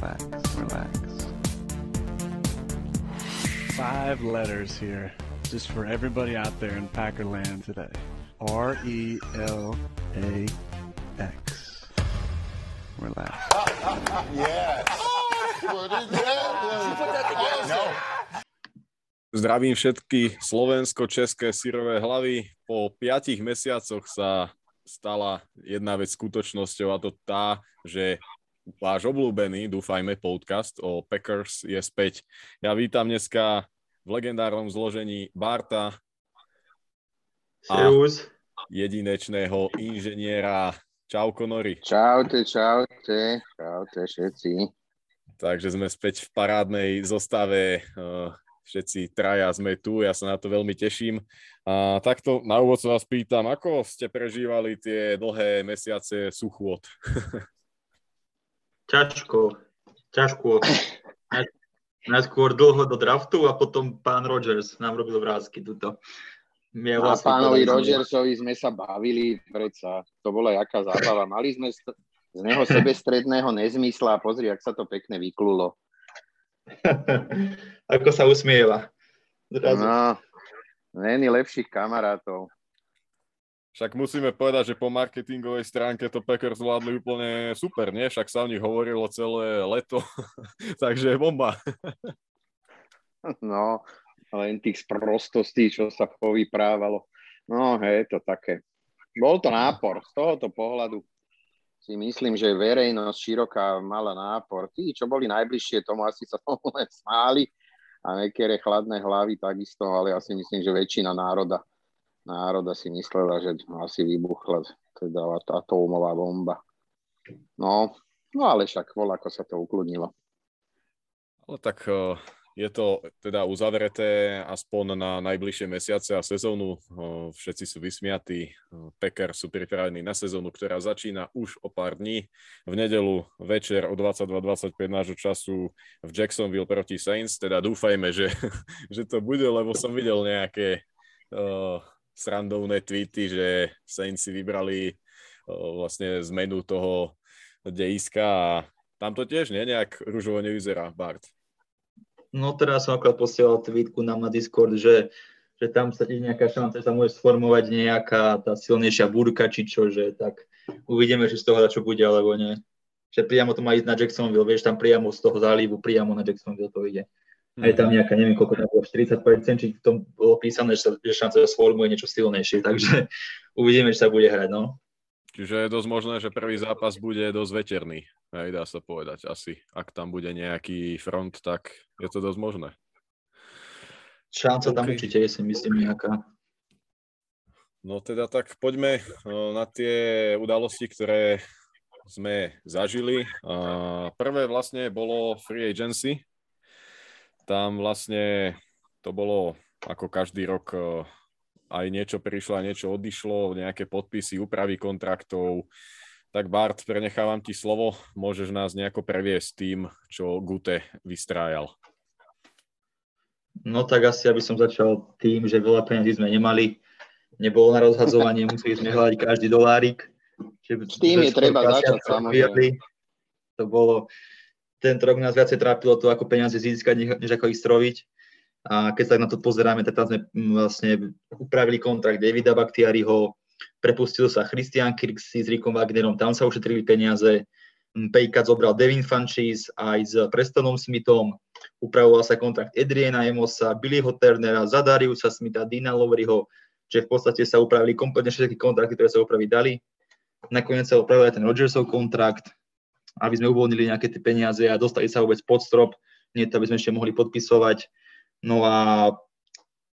Relax, relax. Five letters here, just for everybody out there in Packerland today. R E L A X. Relax. Yes. No. Zdravím všetky slovensko-české syrové hlavy. Po piatich mesiacoch sa stala jedna vec skutočnosťou a to tá, že váš obľúbený, dúfajme, podcast o Packers je späť. Ja vítam dneska v legendárnom zložení Barta a jedinečného inžiniera. Čau, Konory. Čaute, čaute, čaute všetci. Takže sme späť v parádnej zostave. eh, Všetci traja sme tu, ja sa na to veľmi teším. A takto na úvod sa vás pýtam, ako ste prežívali tie dlhé mesiace suchôd? Ťažko. Ťažko. Naj- Najskôr dlho do draftu a potom pán Rogers nám robil vrázky tuto. A My vlastne pánovi Rogersovi sme sa bavili, predsa. To bola jaká zábava. Mali sme st- z neho sebestredného nezmysla a pozri, ak sa to pekne vyklulo. Ako sa usmieva. Zrazu. No, není lepších kamarátov. Však musíme povedať, že po marketingovej stránke to Packers zvládli úplne super, nie? Však sa o nich hovorilo celé leto, takže bomba. No, len tých sprostostí, čo sa povyprávalo. No, hej, to také. Bol to nápor. Z tohoto pohľadu si myslím, že verejnosť široká mala nápor. Tí, čo boli najbližšie tomu, asi sa tomu len smáli a niektoré chladné hlavy takisto, ale ja si myslím, že väčšina národa, národa si myslela, že asi vybuchla teda atómová bomba. No, no ale však vol, ako sa to ukludnilo. Ale tak eh, je to teda uzavreté aspoň na najbližšie mesiace a sezónu. Eh, Všetci sú vysmiatí. Eh, Packers sú pripravení na sezónu, ktorá začína už o pár dní. V nedelu večer o 22.25 nášho času v Jacksonville proti Saints. Teda dúfajme, že, že to bude, lebo som videl nejaké srandovné tweety, že Saints si vybrali vlastne zmenu toho dejiska a tam to tiež nie nejak ružovo nevyzerá, Bart. No teraz som akorát posielal tweetku na Discord, že, že tam sa je nejaká šanca, že sa môže sformovať nejaká tá silnejšia búrka, či čo, že tak uvidíme, či z toho čo bude, alebo nie. Že priamo to má ísť na Jacksonville, vieš, tam priamo z toho zálivu, priamo na Jacksonville to ide. A je tam nejaká, neviem koľko tam bolo, 40%, či v tom bolo písané, že, sa, že šanca, sformuje niečo silnejšie, takže uvidíme, či sa bude hrať, no. Čiže je dosť možné, že prvý zápas bude dosť veterný, hej, dá sa povedať asi. Ak tam bude nejaký front, tak je to dosť možné. Šanca tam OK. určite je, si myslím, nejaká. No teda tak poďme na tie udalosti, ktoré sme zažili. Prvé vlastne bolo free agency. Tam vlastne to bolo ako každý rok eh, aj niečo prišlo, aj niečo odišlo, nejaké podpisy, úpravy kontraktov. Tak Bart, prenechávam ti slovo, môžeš nás nejako previesť tým, čo Gute vystrájal. No tak asi, aby som začal tým, že veľa peniazí sme nemali, nebolo na rozhadzovanie, museli sme hľadať každý dolárik. S tým je treba začať, samozrejme. To bolo, tento rok nás viacej trápilo to, ako peniaze získať, než- ako ich stroviť. A keď sa na to pozeráme, tak tam sme mm, vlastne upravili kontrakt Davida Bakhtiariho, prepustil sa Christian Kirksey s Rickom Wagnerom, tam sa ušetrili peniaze, Pejkat zobral Devin Funchis aj s Prestonom Smithom, upravoval sa kontrakt Adriana Emosa, Billyho Turnera, Zadariusa Smitha, Dina Loweryho, že v podstate sa upravili kompletne všetky kontrakty, ktoré sa upraviť dali. Nakoniec sa upravil aj ten Rodgersov kontrakt, aby sme uvoľnili nejaké tie peniaze a dostali sa vôbec pod strop, nie to, aby sme ešte mohli podpisovať. No a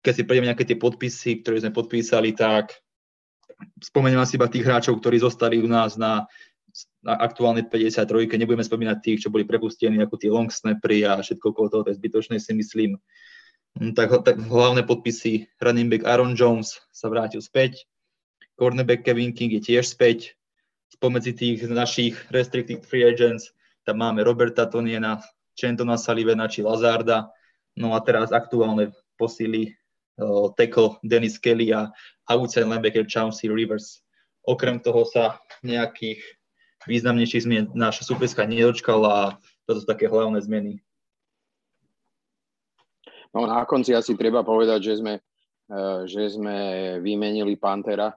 keď si prejdeme nejaké tie podpisy, ktoré sme podpísali, tak spomeniem asi iba tých hráčov, ktorí zostali u nás na, na aktuálnej 53. Nebudeme spomínať tých, čo boli prepustení, ako tí long snappery a všetko okolo toho, to je zbytočné si myslím. Mm, Tak, tak hlavné podpisy, running back Aaron Jones sa vrátil späť, cornerback Kevin King je tiež späť, spomedzi tých našich restricted free agents, tam máme Roberta Toniena, Chantona Sullivana či Lazarda, no a teraz aktuálne posily uh, tackle Dennis Kelly a outside linebacker Chauncey Rivers. Okrem toho sa nejakých významnejších zmien naša súperská nedočkala a toto sú také hlavné zmeny. No na konci asi treba povedať, že sme, eh, že sme vymenili Pantera.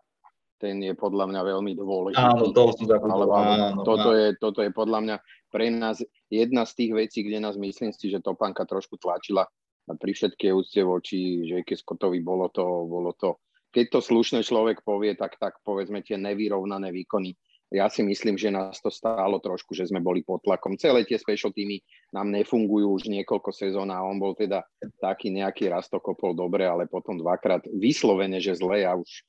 Ten je podľa mňa veľmi dôležitý. Áno, to som Ale, áno, toto, Je, toto je podľa mňa pre nás jedna z tých vecí, kde nás myslím si, že Topanka trošku tlačila pri všetkej úcte voči J.K. Scottovi bolo to, bolo to, keď to slušný človek povie, tak, tak povedzme tie nevyrovnané výkony ja si myslím, že nás to stálo trošku, že sme boli pod tlakom. Celé tie special týmy nám nefungujú už niekoľko sezón a on bol teda taký nejaký raz to kopol dobre, ale potom dvakrát vyslovene, že zle a už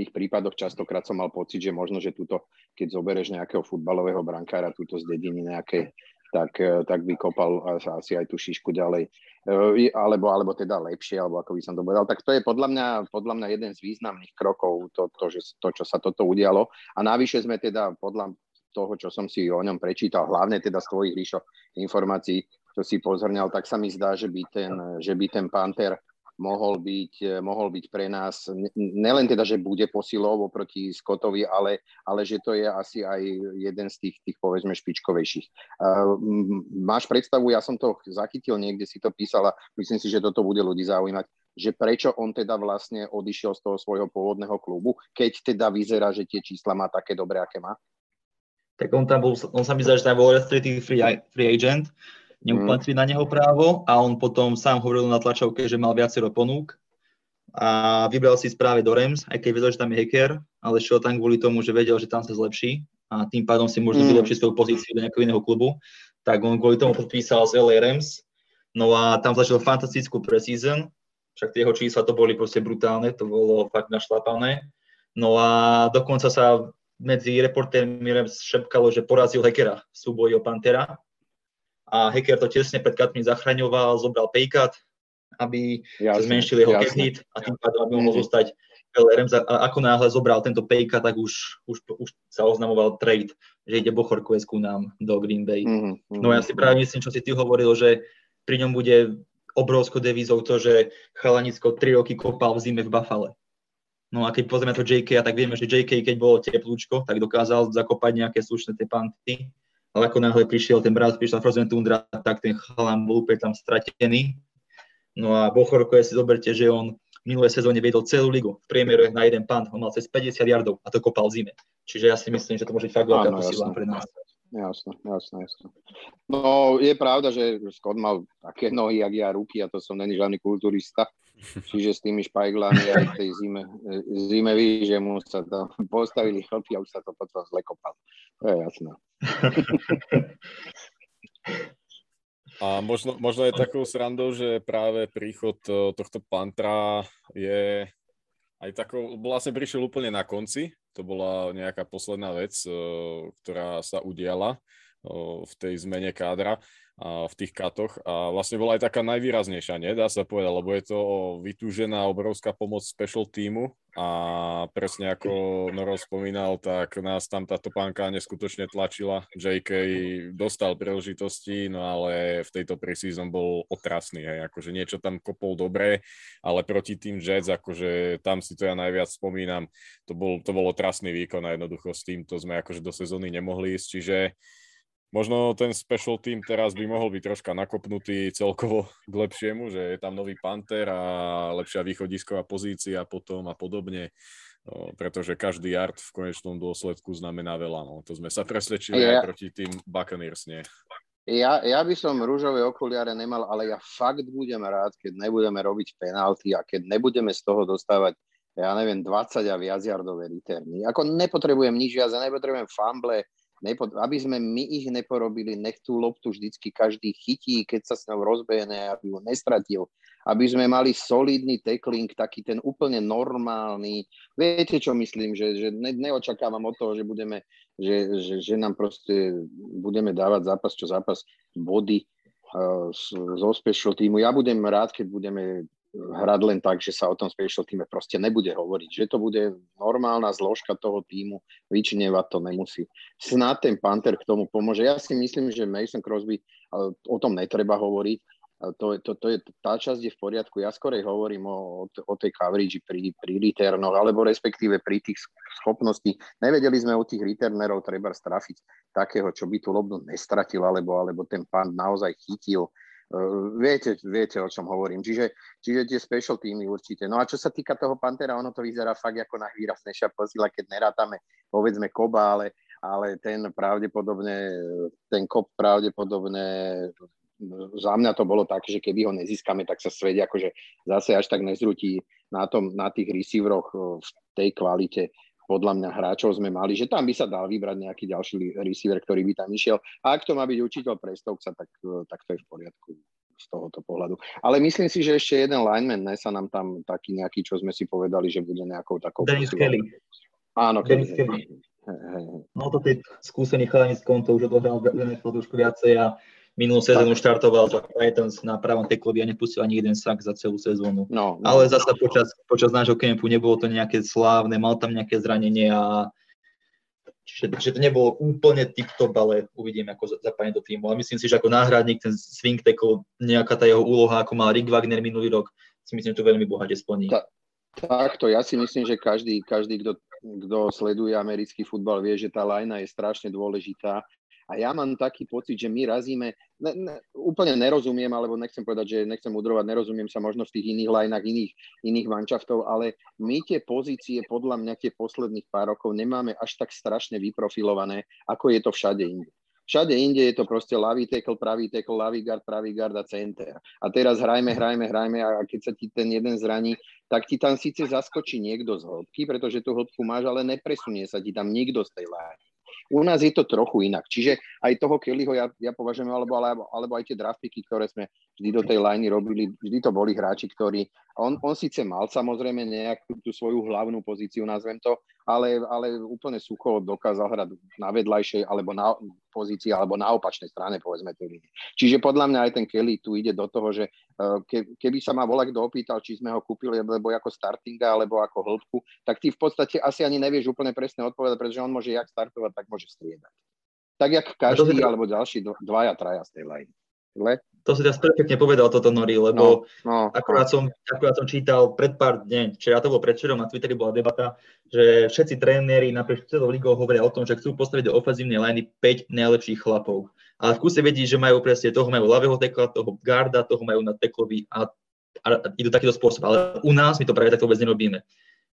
tých prípadoch častokrát som mal pocit, že možno, že túto, keď zobereš nejakého futbalového brankára túto z dediny nejakej, tak, eh, tak by kopal asi aj tú šišku ďalej. Eh, alebo, alebo teda lepšie, alebo ako by som to povedal. Tak to je podľa mňa, podľa mňa jeden z významných krokov, to, to, že, to, čo sa toto udialo. A navyše sme teda podľa toho, čo som si o ňom prečítal, hlavne teda z tvojich ríšo informácií, čo si pozrňal, tak sa mi zdá, že by ten, že by ten Panther mohol byť, eh, mohol byť pre nás nelen teda, že bude posilou oproti Scottovi, ale, ale že to je asi aj jeden z tých, tých povedzme špičkovejších. Uh, máš predstavu, ja som to zachytil, niekde si to písala, myslím si, že toto bude ľudí zaujímať, že prečo on teda vlastne odišiel z toho svojho pôvodného klubu, keď teda vyzerá, že tie čísla má také dobré, aké má? Tak on tam bol, on sa mi zdá, že tam bol restricted free, free agent, neuplatili mm. na neho právo a on potom sám hovoril na tlačovke, že mal viacero ponúk a vybral si správe do Rams, aj keď vedel, že tam je hacker, ale šiel tam kvôli tomu, že vedel, že tam sa zlepší a tým pádom si možno mm. vylepší svoju pozíciu do nejakého iného klubu, tak on kvôli tomu podpísal z LA Rams, no a tam začal fantastickú preseason, však tie jeho čísla to boli proste brutálne, to bolo fakt našlapané, no a dokonca sa medzi reportérmi Rams šepkalo, že porazil hackera v súboji o Pantera, a hacker to tesne pred katmi zachraňoval, zobral paycut, aby jasne, sa zmenšil jeho cap hit a tým pádom, aby mohol mhm. zostať LRM. Ako náhle zobral tento paycut, tak už, už, už sa oznamoval trade, že ide Bochor ku nám do Green Bay. Mm-hmm. No ja si práve myslím, čo si ty hovoril, že pri ňom bude obrovskou devizou to, že Chalanicko 3 roky kopal v zime v Buffale. No a keď pozrieme to JK, tak vieme, že JK, keď bolo teplúčko, tak dokázal zakopať nejaké slušné tie panty ale ako náhle prišiel ten brat, prišla Frozen Tundra, tak ten chalán bol úplne tam stratený. No a Bochorko, si zoberte, že on v minulé sezóne viedol celú ligu v priemere na jeden pant, on mal cez 50 yardov a to kopal zime. Čiže ja si myslím, že to môže byť fakt veľká posila pre nás. Jasné, jasné, jasné. No je pravda, že Scott mal také nohy, jak ja ruky a to som není žiadny kulturista. Čiže s tými špajglami aj v tej zime, zime ví, že mu sa to postavili chlpy a už sa to potom zle kopal. To je jasné. A možno, možno je takou srandou, že práve príchod e, tohto Pantra je aj takou, vlastne prišiel úplne na konci, to bola nejaká posledná vec, e, ktorá sa udiala v tej zmene kádra v tých katoch a vlastne bola aj taká najvýraznejšia, nie? Dá sa povedať, lebo je to vytúžená obrovská pomoc special týmu a presne ako Noro spomínal, tak nás tam tá topánka neskutočne tlačila. JK dostal príležitosti, no ale v tejto preseason bol otrasný, hej, akože niečo tam kopol dobre, ale proti tým Jets, akože tam si to ja najviac spomínam, to bol, to bol otrasný výkon a jednoducho s týmto sme akože do sezóny nemohli ísť, čiže Možno ten special team teraz by mohol byť troška nakopnutý celkovo k lepšiemu, že je tam nový Panther a lepšia východisková pozícia potom a podobne, no, pretože každý yard v konečnom dôsledku znamená veľa. No. To sme sa presvedčili ja, aj proti tým Buccaneers, nie? Ja, ja by som rúžové okuliare nemal, ale ja fakt budem rád, keď nebudeme robiť penalty a keď nebudeme z toho dostávať ja neviem, 20 a viac yardové returny. Ako nepotrebujem nič viac, ja nepotrebujem fumble, nepo, aby sme my ich neporobili, nech tú loptu vždycky každý chytí, keď sa s ňou rozbehne, aby ju nestratil. Aby sme mali solidný tackling, taký ten úplne normálny. Viete, čo myslím, že, že ne, neočakávam od toho, že budeme, že, že, že nám proste budeme dávať zápas čo zápas body uh, zo special týmu. Ja budem rád, keď budeme hrať len tak, že sa o tom special týme proste nebude hovoriť, že to bude normálna zložka toho týmu, vyčnievať to nemusí. Snad ten Panther k tomu pomôže. Ja si myslím, že Mason Crosby, o tom netreba hovoriť, to, to, to je, tá časť je v poriadku. Ja skorej hovorím o, o tej coverage pri, pri returnoch, alebo respektíve pri tých schopností. Nevedeli sme u tých returnerov treba strafiť takého, čo by tú lobnu nestratil, alebo, alebo ten pán naozaj chytil. Viete, viete, o čom hovorím. Čiže, čiže tie special týmy určite. No a čo sa týka toho Pantera, ono to vyzerá fakt ako najvýraznejšia posila, keď nerátame, povedzme, Koba, ale, ale ten pravdepodobne, ten Kop pravdepodobne za mňa to bolo tak, že keby ho nezískame, tak sa svet akože zase až tak nezrutí na, tom, na tých receiveroch v tej kvalite podľa mňa hráčov sme mali, že tam by sa dal vybrať nejaký ďalší receiver, ktorý by tam išiel. A ak to má byť učiteľ prestovca, tak, tak to je v poriadku z tohoto pohľadu. Ale myslím si, že ešte jeden lineman, ne sa nám tam taký nejaký, čo sme si povedali, že bude nejakou takou... Dennis Kelly. Áno, Dennis Kelly. No to tie skúsený chalanic to už odohral trošku viacej a Minulú sezónu štartoval za Titans na pravom teklovi a nepustil ani jeden sak za celú sezónu. No, no. Ale zase počas, počas nášho kempu nebolo to nejaké slávne, mal tam nejaké zranenie a Čiže, čiže to nebolo úplne tip-top, ale uvidíme, ako zapadne do týmu. Ale myslím si, že ako náhradník ten swing tackle, nejaká tá jeho úloha, ako mal Rick Wagner minulý rok, si myslím, že to veľmi bohate splní. Ta, takto, ja si myslím, že každý, každý kto, kto sleduje americký futbal, vie, že tá lajna je strašne dôležitá a ja mám taký pocit, že my razíme, ne, ne, úplne nerozumiem, alebo nechcem povedať, že nechcem udrovať, nerozumiem sa možno v tých iných lajnách, iných, iných mančaftov, ale my tie pozície, podľa mňa tie posledných pár rokov nemáme až tak strašne vyprofilované, ako je to všade inde. Všade inde je to proste ľavý tackle, pravý tackle, ľavý guard, pravý guard a center. A teraz hrajme, hrajme, hrajme a keď sa ti ten jeden zraní, tak ti tam síce zaskočí niekto z hĺbky, pretože tú hĺbku máš, ale nepresunie sa ti tam nikto z tej lány. U nás je to trochu inak. Čiže aj toho Kellyho ja, ja považujem, alebo, alebo, alebo aj tie draftpiky, ktoré sme vždy do tej liney robili, vždy to boli hráči, ktorí, on, on síce mal samozrejme nejakú tú svoju hlavnú pozíciu, nazvem to, ale, ale úplne sucho dokázal hrať na vedľajšej alebo na pozícii alebo na opačnej strane, povedzme tej. Čiže podľa mňa aj ten Kelly tu ide do toho, že eh, ke, keby sa ma volak kto opýtal, či sme ho kúpili lebo ako startinga alebo ako hĺbku, tak ty v podstate asi ani nevieš úplne presne odpovedať, pretože on môže jak startovať, tak môže striedať. Tak jak každý alebo ďalší dvaja, traja z tej line. Le? To si teraz perfektne povedal toto, Nori, lebo no, no, akurát, no. Som, akurát som čítal pred pár dní, čiže to bolo predčerom, na Twitteri bola debata, že všetci tréneri naprieč celou ligou hovoria o tom, že chcú postaviť do ofenzívnej liney 5 najlepších chlapov. Ale v kuse vedí, že majú presne toho majú ľavého tekla, toho garda, toho majú na teklovi a, a, a idú takýto spôsob. Ale u nás my to práve takto vôbec nerobíme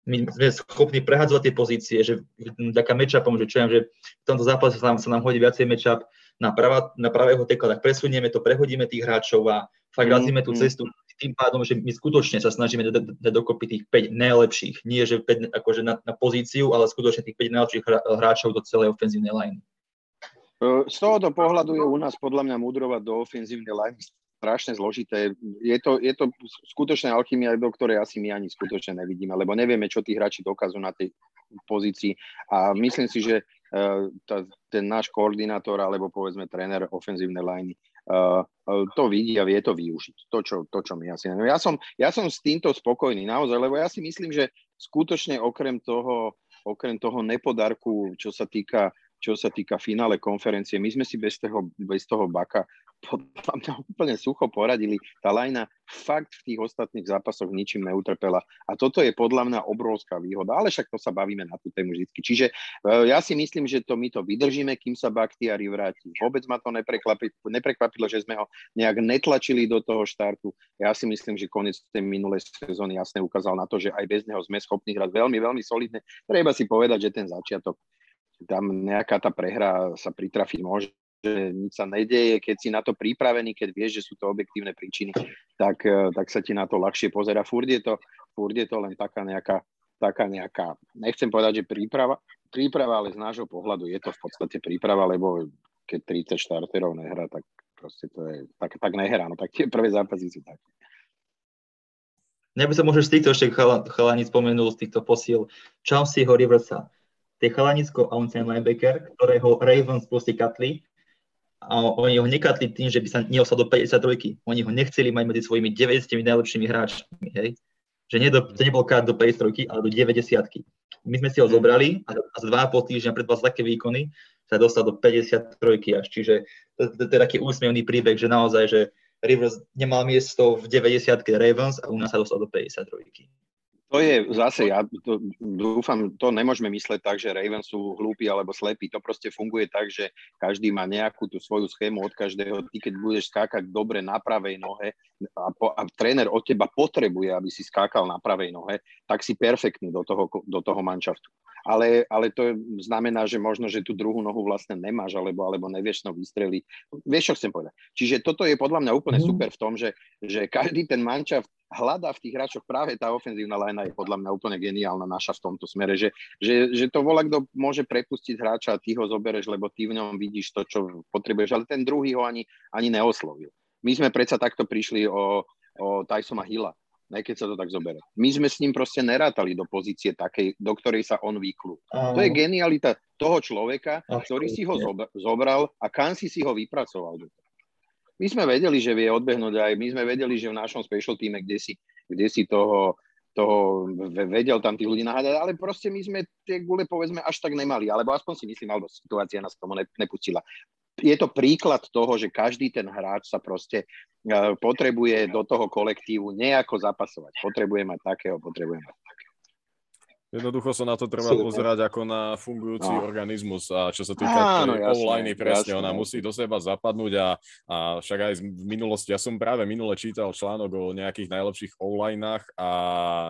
my sme schopní prehadzovať tie pozície, že vďaka matchupom, že čo že v tomto zápase sa nám, sa nám hodí viacej matchup na, prava, na pravého tekla, tak presunieme to, prehodíme tých hráčov a fakt mm, razíme tú mm. cestu tým pádom, že my skutočne sa snažíme dať dokopy tých 5 najlepších, nie že 5 akože na, na pozíciu, ale skutočne tých 5 najlepších hráčov do celej ofenzívnej line. Z tohoto pohľadu je u nás podľa mňa mudrovať do ofenzívnej line strašne zložité. Je to, je to skutočná alchymia, do ktorej asi my ani skutočne nevidíme, lebo nevieme, čo tí hráči dokážu na tej pozícii. A myslím si, že tá, ten náš koordinátor alebo povedzme tréner ofenzívnej liney uh, to vidí a vie to využiť. To, čo, to, čo my asi neviem. Ja som, ja som s týmto spokojný naozaj, lebo ja si myslím, že skutočne okrem toho, okrem toho nepodarku, čo sa týka čo sa týka finále konferencie. My sme si bez toho, bez toho baka podľa mňa úplne sucho poradili. Tá lajna fakt v tých ostatných zápasoch ničím neutrpela. A toto je podľa mňa obrovská výhoda. Ale však to sa bavíme na tú tému vždy. Čiže uh, ja si myslím, že to my to vydržíme, kým sa Baktiari vráti. Vôbec ma to neprekvapilo, že sme ho nejak netlačili do toho štartu. Ja si myslím, že koniec tej minulej sezóny jasne ukázal na to, že aj bez neho sme schopní hrať veľmi, veľmi solidne. Treba si povedať, že ten začiatok tam nejaká tá prehra sa pritrafiť môže, že nič sa nedeje, keď si na to pripravený, keď vieš, že sú to objektívne príčiny, tak, e, tak sa ti na to ľahšie pozera. Furt je to, furt je to len taká nejaká, taká nejaká, nechcem povedať, že príprava, príprava, ale z nášho pohľadu je to v podstate príprava, lebo keď 30 štarterov nehrá, tak proste to je, tak, tak nehrá, no tak tie prvé zápasy sú také. Mňa by sa možno z týchto ešte chalani spomenul, z týchto posiel Chaunceyho Riversa tie chalanisko outside linebacker, ktorého Ravens proste katli a oni ho nekatli tým, že by sa neostal do 53. Oni ho nechceli mať medzi svojimi 90 najlepšími hráčmi, hej. Že nie do, to nebol kat do 53, ale do 90 My sme si ho zobrali a za 2,5 týždňa vás také výkony sa dostal do 53 až. Čiže to je taký úsmevný príbeh, že naozaj, že Rivers nemal miesto v 90 Ravens a u nás sa dostal do 53. To je zase, ja to, dúfam, to nemôžeme mysleť tak, že Ravens sú hlúpi alebo slepí. To proste funguje tak, že každý má nejakú tú svoju schému od každého. Ty, keď budeš skákať dobre na pravej nohe a, po, a tréner od teba potrebuje, aby si skákal na pravej nohe, tak si perfektný do toho, do toho manšaftu. Ale, ale to znamená, že možno, že tú druhú nohu vlastne nemáš, alebo, alebo nevieš no vystreliť. Vieš, čo chcem povedať? Čiže toto je podľa mňa úplne mhm. super v tom, že, že každý ten manšaft hľadá v tých hráčoch práve tá ofenzívna lajna je podľa mňa úplne geniálna naša v tomto smere, že, že, že to volá, kto môže prepustiť hráča a ty ho zobereš, lebo ty v ňom vidíš to, čo potrebuješ, ale ten druhý ho ani, ani neoslovil. My sme predsa takto prišli o, o Tysona Hilla, ne, keď sa to tak zoberie. My sme s ním proste nerátali do pozície takej, do ktorej sa on vyklú. To je genialita toho človeka, ktorý si ho zobral a kam si si ho vypracoval. My sme vedeli, že vie odbehnúť aj, my sme vedeli, že v našom special týme, kde si, kde si toho, toho vedel tam tých ľudí nahádať, ale proste my sme tie gule povedzme až tak nemali, alebo aspoň si myslím, alebo situácia nás tomu nepustila. Je to príklad toho, že každý ten hráč sa proste e, potrebuje do toho kolektívu nejako zapasovať. Potrebuje mať takého, potrebuje mať. Jednoducho sa na to treba pozerať ako na fungujúci no. organizmus a čo sa týka online presne, jasne. ona musí do seba zapadnúť a, a však aj v minulosti, ja som práve minule čítal článok o nejakých najlepších onlineách a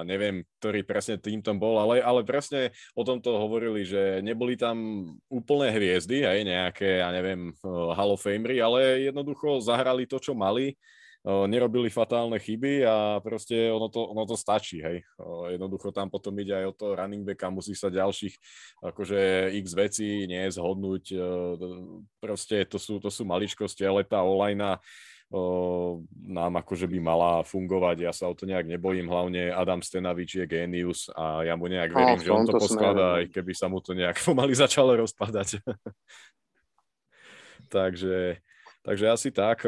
neviem, ktorý presne tým tam bol, ale, ale presne o tomto hovorili, že neboli tam úplné hviezdy, aj nejaké, ja neviem, eh, Hall of Famery, ale jednoducho zahrali to, čo mali nerobili fatálne chyby a proste ono to, ono to stačí, hej. Jednoducho tam potom ide aj o to running backa, musí sa ďalších akože x vecí nie zhodnúť, proste to sú, to sú maličkosti, ale tá online nám akože by mala fungovať, ja sa o to nejak nebojím, hlavne Adam Stenavič je génius a ja mu nejak verím, že on to poskladá, aj keby sa mu to nejak pomaly začalo rozpadať. takže, takže asi tak.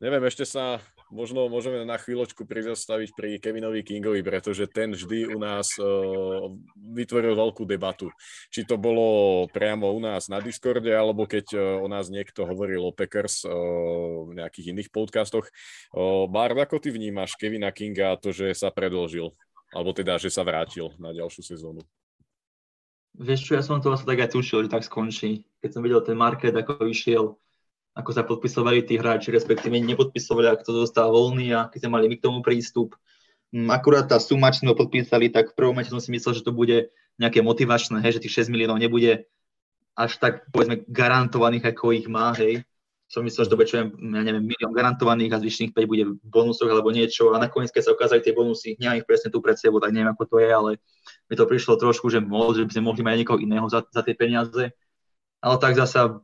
Neviem, ešte sa možno môžeme na chvíľočku prizastaviť pri Kevinovi Kingovi, pretože ten vždy u nás uh, vytvoril veľkú debatu. Či to bolo priamo u nás na Discorde, alebo keď uh, o nás niekto hovoril o Packers uh, v nejakých iných podcastoch. Bard, ako ty vnímaš Kevina Kinga a to, že sa predlžil? Alebo teda, že sa vrátil na ďalšiu sezónu? Vieš čo, ja som to asi tak aj tušil, že tak skončí. Keď som videl ten market, ako vyšiel, ako sa podpisovali tí hráči, respektíve nepodpisovali, ak to dostal voľný a keď sme mali my k tomu prístup. Mm, akurát tá suma, čo sme podpísali, tak v prvom momente som si myslel, že to bude nejaké motivačné, hej, že tých 6 miliónov nebude až tak, povedzme, garantovaných, ako ich má, hej. Som myslel, že to bude, ja neviem, milión garantovaných a zvyšných 5 bude v bonusoch alebo niečo a nakoniec, keď sa ukázali tie bonusy, nemám ich presne tu pred sebou, tak neviem, ako to je, ale mi to prišlo trošku, že moc, že by sme mohli mať niekoho iného za, za tie peniaze. Ale tak zasa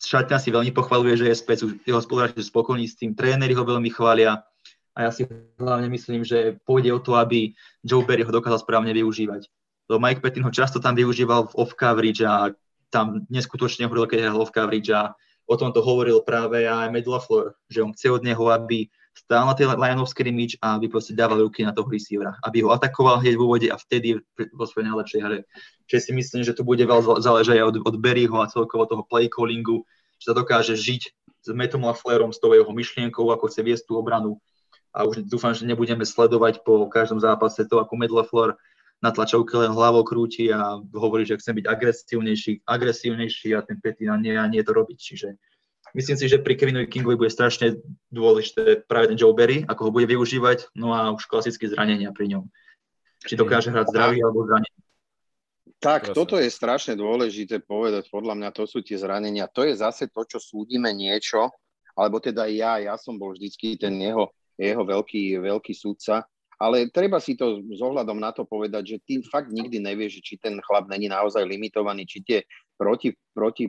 šatňa si veľmi pochvaluje, že je späť, jeho spoluhráči sú spokojní s tým, tréneri ho veľmi chvália a ja si hlavne myslím, že pôjde o to, aby Joe Berry ho dokázal správne využívať. Lebo Mike Pettin ho často tam využíval v off coverage a tam neskutočne hovoril, keď hral off coverage a o tom to hovoril práve aj Matt LaFleur, že on chce od neho, aby stál na tej line of scrimmage a aby proste dával ruky na toho receivera, aby ho atakoval hneď v úvode a vtedy vo svojej najlepšej hre. Čiže si myslím, že to bude veľa záležať aj od, od Berryho a celkovo toho play callingu, že sa dokáže žiť s Metom Laflerom, s tou jeho myšlienkou, ako chce viesť tú obranu. A už dúfam, že nebudeme sledovať po každom zápase to, ako Matt LaFleur na tlačovke len hlavou krúti a hovorí, že chce byť agresívnejší, agresívnejší a ten Petina nie, nie to robiť. Čiže Myslím si, že pri Kevinovi Kingovi bude strašne dôležité práve ten Joe Berry, ako ho bude využívať, no a už klasické zranenia pri ňom. Či dokáže hrať zdravý alebo zranený. Tak, toto je strašne dôležité povedať, podľa mňa to sú tie zranenia. To je zase to, čo súdime niečo, alebo teda ja, ja som bol vždycky ten jeho, jeho veľký, veľký súdca, ale treba si to s ohľadom na to povedať, že ty fakt nikdy nevieš, či ten chlap není naozaj limitovaný, či tie proti, proti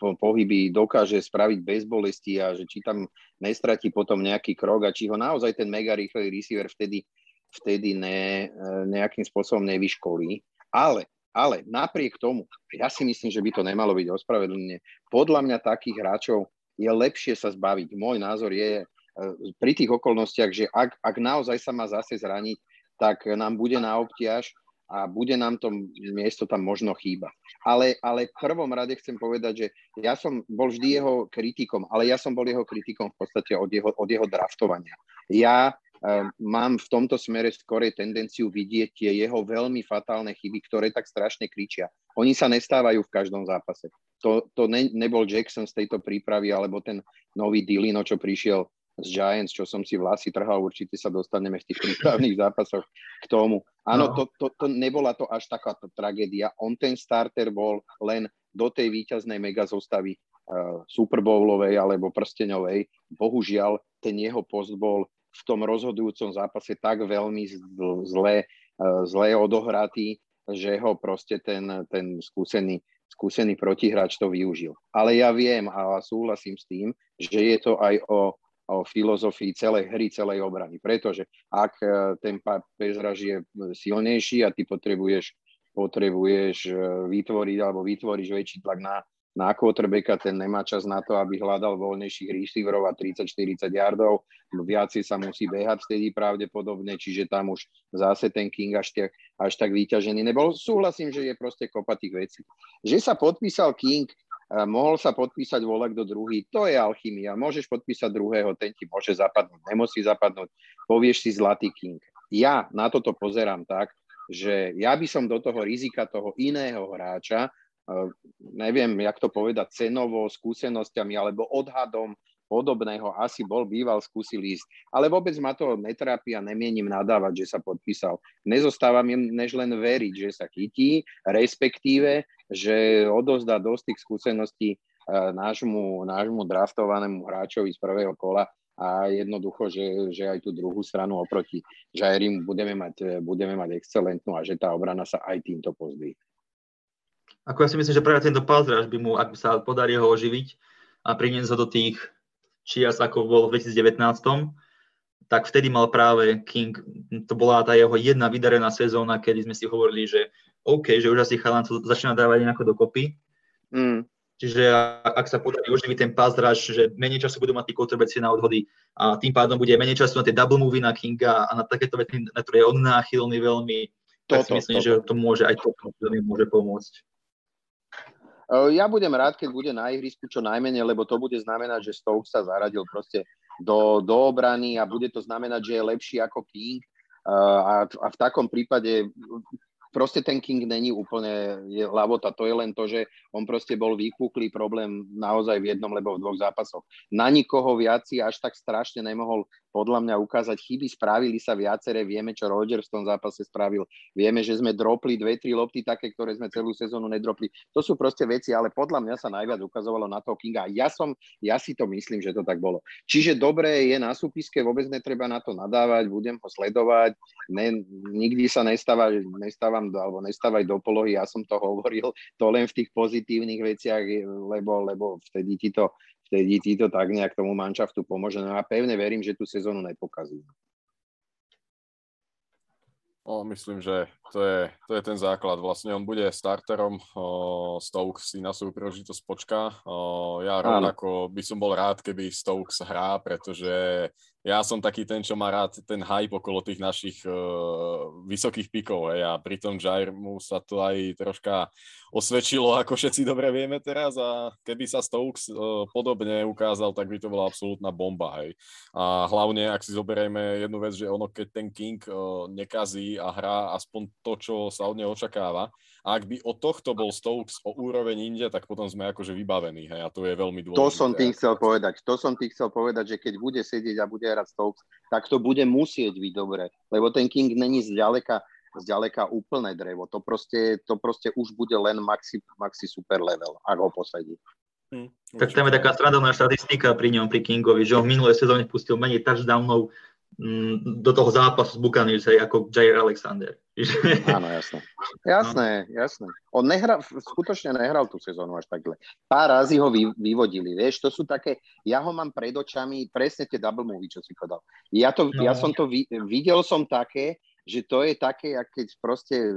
pohyby dokáže spraviť bez bolesti a že či tam nestratí potom nejaký krok a či ho naozaj ten mega rýchly receiver vtedy, vtedy ne, e, nejakým spôsobom nevyškolí. Ale, ale napriek tomu, ja si myslím, že by to nemalo byť ospravedlnenie. Podľa mňa takých hráčov je lepšie sa zbaviť. Môj názor je pri tých okolnostiach, že ak, ak naozaj sa má zase zraniť, tak nám bude na obťaž a bude nám to miesto tam možno chýba. Ale, ale v prvom rade chcem povedať, že ja som bol vždy jeho kritikom, ale ja som bol jeho kritikom v podstate od jeho, od jeho draftovania. Ja um, mám v tomto smere skorej tendenciu vidieť tie jeho veľmi fatálne chyby, ktoré tak strašne kričia. Oni sa nestávajú v každom zápase. To, to ne, nebol Jackson z tejto prípravy, alebo ten nový Dilino, čo prišiel z Giants, čo som si vlasy trhal, určite sa dostaneme v tých prípravných zápasoch k tomu. Áno, no. to, to, to nebola to až takáto tragédia. On ten starter bol len do tej víťaznej mega zostavy uh, Super Bowlovej alebo prsteňovej. Bohužiaľ, ten jeho post bol v tom rozhodujúcom zápase tak veľmi zle, uh, zle odohratý, že ho proste ten, ten skúsený, skúsený protihráč to využil. Ale ja viem a súhlasím s tým, že je to aj o o filozofii celej hry, celej obrany. Pretože ak e, ten pezraž je silnejší a ty potrebuješ, potrebuješ e, vytvoriť alebo vytvoríš väčší tlak na, na quarterbacka, ten nemá čas na to, aby hľadal voľnejších receiverov a 30-40 yardov, viacej sa musí behať vtedy pravdepodobne, čiže tam už zase ten King až tak, až tak vyťažený nebol. Súhlasím, že je proste kopa tých vecí. Že sa podpísal King, mohol sa podpísať volek do druhý, to je alchymia. Môžeš podpísať druhého, ten ti môže zapadnúť, nemusí zapadnúť, povieš si zlatý king. Ja na toto pozerám tak, že ja by som do toho rizika toho iného hráča, neviem, jak to povedať, cenovo, skúsenosťami alebo odhadom podobného asi bol býval skúsil ísť. Ale vôbec ma to netrápi a nemienim nadávať, že sa podpísal. Nezostáva mi než len veriť, že sa chytí, respektíve, že odozdá dosť tých skúseností e, nášmu, nášmu draftovanému hráčovi z prvého kola a jednoducho, že, že aj tú druhú stranu oproti Jairim budeme mať, budeme mať excelentnú a že tá obrana sa aj týmto pozdví. Ako ja si myslím, že práve tento Pazraž by mu, ak sa podarí ho oživiť a priniesť ho do tých čias, ako bol v 2019, tak vtedy mal práve King, to bola tá jeho jedna vydarená sezóna, kedy sme si hovorili, že OK, že už asi chalan to začína dávať nejako dokopy. Mm. Čiže ak sa podarí oživiť ten rush, že menej času budú mať tí quarterbacki na odhody a tým pádom bude menej času na tie double movie na Kinga a na takéto veci, na ktoré je on náchylný veľmi, tak si myslím, to. že to môže aj to môže pomôcť. Ja budem rád, keď bude na ihrisku čo najmenej, lebo to bude znamenať, že Stokes sa zaradil proste do, do obrany a bude to znamenať, že je lepší ako King. A, a v takom prípade proste ten King není úplne je lavota, to je len to, že on proste bol vypúklý problém naozaj v jednom, lebo v dvoch zápasoch. Na nikoho viac si až tak strašne nemohol podľa mňa ukázať. Chyby spravili sa viaceré, vieme, čo Rodgers v tom zápase spravil, vieme, že sme dropli dve, tri lopty také, ktoré sme celú sezónu nedropli. To sú proste veci, ale podľa mňa sa najviac ukazovalo na toho Kinga. Ja, som, ja si to myslím, že to tak bolo. Čiže dobre je na súpiske, vôbec netreba na to nadávať, budem ho sledovať, ne, nikdy sa nestáva, nestávam alebo nestávaj do polohy, ja som to hovoril, to len v tých pozitívnych veciach, lebo, lebo vtedy ti to vtedy ti to tak nejak tomu manšaftu pomôže. No a pevne verím, že tú sezónu nepokazí. O, myslím, že to je, to je ten základ. Vlastne on bude starterom, o, Stokes si na svoju príležitosť počká. O, ja rovnako by som bol rád, keby Stokes hrá, pretože ja som taký ten, čo má rád ten hype okolo tých našich uh, vysokých pikov. Hej, a pri tom Jairmu sa to aj troška osvedčilo, ako všetci dobre vieme teraz a keby sa Stokes uh, podobne ukázal, tak by to bola absolútna bomba. Hej. A hlavne, ak si zoberieme jednu vec, že ono, keď ten King uh, nekazí a hrá aspoň to, čo sa od neho očakáva, a ak by od tohto bol Stokes o úroveň inde, tak potom sme akože vybavení. Hej, a to je veľmi dôležité. To som tým chcel povedať. To som tým chcel povedať, že keď bude sedieť a bude hrať Stokes, tak to bude musieť byť dobre. Lebo ten King není zďaleka, zďaleka úplné drevo. To proste, to proste už bude len maxi, maxi super level, ak ho posadí. Hmm, tak tam je taká srandovná štatistika pri ňom, pri Kingovi, že on v minulej sezóne pustil menej touchdownov Mm, do toho zápasu s Buccaneers ako Jair Alexander. Áno, jasné. Jasné, jasné. On nehral, skutočne nehral tú sezónu až takhle. Pár razy ho vy, vyvodili, vieš, to sú také, ja ho mám pred očami, presne tie double movie, čo si povedal. Ja, to, no. ja som to, videl som také, že to je také, keď proste e,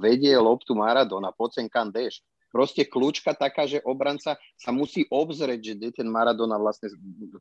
vedie loptu Maradona, kam deš proste kľúčka taká, že obranca sa musí obzrieť, že kde ten Maradona vlastne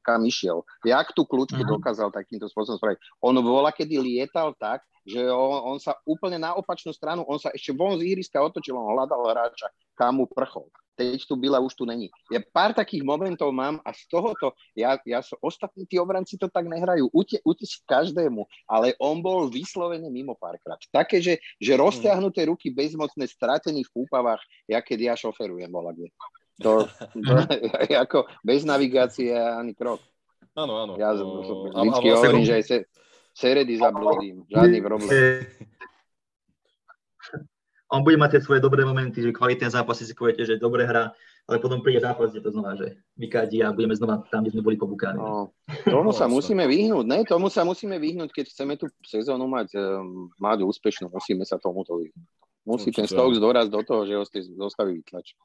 kam išiel. Jak tú kľúčku uh-huh. dokázal takýmto spôsobom spraviť? On vola, kedy lietal tak, že on, on sa úplne na opačnú stranu, on sa ešte von z ihriska otočil, on hľadal hráča, kam mu prchol. Teď tu byla, už tu není. Ja pár takých momentov mám a z tohoto, ja, ja so, ostatní tí obranci to tak nehrajú, Ute, utečí každému, ale on bol vyslovene mimo párkrát. Také, že, že rozťahnuté ruky bezmocné, stratený v úpavách, ja keď ja šoferujem, bola kde. To, to, ako bez navigácie ani krok. Áno, áno. Ja O, uh, vždycky vlastne- hovorím, že aj se, Seredy zabludím, žiadny problém. On bude mať tie svoje dobré momenty, že kvalitné zápasy si poviete, že dobre hra, ale potom príde zápas, kde to znova, že vykadí a budeme znova tam, kde sme boli pobúkaní. No, tomu sa musíme vyhnúť, ne? Tomu sa musíme vyhnúť, keď chceme tú sezónu mať, um, mať úspešnú, musíme sa tomuto vyhnúť. Musí ten Určite. Stokes doraz do toho, že ho z tej zostavy vytlačí.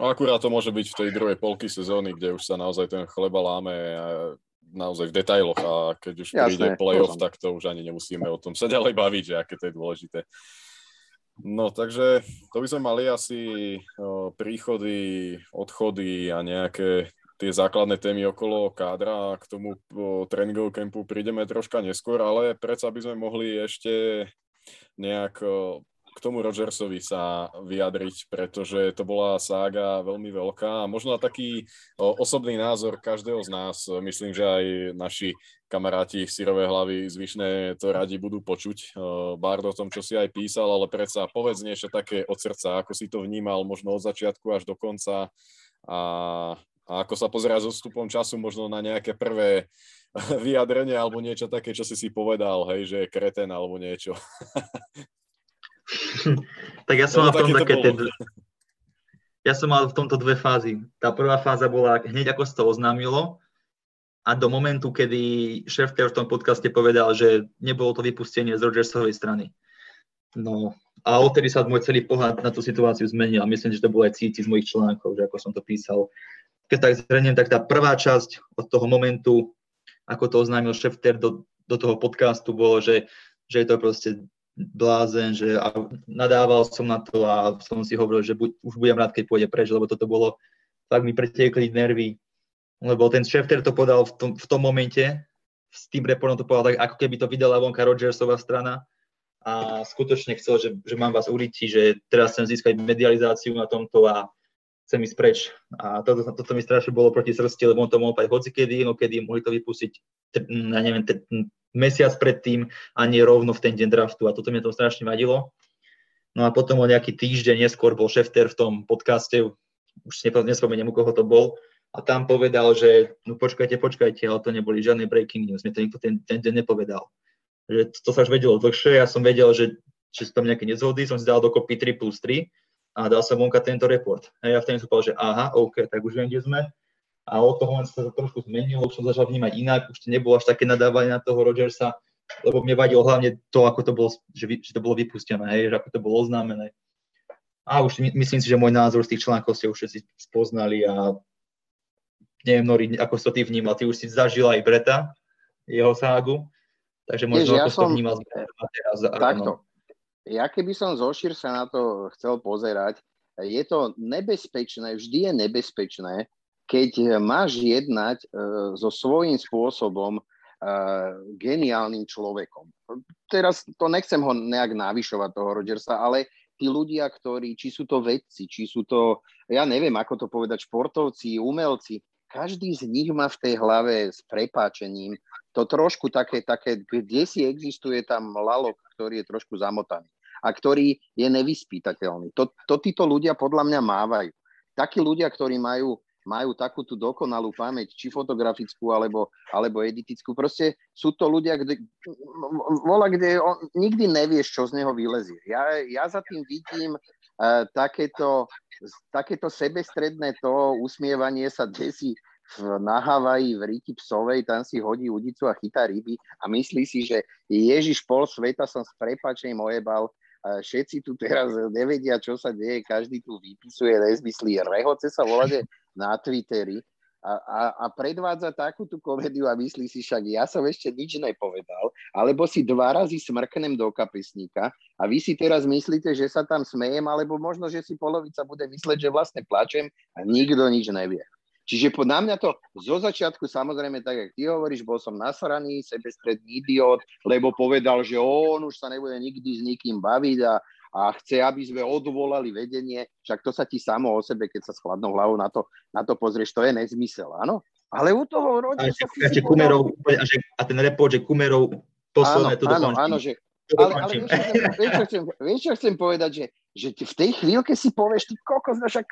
Akurát to môže byť v tej druhej polky sezóny, kde už sa naozaj ten chleba láme a naozaj v detailoch a keď už Jasné, príde playoff, tak to už ani nemusíme o tom sa ďalej baviť, že aké to je dôležité. No takže to by sme mali asi príchody, odchody a nejaké tie základné témy okolo kádra a k tomu tréningovú kempu prídeme troška neskôr, ale predsa by sme mohli ešte nejak k tomu Rodgersovi sa vyjadriť, pretože to bola sága veľmi veľká a možno taký osobný názor každého z nás. Myslím, že aj naši kamaráti sírové hlavy zvyšné to radi budú počuť. O, Bard o tom, čo si aj písal, ale predsa povedz niečo také od srdca, ako si to vnímal možno od začiatku až do konca a, a ako sa pozerá so stupom času možno na nejaké prvé vyjadrenie alebo niečo také, čo si si povedal, hej, že je kreten alebo niečo. Tak ja som mal v tom také to tie. Ja som mal v tomto dve fázy. Tá prvá fáza bola hneď ako sa to oznámilo a do momentu, kedy Schefter v tom podcaste povedal, že nebolo to vypustenie z Rodgersovej strany. No a odtedy sa môj celý pohľad na tú situáciu zmenil a myslím, že to bolo aj cítiť z mojich článkov, že ako som to písal. Keď tak zhrniem, tak tá prvá časť od toho momentu, ako to oznámil Schefter do, do toho podcastu, bolo, že, že je to proste blázen, že a nadával som na to a som si hovoril, že buď, už budem rád, keď pôjde preč, lebo toto bolo, tak mi pretekli nervy, lebo ten Schefter to podal v tom, v tom momente, s tým reportom to povedal tak, ako keby to vydala vonka Rodgersová strana a skutočne chcel, že, že mám vás ulici, že teraz chcem získať medializáciu na tomto a chcem ísť preč. A toto, toto mi strašne bolo proti srsti, lebo on to mohol povedať hocikedy, no kedy mohli to vypustiť, ja neviem, mesiac predtým a nie rovno v ten deň draftu a toto mi to strašne vadilo. No a potom o nejaký týždeň neskôr bol Schefter v tom podcaste, už nespomeniem, u koho to bol, a tam povedal, že no počkajte, počkajte, ale to neboli žiadne breaking news, mne to nikto ten, ten deň nepovedal. Že to, sa už vedelo dlhšie, ja som vedel, že, že sú tam nejaké nezhody, som si dal dokopy 3 plus 3 a dal som vonka tento report. A ja vtedy som povedal, že aha, OK, tak už viem, kde sme. A od toho len sa to trošku zmenilo, už som začal vnímať inak, už to nebolo až také nadávanie na toho Rodgersa, lebo mne vadilo hlavne to, ako to bolo, že, že to bolo vypustené, hej, že ako to bolo oznámené. A už my, myslím si, že môj názor z tých článkov ste už všetci spoznali a neviem, Nori, ako si to ty vnímal, ty už si zažil aj Breta, jeho ságu, takže možno Vieš, ja ako si to som- vnímal teraz. Takto. no. Ja keby som zošir sa na to chcel pozerať, je to nebezpečné, vždy je nebezpečné, keď máš jednať e, so svojím spôsobom e, geniálnym človekom. Teraz to nechcem ho nejak navyšovať, toho Rodgersa, ale tí ľudia, ktorí, či sú to vedci, či sú to, ja neviem, ako to povedať, športovci, umelci, každý z nich má v tej hlave s prepáčením to trošku také, také, kde si existuje tam lalok, ktorý je trošku zamotaný a ktorý je nevyspytateľný. To, to títo ľudia podľa mňa mávajú. Takí ľudia, ktorí majú, majú takú tú dokonalú pamäť, či fotografickú, alebo, alebo editickú, proste sú to ľudia, kde, vola, kde on, nikdy nevieš, čo z neho vylezie. Ja, ja za tým vidím uh, takéto, takéto sebestredné to usmievanie sa desí v, na Havaji, v Riti Psovej, tam si hodí udicu a chytá ryby a myslí si, že Ježiš pol sveta som s prepačením ojebal, všetci tu teraz nevedia, čo sa deje, každý tu vypisuje nezmyslí, rehoce sa volať na Twitteri a, a, a predvádza takú tú komédiu a myslí si však, ja som ešte nič nepovedal, alebo si dva razy smrknem do kapesníka a vy si teraz myslíte, že sa tam smejem, alebo možno, že si polovica bude mysleť, že vlastne plačem a nikto nič nevie. Čiže po, na mňa to zo začiatku, samozrejme, tak jak ty hovoríš, bol som nasraný, sebestredný idiot, lebo povedal, že on už sa nebude nikdy s nikým baviť a, a chce, aby sme odvolali vedenie. Však to sa ti samo o sebe, keď sa s chladnou hlavou na to, na to pozrieš, to je nezmysel, áno? Ale u toho rodí sa... Si Kumerov, a, že, a ten report, že Kumerov posledné to dokončí. Áno, áno, že, ale, ale vieš, čo chcem, vieš, čo chcem, vieš, čo chcem povedať, že že v tej chvíľke si povieš, ty kokos, no však,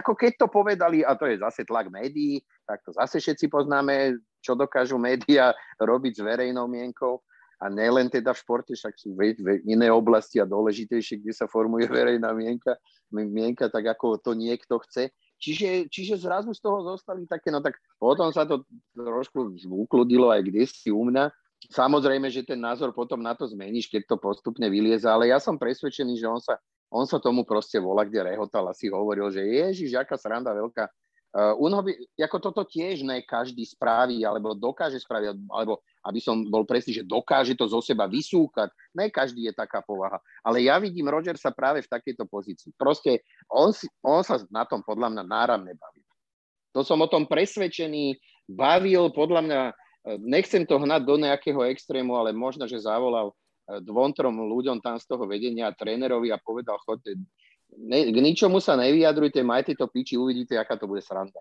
ako keď to povedali, a to je zase tlak médií, tak to zase všetci poznáme, čo dokážu médiá robiť s verejnou mienkou. A nelen teda v športe, však sú v, v iné oblasti a dôležitejšie, kde sa formuje verejná mienka, mienka tak ako to niekto chce. Čiže, čiže zrazu z toho zostali také, no tak potom sa to trošku ukludilo aj kde si u mňa. Samozrejme, že ten názor potom na to zmeníš, keď to postupne vylieza, ale ja som presvedčený, že on sa on sa tomu proste volá, kde rehotal a si hovoril, že ježiš, aká sranda veľká. Uh, by, ako toto tiež ne každý spraví, alebo dokáže spraviť, alebo aby som bol presný, že dokáže to zo seba vysúkať. Ne každý je taká povaha. Ale ja vidím sa práve v takejto pozícii. Proste on, si, on sa na tom podľa mňa náramne baví. To som o tom presvedčený, bavil podľa mňa, e, nechcem to hnať do nejakého extrému, ale možno, že zavolal dvom, trom ľuďom tam z toho vedenia trénerovi a povedal, chodte, ne, k ničomu sa nevyjadrujte, majte to piči, uvidíte, aká to bude sranda.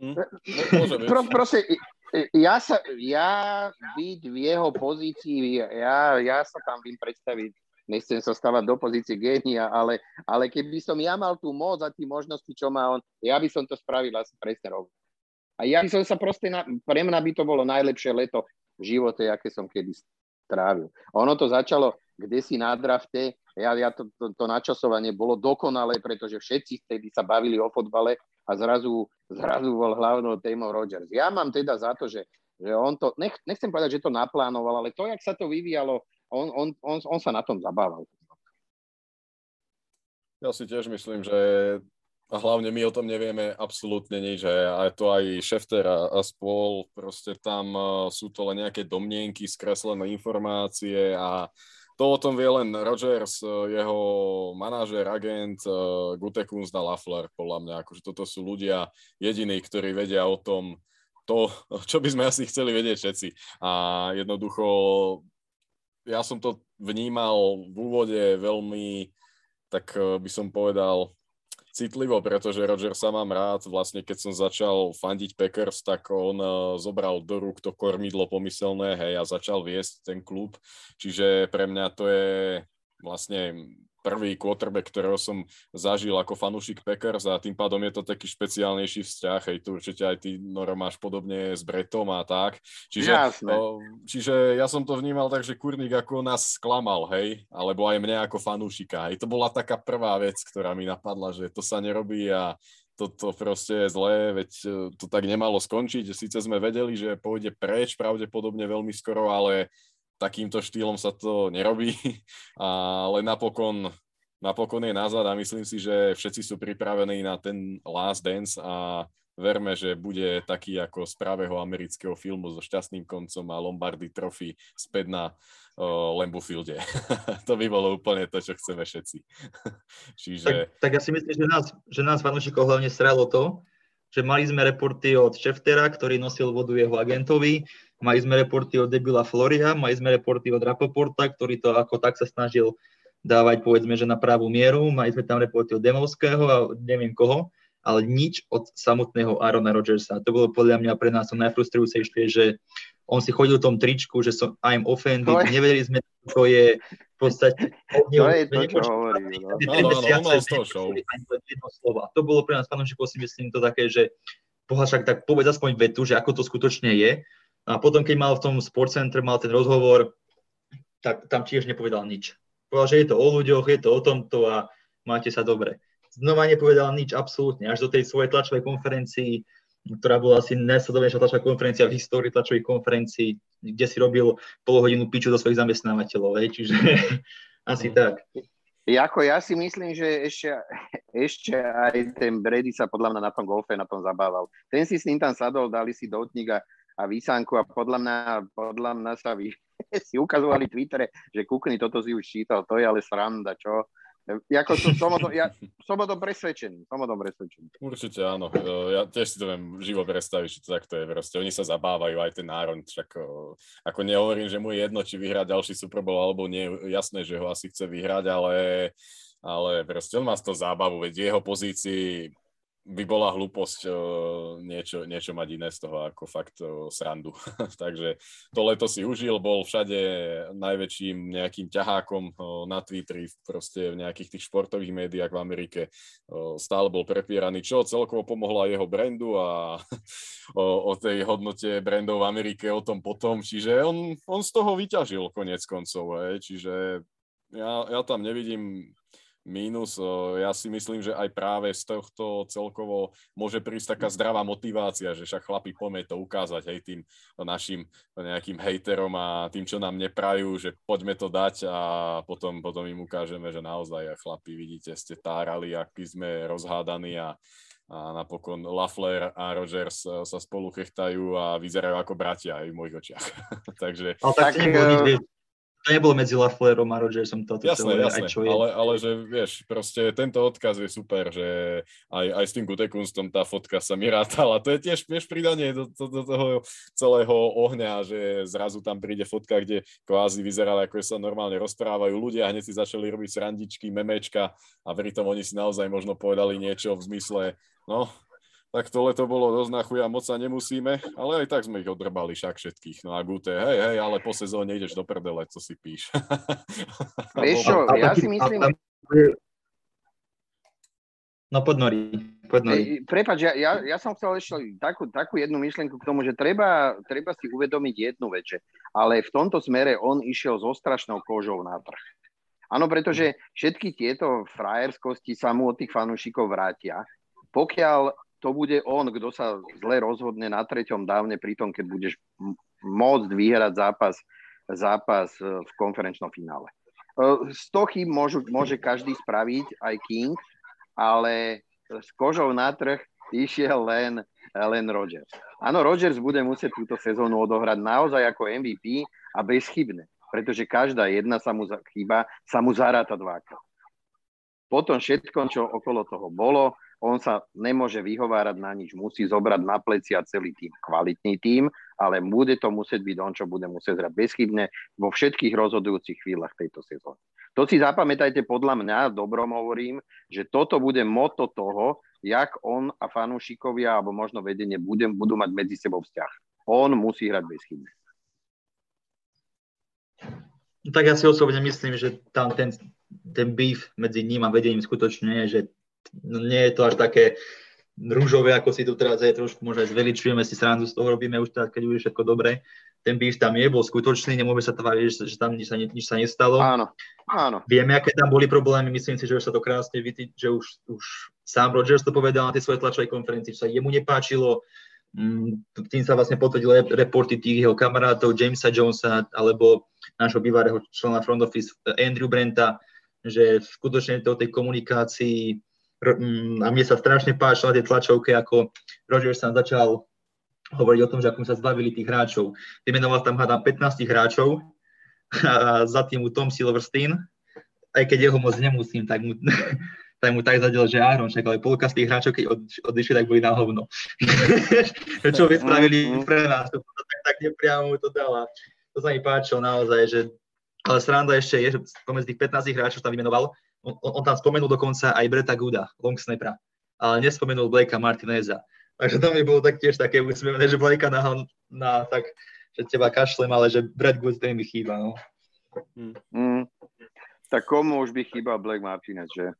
Hm? Pro, proste, ja, sa, ja byť v jeho pozícii, ja, ja sa tam vím predstaviť, nechcem sa stávať do pozície génia, ale, ale keby som ja mal tú moc a tie možnosti, čo má on, ja by som to spravil asi presne rovno. A ja by som sa proste, na, pre mňa by to bolo najlepšie leto v živote, aké som kedy trávil. Ono to začalo kde si na drafte, ja, ja to, to, to načasovanie bolo dokonalé, pretože všetci vtedy sa bavili o fotbale a zrazu, zrazu bol hlavnou témou Rodgers. Ja mám teda za to, že, že on to, nech, nechcem povedať, že to naplánoval, ale to, jak sa to vyvíjalo, on, on, on, on sa na tom zabával. Ja si tiež myslím, že a hlavne my o tom nevieme absolútne nič, že aj to aj Šefter a, a spol, proste tam uh, sú to len nejaké domnienky, skreslené informácie a to o tom vie len Rogers, e, jeho manažer, agent, uh, Gutekunz a Lafler, podľa mňa. Akože toto sú ľudia jediní, ktorí vedia o tom to, čo by sme asi chceli vedieť všetci. A jednoducho, ja som to vnímal v úvode veľmi, tak by som povedal, citlivo, pretože Roger sa mám rád. Vlastne keď som začal fandiť Packers, tak on uh, zobral do rúk to kormidlo pomyselné, hej, a začal viesť ten klub. Čiže pre mňa to je vlastne prvý quarterback, ktorého som zažil ako fanúšik Packers a tým pádom je to taký špeciálnejší vzťah, hej, tu určite aj ty, Noro, máš podobne s Bretom a tak. Čiže, o, čiže ja som to vnímal tak, že Kurník ako nás sklamal, hej, alebo aj mňa ako fanúšika. Hej, to bola taká prvá vec, ktorá mi napadla, že to sa nerobí a toto proste je zlé, veď e, to tak nemalo skončiť. Sice sme vedeli, že pôjde preč pravdepodobne veľmi skoro, ale takýmto štýlom sa to nerobí, ale napokon, napokon je nazad a myslím si, že všetci sú pripravení na ten last dance a verme, že bude taký ako z pravého amerického filmu so šťastným koncom a Lombardy Trophy späť na uh, Lambeau Fielde. to by bolo úplne to, čo chceme všetci. Čiže... tak, tak ja si myslím, že nás, že nás fanúšikov hlavne stralo to, že mali sme reporty od Šeftera, ktorý nosil vodu jeho agentovi, mali sme reporty od Debila Floria, mali sme reporty od Rapoporta, ktorý to ako tak sa snažil dávať, povedzme, že na pravú mieru, mali sme tam reporty od Demovského a neviem koho, ale nič od samotného Arona Rodgersa. To bolo podľa mňa pre nás to najfrustrujúcejšie, že on si chodil v tom tričku, že som I'm offended, to je... nevedeli sme, čo je v podstate... To je to, čo hovorí. No. To bolo pre nás fanúšikov si myslím to také, že boha však tak povedz aspoň vetu, že ako to skutočne je. A potom, keď mal v tom Sportcenter, mal ten rozhovor, tak tam tiež nepovedal nič. Povedal, že je to o ľuďoch, je to o tomto a máte sa dobre. Znova nepovedal nič absolútne, až do tej svojej tlačovej konferencii ktorá bola asi najsledovanejšia tlačová konferencia v histórii tlačových konferencií, kde si robil pol hodinu piču do svojich zamestnávateľov, hej, čiže asi mm. tak. Jako ja si myslím, že ešte, ešte aj ten Brady sa podľa mňa na tom golfe na tom zabával. Ten si s ním tam sadol, dali si dotník a, a výsanku a podľa mňa, podľa mňa sa vy, si ukazovali v Twittere, že kúkni, toto si už čítal, to je ale sranda, čo? Jako som, som, o tom, ja, som o tom presvedčený. Som o tom presvedčený. Určite áno. E, Ja tiež si to viem živo predstaviť, že to takto je. Proste oni sa zabávajú, aj ten Áron. Však o, ako nehovorím, že mu je jedno, či vyhrá ďalší Super Bowl alebo nie. Jasné, že ho asi chce vyhrať, ale, ale proste on má z toho zábavu. Veď jeho pozícii by bola hlúposť o, niečo, niečo mať iné z toho ako fakt o, srandu. Takže to leto si užil, bol všade najväčším nejakým ťahákom o, na Twitteri, proste v nejakých tých športových médiách v Amerike. Stále bol prepieraný, čo celkovo pomohlo aj jeho brandu a o, o tej hodnote brandov v Amerike, o tom potom. Čiže on, on z toho vyťažil konec koncov. Hej. Čiže ja, ja tam nevidím mínus. Ja si myslím, že aj práve z tohto celkovo môže prísť taká zdravá motivácia, že však chlapi poďme to ukázať hej, tým našim nejakým hejterom a tým, čo nám neprajú, že poďme to dať a potom, potom im ukážeme, že naozaj chlapi, vidíte, ste tárali, aký sme rozhádaní a, a napokon Lafler a Rogers sa spolu chechtajú a vyzerajú ako bratia aj v mojich očiach. Takže... Ale tak, tak uh to nebolo medzi Laflerom a Rodgersom toto jasné, celé, jasné, aj čo je. Ale, ale že vieš, proste tento odkaz je super, že aj, aj s tým Gutekunstom tá fotka sa mi rátala. To je tiež, tiež pridanie do, do, do toho celého ohňa, že zrazu tam príde fotka, kde kvázi vyzerala, ako sa normálne rozprávajú ľudia a hneď si začali robiť srandičky, memečka a pritom oni si naozaj možno povedali niečo v zmysle, no, tak to leto bolo dosť na chuja, moc sa nemusíme, ale aj tak sme ich odrbali však všetkých. No a Gute, hej, hej, ale po sezóne ideš do prdele, co si píš. Vieš čo, ja si myslím... No poď Nori. Prepač, ja, ja, ja som chcel ešte takú, takú jednu myšlienku k tomu, že treba, treba si uvedomiť jednu vec, že ale v tomto smere on išiel so strašnou kožou na trh. Áno, pretože všetky tieto frajerskosti sa mu od tých fanúšikov vrátia. Pokiaľ to bude on, kto sa zle rozhodne na treťom dávne pri tom, keď budeš môcť vyhrať zápas, zápas e, v konferenčnom finále. Z toho chyb môžu, môže každý spraviť, aj King, ale s kožou na trh išiel len, len Rodgers. Áno, Rodgers bude musieť túto sezónu odohrať naozaj ako MVP a bezchybne, pretože každá jedna sa mu chyba sa mu zaráta dvakrát. Potom všetko, čo okolo toho bolo, on sa nemôže vyhovárať na nič, musí zobrať na plecia celý tým, kvalitný tým, ale bude to musieť byť on, čo bude musieť hrať bezchybne vo všetkých rozhodujúcich chvíľach tejto sezóny. To si zapamätajte podľa mňa, dobrom hovorím, že toto bude moto toho, jak on a fanúšikovia, alebo možno vedenie budem, budú mať medzi sebou vzťah. On musí hrať bezchybne. No tak ja si osobne myslím, že tam ten, ten beef medzi ním a vedením skutočne je, že nie je to až také rúžové, ako si tu teraz je, trošku možno aj zveličujeme si srandu, z toho robíme už teraz, keď už je všetko dobré. Ten býv tam je, bol skutočný, nemôžeme sa tváriť, že, že tam nič sa, nič sa nestalo. Áno, áno. Vieme, aké tam boli problémy, myslím si, že už sa to krásne vidí, že už, už sám Rogers to povedal na tej svojej tlačovej konferencii, že sa jemu nepáčilo, mm, tým sa vlastne potvrdili reporty tých jeho kamarátov, Jamesa Jonesa, alebo nášho bývalého člena front office Andrew Brenta, že skutočne to o tej komunikácii a mne sa strašne páčilo na tej tlačovke, ako Rogers sa začal hovoriť o tom, že ako sa zbavili tých hráčov. Vymenoval tam, hádam, 15 hráčov a za tým mu Tom Silverstein, aj keď jeho moc nemusím, tak mu, tak mu tak zadel, že Aaron, však ale polka z tých hráčov, keď od, odišli, tak boli na hovno. Čo by spravili mm-hmm. pre nás, to, tak, tak nepriamo mu to dala. To sa mi páčilo naozaj, že ale sranda ešte je, že pomedzi tých 15 hráčov tam vymenoval, on, on tam spomenul dokonca aj Breta Guda, long snapera, ale nespomenul Blakea Martineza. Takže tam mi bolo taktiež také úsmevné, že Blakea nahal na tak, že teba kašlem, ale že Brad Good ten mi chýba. No. Mm. Mm. Tak komu už by chýbal Black Martinez, že?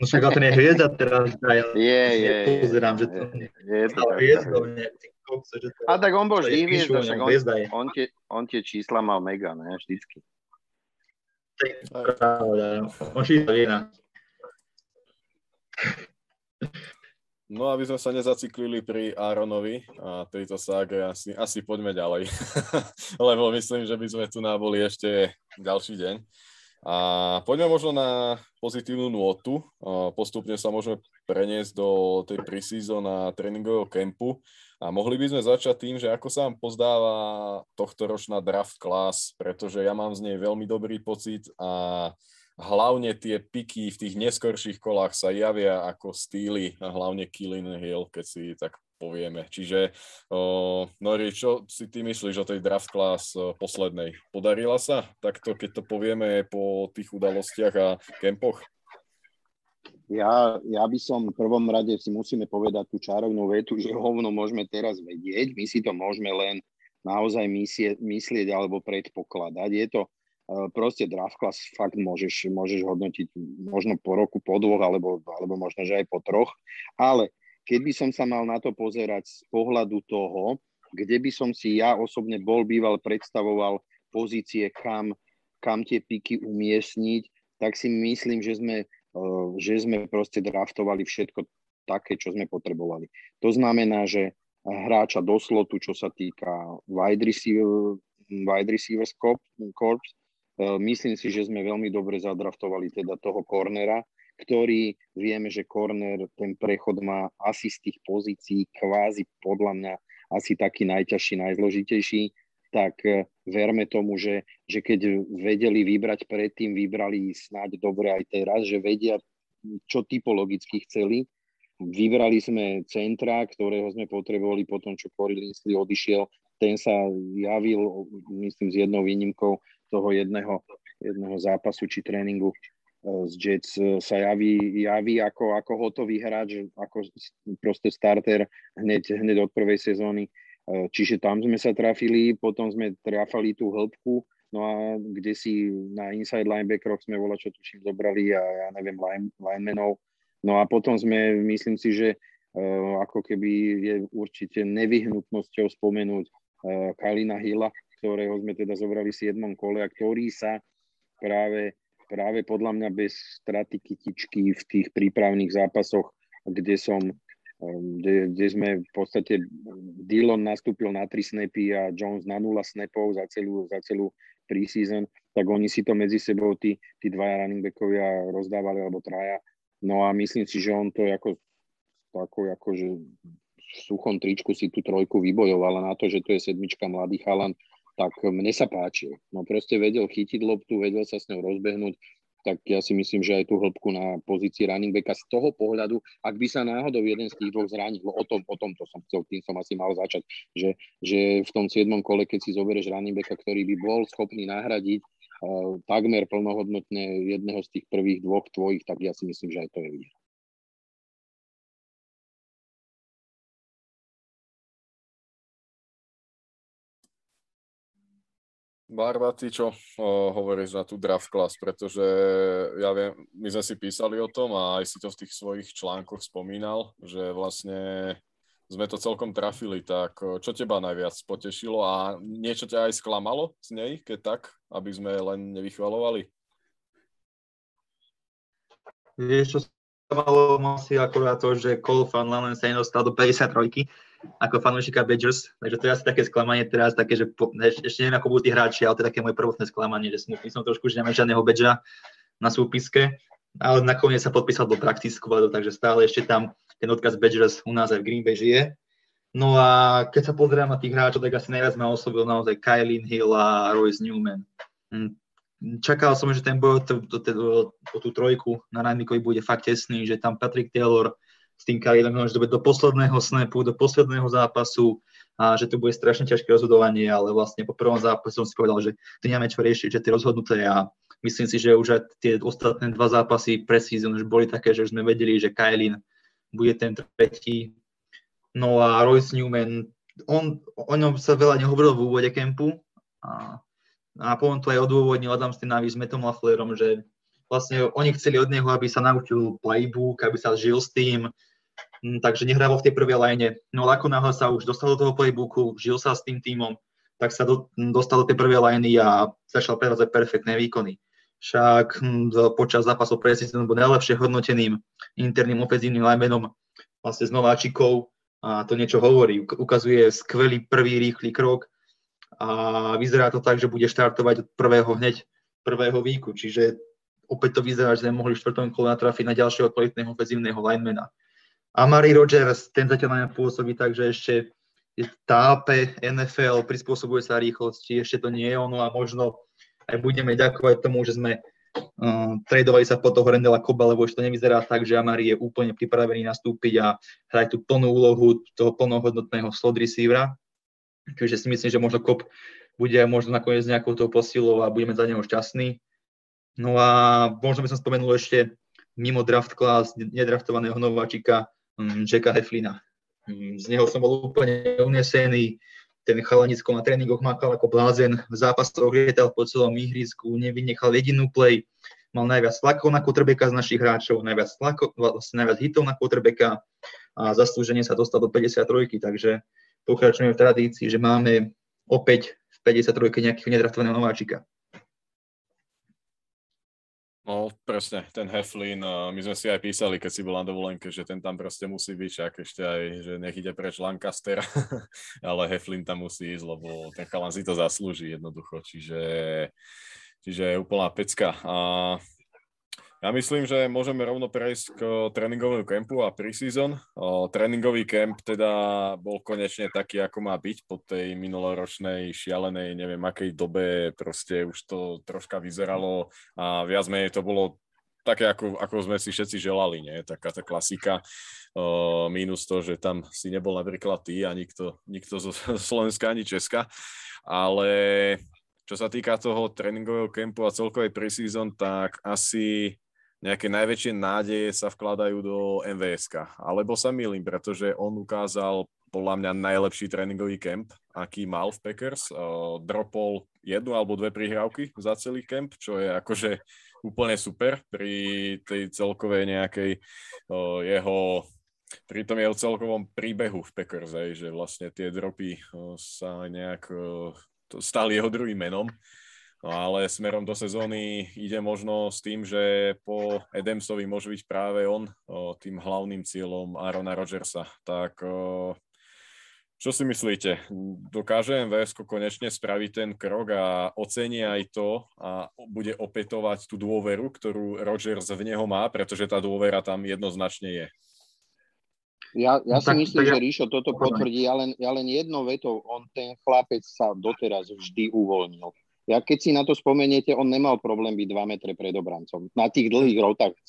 No však ale ten je hviezda teraz. Ja je, je, pozerám, že to je, je to tak, hviezdovne. A tak on bol vždy hviezda, však on, on, tie, on tie čísla mal mega, ne, vždycky. No aby sme sa nezaciklili pri Aaronovi a tejto ságe, asi, asi poďme ďalej. Lebo myslím, že by sme tu boli ešte ďalší deň. A poďme možno na pozitívnu nôtu. Postupne sa môžeme preniesť do tej preseason a tréningového kempu. A mohli by sme začať tým, že ako sa vám pozdáva tohto ročná draft class, pretože ja mám z nej veľmi dobrý pocit a hlavne tie piky v tých neskorších kolách sa javia ako stýly, a hlavne Killing Hill, keď si tak povieme. Čiže, uh, Nori, čo si ty myslíš o tej draft class poslednej? Podarila sa takto, keď to povieme po tých udalostiach a kempoch? Ja, ja by som v prvom rade si musíme povedať tú čarovnú vetu, že hovno môžeme teraz vedieť, my si to môžeme len naozaj myslieť, myslieť alebo predpokladať. Je to uh, proste draft class, fakt môžeš, môžeš hodnotiť možno po roku, po dvoch, alebo, alebo možno, že aj po troch, ale keď by som sa mal na to pozerať z pohľadu toho, kde by som si ja osobne bol býval, predstavoval pozície, kam, kam tie piky umiestniť, tak si myslím, že sme, eh, že sme proste draftovali všetko také, čo sme potrebovali. To znamená, že hráča do slotu, čo sa týka wide, receiver, wide receivers corps, eh, myslím si, že sme veľmi dobre zadraftovali teda toho cornera, ktorý vieme, že corner ten prechod má asi z tých pozícií kvázi podľa mňa asi taký najťažší, najzložitejší, tak e, verme tomu, že, že keď vedeli vybrať predtým, vybrali snáď dobre aj teraz, že vedia, čo typologicky chceli. Vybrali sme centra, ktorého sme potrebovali po tom, čo Corey odišiel. Ten sa javil, myslím, s jednou výnimkou toho jedného, jedného zápasu či tréningu z Jets e, sa javí, javí ako, ako hotový hráč, ako proste starter hneď, hneď od prvej sezóny. E, čiže tam sme sa trafili, potom sme trafali tú hĺbku, no a kde si na inside linebackeroch sme vola, čo tuším, zobrali a ja neviem, line, linemenov. No a potom sme, myslím si, že ako keby je určite nevyhnutnosťou spomenúť Kalina Hilla, ktorého sme teda zobrali v 7. kole a ktorý sa práve práve podľa mňa bez straty kytičky v tých prípravných zápasoch, kde som um, kde, kde sme v podstate Dillon nastúpil na 3 snapy a Jones na 0 snapov za celú, za celú preseason, tak oni si to medzi sebou, tí, tí dvaja running backovia rozdávali, alebo traja. No a myslím si, že on to ako, ako, ako že v suchom tričku si tú trojku vybojoval a na to, že to je sedmička mladý chalan, tak mne sa páčil. No proste vedel chytiť loptu, vedel sa s ňou rozbehnúť, tak ja si myslím, že aj tú hĺbku na pozícii running backa z toho pohľadu, ak by sa náhodou jeden z tých dvoch zranil, o tom, o tom to som chcel, tým som asi mal začať, že, že v tom 7. kole, keď si zoberieš running backa, ktorý by bol schopný nahradiť uh, takmer plnohodnotne jedného z tých prvých dvoch tvojich, tak ja si myslím, že aj to je vidieť. Barba, ty čo o, hovoríš na tú draft class, pretože ja viem, my sme si písali o tom a aj si to v tých svojich článkoch spomínal, že vlastne sme to celkom trafili, tak čo teba najviac potešilo a niečo ťa aj sklamalo z nej, keď tak, aby sme len nevychvalovali? Vieš, čo sklamalo asi akorát to, že Cole Van Lanen sa nedostal do 53 ako fanúšika Badgers, takže to je asi také sklamanie teraz, také, že po, ešte neviem, ako budú tí hráči, ale to je také moje prvotné sklamanie, že smutný som trošku, že nemáme žiadneho Badgera na súpiske, ale nakoniec sa podpísal do practice takže stále ešte tam ten odkaz Badgers u nás aj v Green Bay žije. No a keď sa pozerám na tých hráčov, tak asi najviac ma oslovil naozaj Kylin Hill a Royce Newman. Hm, čakal som, že ten boj o tú trojku na Rajmikovi bude fakt tesný, že tam Patrick Taylor s tým to bude do posledného snapu, do posledného zápasu a že to bude strašne ťažké rozhodovanie, ale vlastne po prvom zápase som si povedal, že to nemáme čo riešiť, že to je rozhodnuté a myslím si, že už aj tie ostatné dva zápasy pre season už boli také, že už sme vedeli, že Kylin bude ten tretí. No a Royce Newman, on, o ňom sa veľa nehovorilo v úvode kempu a, a potom to aj odôvodnil Adam Stenavi s Metom Laflerom, že vlastne oni chceli od neho, aby sa naučil playbook, aby sa žil s tým, takže nehrával v tej prvej line. No ako náhle sa už dostal do toho playbooku, žil sa s tým týmom, tak sa do, dostal do tej prvej liney a začal prevádzať perfektné výkony. Však hm, počas zápasov preseason bol najlepšie hodnoteným interným ofenzívnym linemanom vlastne s nováčikov a to niečo hovorí. Ukazuje skvelý prvý rýchly krok a vyzerá to tak, že bude štartovať od prvého hneď prvého výku, čiže opäť to vyzerá, že sme mohli v štvrtom kole natrafiť na ďalšieho kvalitného ofenzívneho linemana. A Mary Rogers, ten zatiaľ na mňa pôsobí tak, že ešte tápe NFL, prispôsobuje sa rýchlosti, ešte to nie je ono a možno aj budeme ďakovať tomu, že sme Uh, tradovali sa po toho Rendela Koba, lebo už to nevyzerá tak, že Amari je úplne pripravený nastúpiť a hrať tú plnú úlohu toho plnohodnotného slot receivera. Čiže si myslím, že možno Kop bude možno nakoniec nejakou tou posilou a budeme za neho šťastní. No a možno by som spomenul ešte mimo draft class nedraftovaného nováčika Jacka Heflina. Um, z neho som bol úplne unesený ten chalanicko na tréningoch makal ako blázen, v zápasoch lietal po celom ihrisku, nevynechal jedinú play, mal najviac tlakov na quarterbacka z našich hráčov, najviac, tlakov, vlastne najviac hitov na quarterbacka a zaslúženie sa dostal do 53, takže pokračujeme v tradícii, že máme opäť v 53 nejakého nedraftovaného nováčika. No, presne, ten Heflin, my sme si aj písali, keď si bol na dovolenke, že ten tam proste musí byť, však ešte aj, že nech ide preč Lancaster, ale Heflin tam musí ísť, lebo ten chalan si to zaslúži jednoducho, čiže, čiže úplná pecka. A ja myslím, že môžeme rovno prejsť k tréningovému kempu a preseason. Tréningový kemp teda bol konečne taký, ako má byť po tej minuloročnej šialenej, neviem akej dobe, proste už to troška vyzeralo a viac menej to bolo také, ako, ako sme si všetci želali, nie? Taká tá klasika. Uh, minus to, že tam si nebol napríklad ty a nikto, nikto zo Slovenska ani Česka. Ale čo sa týka toho tréningového kempu a celkovej preseason, tak asi nejaké najväčšie nádeje sa vkladajú do MVSK. Alebo sa milím, pretože on ukázal podľa mňa najlepší tréningový kemp, aký mal v Packers. Uh, dropol jednu alebo dve prihrávky za celý kemp, čo je akože úplne super pri tej celkovej nejakej uh, jeho pri tom jeho celkovom príbehu v Packers, aj, že vlastne tie dropy uh, sa nejak uh, stali jeho druhým menom. No ale smerom do sezóny ide možno s tým, že po Edemsovi môže byť práve on tým hlavným cieľom Arona Rodgersa. Tak čo si myslíte? Dokáže MVS konečne spraviť ten krok a ocení aj to a bude opätovať tú dôveru, ktorú Rodgers v neho má, pretože tá dôvera tam jednoznačne je. Ja, ja no, si tak, myslím, tak, že Ríšo toto potvrdí, ja len, ja len jednou vetou, on ten chlapec sa doteraz vždy uvoľnil ja keď si na to spomeniete, on nemal problém byť 2 metre pred obrancom na tých dlhých rotách. E,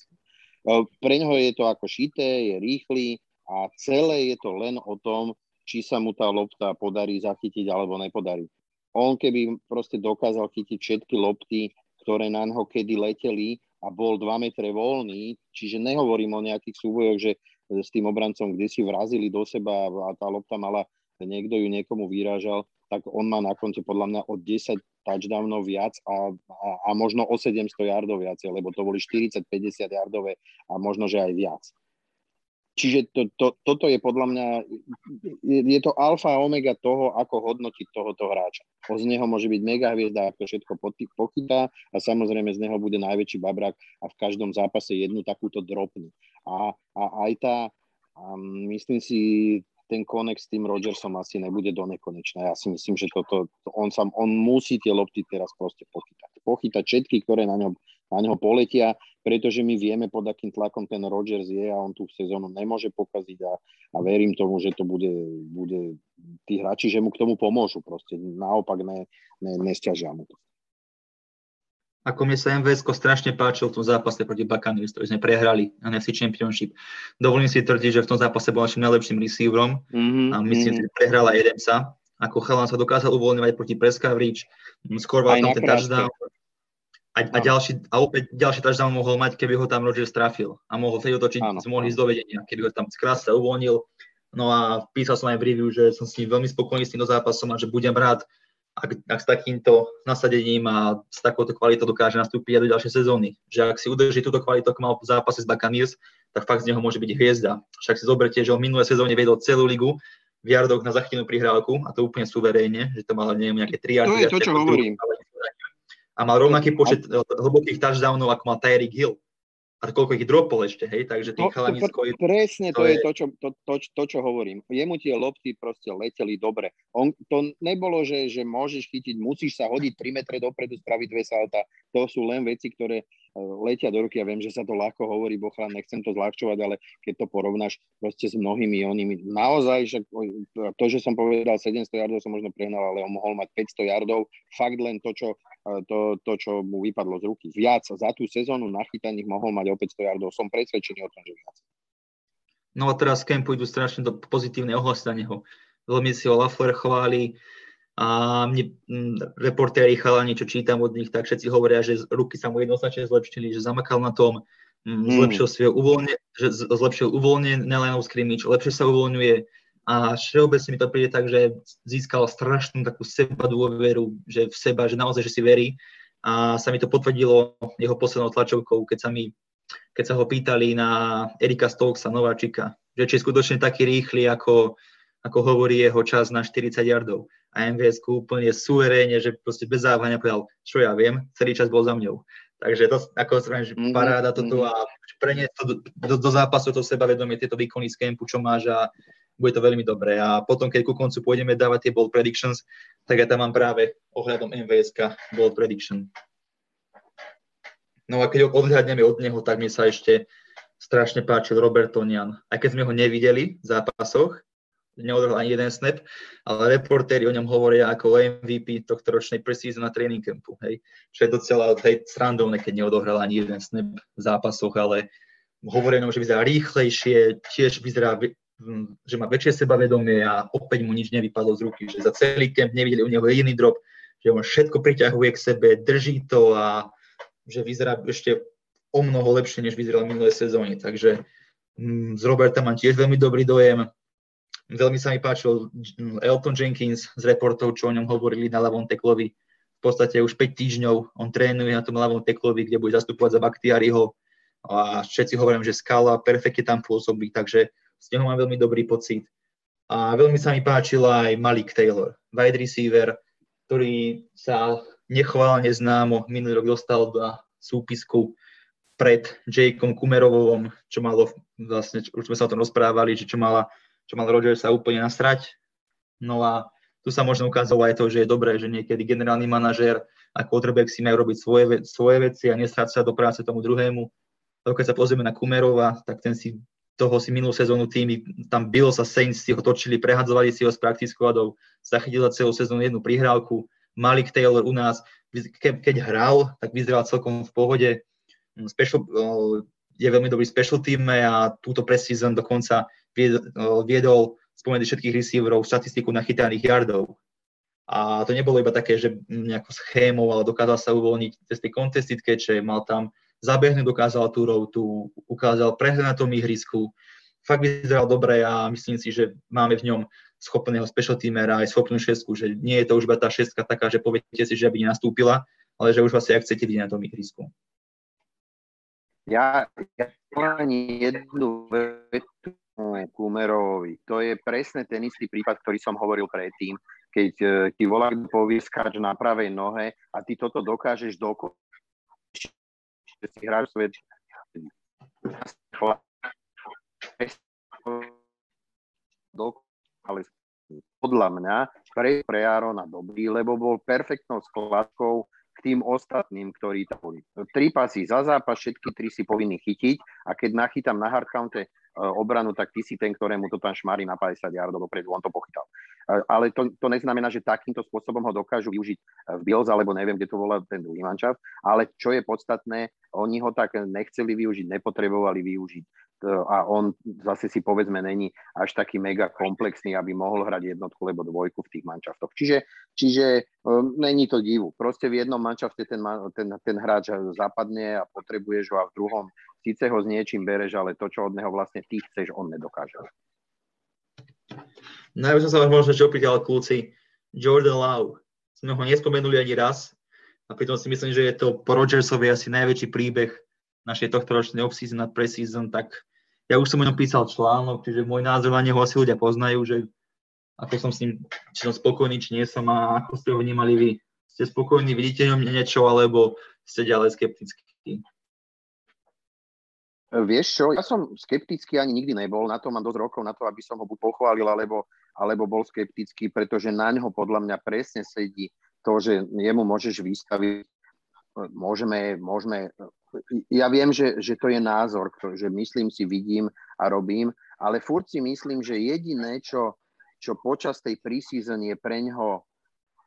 pre ňoho je to ako šité, je rýchly a celé je to len o tom, či sa mu tá lopta podarí zachytiť alebo nepodarí. On keby proste dokázal chytiť všetky lopty, ktoré na ňo kedy leteli a bol 2 metre voľný, čiže nehovorím o nejakých súbojoch, že s tým obrancom kde si vrazili do seba a tá lopta mala, niekto ju niekomu vyrážal, tak on má na konte podľa mňa od 10 touchdownov viac a, a, a možno o 700 yardov viac, lebo to boli 40-50 yardové a možno, že aj viac. Čiže to, to, toto je podľa mňa, je, je to alfa a omega toho, ako hodnotiť tohoto hráča. O z neho môže byť mega hviezda, ako všetko pochytá a samozrejme z neho bude najväčší babrak a v každom zápase jednu takúto dropnú. A, a aj tá, um, myslím si, ten konek s tým Rodgersom asi nebude do nekonečna. Ja si myslím, že toto, on, sa, on musí tie lopty teraz proste pochytať. Pochytať všetky, ktoré na ňom, na ňo poletia, pretože my vieme, pod akým tlakom ten Rodgers je a on tú sezónu nemôže pokaziť a, a verím tomu, že to bude, bude tí hráči, že mu k tomu pomôžu proste. Naopak ne, ne, nestiažia mu to ako mne sa MVS strašne páčil v tom zápase proti Buccaneers, ktorý sme prehrali na NFC Championship. Dovolím si tvrdiť, že v tom zápase bol našim najlepším receiverom mm-hmm. a myslím, mm-hmm. že prehrala jeden sa. Ako chalán sa dokázal uvoľňovať proti press coverage, skoroval tam ten touchdown. A, a, ďalší, a opäť ďalší touchdown mohol mať, keby ho tam Rodgers trafil. A mohol sa otočiť, mohli ísť do vedenia, keby ho tam krásne uvoľnil. No a písal som aj v review, že som s ním veľmi spokojný s týmto zápasom a že budem rád, ak, ak s takýmto nasadením a s takouto kvalitou dokáže nastúpiť aj do ďalšej sezóny. Že ak si udrží túto kvalitu, ako mal v zápase s Buccaneers, tak fakt z neho môže byť hviezda. Však si zoberte, že on minulé sezóne vedol celú ligu v jardoch na zachytenú prihrávku a to úplne suverénne, že to mal neviem, nejaké 3 To je to, čo hovorím. A mal rovnaký počet hlbokých touchdownov, ako mal Tyreek Hill a koľko ich dropol ešte, hej, takže tých chalanisko... je... Presne, to, to je to čo, to, to, to, čo hovorím. Jemu tie lopty proste leteli dobre. On, to nebolo, že, že môžeš chytiť, musíš sa hodiť 3 metre dopredu, spraviť dve salta. To sú len veci, ktoré letia do ruky. Ja viem, že sa to ľahko hovorí, Bochran, nechcem to zľahčovať, ale keď to porovnáš proste s mnohými onými, naozaj, že to, že som povedal 700 yardov som možno prehnal, ale on mohol mať 500 yardov, fakt len to, čo, to, to, čo mu vypadlo z ruky. Viac za tú sezónu nachytaných mohol mať o 500 yardov, som presvedčený o tom, že viac. No a teraz z campu idú strašne do pozitívne ohlasy na. Veľmi si ho Lafler chváli, a mne reportéri chalani, čo čítam od nich, tak všetci hovoria, že ruky sa mu jednoznačne zlepšili, že zamakal na tom, mm. zlepšil, svoje uvoľne, že zlepšil uvoľnený line of scrimmage, lepšie sa uvoľňuje a všeobecne mi to príde tak, že získal strašnú takú seba dôveru, že v seba, že naozaj, že si verí a sa mi to potvrdilo jeho poslednou tlačovkou, keď sa mi keď sa ho pýtali na Erika Stokesa, Nováčika, že či je skutočne taký rýchly, ako, ako hovorí jeho čas na 40 yardov a MVS úplne suverénne, že proste bez závania povedal, čo ja viem, celý čas bol za mňou. Takže to, ako sa že mhm, paráda toto mhm. a preniesť to do, do, do zápasu to sebavedomie, tieto výkony z kempu, čo máš a bude to veľmi dobré. A potom, keď ku koncu pôjdeme dávať tie bold predictions, tak ja tam mám práve ohľadom MVSK bold prediction. No a keď ho odhľadneme od neho, tak mi sa ešte strašne páčil Robert Tonian. Aj keď sme ho nevideli v zápasoch, neodohral ani jeden snap, ale reportéri o ňom hovoria ako o MVP tohto ročnej preseason na training campu, hej. Čo je docela hej, srandovné, keď neodohral ani jeden snap v zápasoch, ale hovoria o že vyzerá rýchlejšie, tiež vyzerá, že má väčšie sebavedomie a opäť mu nič nevypadlo z ruky, že za celý camp nevideli u neho jediný drop, že on všetko priťahuje k sebe, drží to a že vyzerá ešte o mnoho lepšie, než vyzeral minulé sezóny. Takže z Roberta mám tiež veľmi dobrý dojem. Veľmi sa mi páčil Elton Jenkins z reportov, čo o ňom hovorili na ľavom teklovi. V podstate už 5 týždňov on trénuje na tom ľavom teklovi, kde bude zastupovať za Baktiariho a všetci hovorím, že Skala perfektne tam pôsobí, takže z neho mám veľmi dobrý pocit. A veľmi sa mi páčil aj Malik Taylor, wide receiver, ktorý sa nechválne známo minulý rok dostal do súpisku pred Jakeom Kumerovom, čo malo vlastne, už sme sa o tom rozprávali, že čo mala čo mal Rodgers sa úplne nasrať. No a tu sa možno ukázalo aj to, že je dobré, že niekedy generálny manažér a quarterback si majú robiť svoje, svoje veci a nesrať sa do práce tomu druhému. To keď sa pozrieme na Kumerova, tak ten si toho si minulú sezónu týmy, tam bylo sa Saints si ho točili, prehadzovali si ho z practice squadov, zachytila celú sezónu jednu prihrávku. Malik Taylor u nás, ke, keď hral, tak vyzeral celkom v pohode. Special, je veľmi dobrý special týme a túto preseason dokonca viedol spomedzi všetkých receiverov statistiku nachytaných yardov. A to nebolo iba také, že nejako schémou, ale dokázal sa uvoľniť cez tie contested catche, mal tam zabehnúť, dokázal tú routu, ukázal prehľad na tom ihrisku. Fakt vyzeral dobre a myslím si, že máme v ňom schopného special teamera aj schopnú šestku, že nie je to už iba tá šestka taká, že poviete si, že by nenastúpila, ale že už vlastne ak chcete vidieť na tom ihrisku. Ja, ja ani jednu vetu Kumerovi. To je presne ten istý prípad, ktorý som hovoril predtým, keď e, ti volá, povie na pravej nohe a ty toto dokážeš dokončiť. Si hráš svet ale podľa mňa pre, pre Arona dobrý, lebo bol perfektnou skladkou k tým ostatným, ktorí tam boli. Tri pasy za zápas, všetky tri si povinný chytiť a keď nachytám na hardcounte obranu, tak ty si ten, ktorému to tam šmári na 50 yardov dopredu, on to pochytal. E, ale to, to neznamená, že takýmto spôsobom ho dokážu využiť v Bills, alebo neviem, kde to volá ten druhý mančav, ale čo je podstatné, oni ho tak nechceli využiť, nepotrebovali využiť a on zase si povedzme není až taký mega komplexný, aby mohol hrať jednotku alebo dvojku v tých mančaftoch. Čiže, čiže um, není to divu. Proste v jednom mančafte ten, ten, ten hráč zapadne a potrebuješ ho a v druhom síce ho s niečím bereš, ale to, čo od neho vlastne ty chceš, on nedokáže. By som sa vás možno čo opýtal, kľúci, Jordan Lau. Sme ho nespomenuli ani raz a pritom si myslím, že je to po Rodgersovi asi najväčší príbeh našej tohto ročnej off-season a pre-season, tak ja už som o ňom písal článok, čiže môj názor na neho asi ľudia poznajú, že ako som s ním, či som spokojný, či nie som a ako ste ho vnímali vy. Ste spokojní, vidíte ňom niečo, alebo ste ďalej skeptickí? Vieš čo, ja som skeptický ani nikdy nebol, na to mám dosť rokov na to, aby som ho buď pochválil, alebo, alebo bol skeptický, pretože na ňo podľa mňa presne sedí to, že jemu môžeš vystaviť, môžeme, môžeme ja viem, že, že to je názor, že myslím si, vidím a robím, ale furt si myslím, že jediné, čo, čo počas tej preseason je pre ňoho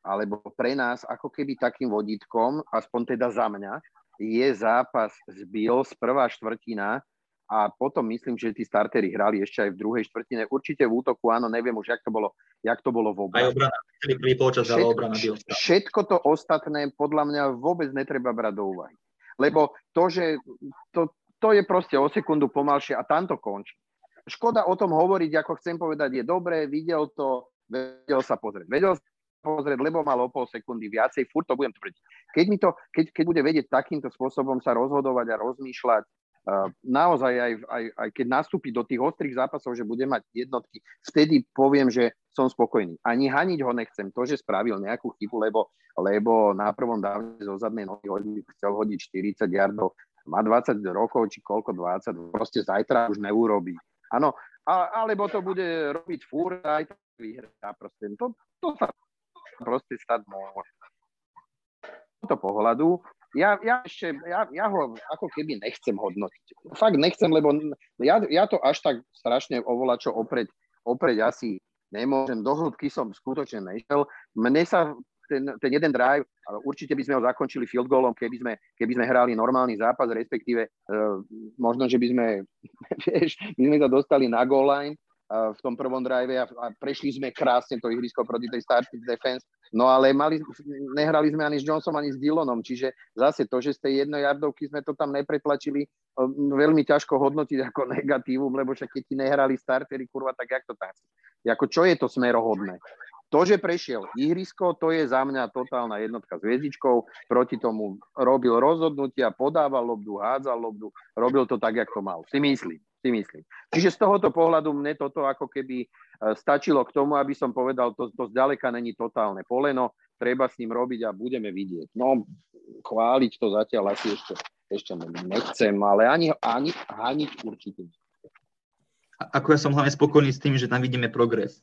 alebo pre nás ako keby takým vodítkom, aspoň teda za mňa, je zápas z Bills, prvá štvrtina a potom myslím, že tí startery hrali ešte aj v druhej štvrtine. Určite v útoku, áno, neviem už, jak to bolo, jak to bolo v obrane. Aj obrana, prvý počas všetko, obrana všetko to ostatné podľa mňa vôbec netreba brať do úvahy. Lebo to, že to, to je proste o sekundu pomalšie a tam to končí. Škoda o tom hovoriť, ako chcem povedať, je dobré, videl to, vedel sa pozrieť. Vedel pozrieť, lebo mal o pol sekundy viacej, furt to budem tvrdiť. Keď, mi to, keď, keď bude vedieť takýmto spôsobom sa rozhodovať a rozmýšľať, naozaj aj, aj, aj keď nastúpi do tých ostrých zápasov, že bude mať jednotky, vtedy poviem, že som spokojný. Ani haniť ho nechcem, to, že spravil nejakú chybu, lebo, lebo na prvom dávne zo zadnej nohy chcel hodiť 40 yardov, má 20 rokov, či koľko 20, proste zajtra už neurobí. Áno, alebo to bude robiť fúr, aj vyhrá. Proste. To, to sa proste stať môže. Z toho pohľadu, ja, ja ešte, ja, ja ho ako keby nechcem hodnotiť. Fakt nechcem, lebo ja, ja to až tak strašne ovolať, čo opreť, opreť asi nemôžem. Do hĺbky som skutočne nešiel. Mne sa ten, ten jeden drive, určite by sme ho zakončili field goalom, keby sme, keby sme hrali normálny zápas, respektíve uh, možno, že by sme, vieš, my sme sa dostali na goal line v tom prvom drive a, a prešli sme krásne to ihrisko proti tej starting defense, no ale mali, nehrali sme ani s Johnsonom, ani s Dillonom, čiže zase to, že z tej jednej jardovky sme to tam nepretlačili, veľmi ťažko hodnotiť ako negatívum, lebo však keď ti nehrali startery, kurva, tak jak to tak? Ako čo je to smerohodné? To, že prešiel ihrisko, to je za mňa totálna jednotka s hviezdičkou. Proti tomu robil rozhodnutia, podával lobdu, hádzal lobdu, robil to tak, jak to mal. Si myslím si myslím. Čiže z tohoto pohľadu mne toto ako keby e, stačilo k tomu, aby som povedal, to, to zďaleka není totálne poleno, treba s ním robiť a budeme vidieť. No, chváliť to zatiaľ asi ešte, ešte nechcem, ale ani, ani, ani určite. Ako ja som hlavne spokojný s tým, že tam vidíme progres.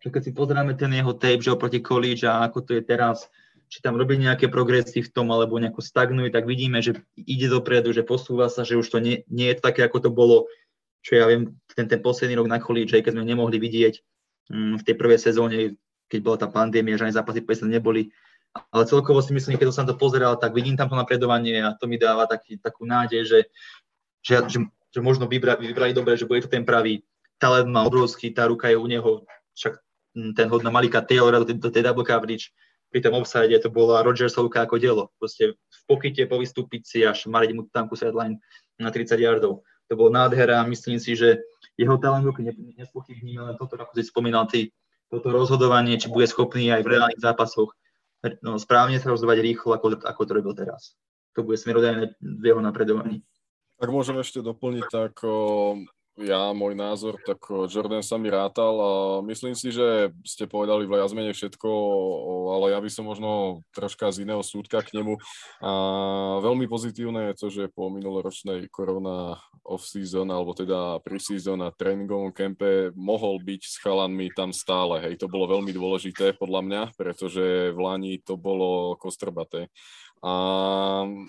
Keď si pozrieme ten jeho tape, že oproti college a ako to je teraz, či tam robí nejaké progresy v tom, alebo nejako stagnuje, tak vidíme, že ide dopredu, že posúva sa, že už to nie, nie je také, ako to bolo, čo ja viem, ten, ten posledný rok na college, keď sme nemohli vidieť um, v tej prvej sezóne, keď bola tá pandémia, že ani zápasy presne neboli. Ale celkovo si myslím, keď som to pozeral, tak vidím tam to napredovanie a to mi dáva taký, takú nádej, že, že, že, že možno vybra, vybrali dobre, že bude to ten pravý. Talent má obrovský, tá ruka je u neho, však ten hod na Malika Taylora do tej double coverage, pri tom offside to bola Rodgersovka ako dielo. Proste v pokyte povystúpiť si až mariť mu tanku sideline na 30 yardov. To bolo nádhera a myslím si, že jeho talent ruky nespochybníme, len toto, ako si spomínal ty, toto rozhodovanie, či bude schopný aj v reálnych zápasoch no, správne sa rozhodovať rýchlo, ako, ako to robil teraz. To bude smerodajné v jeho napredovaní. Ak môžem ešte doplniť, tak ja, môj názor, tak Jordan sa mi rátal a myslím si, že ste povedali v menej všetko, ale ja by som možno troška z iného súdka k nemu. A veľmi pozitívne je to, že po minuloročnej korona off-season, alebo teda pre-season a tréningovom kempe mohol byť s chalanmi tam stále. Hej, to bolo veľmi dôležité podľa mňa, pretože v Lani to bolo kostrbaté. A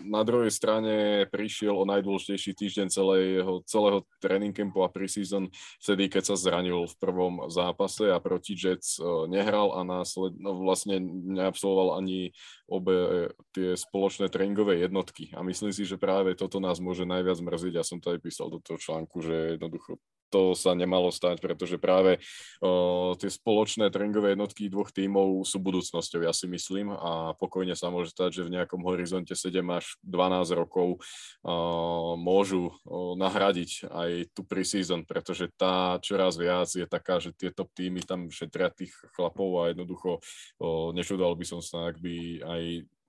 na druhej strane prišiel o najdôležitejší týždeň celého, celého training campu a preseason vtedy, keď sa zranil v prvom zápase a proti Jets e, nehral a následne no vlastne neabsolvoval ani obe tie spoločné tréningové jednotky. A myslím si, že práve toto nás môže najviac mrziť. Ja som to aj písal do toho článku, že jednoducho to sa nemalo stať, pretože práve o, tie spoločné tréningové jednotky dvoch tímov sú budúcnosťou, ja si myslím, a pokojne sa môže stať, že v nejakom horizonte 7 až 12 rokov o, môžu o, nahradiť aj tú preseason, pretože tá čoraz viac je taká, že tie top týmy tam šetria tých chlapov a jednoducho o, nečudal by som sa, ak by aj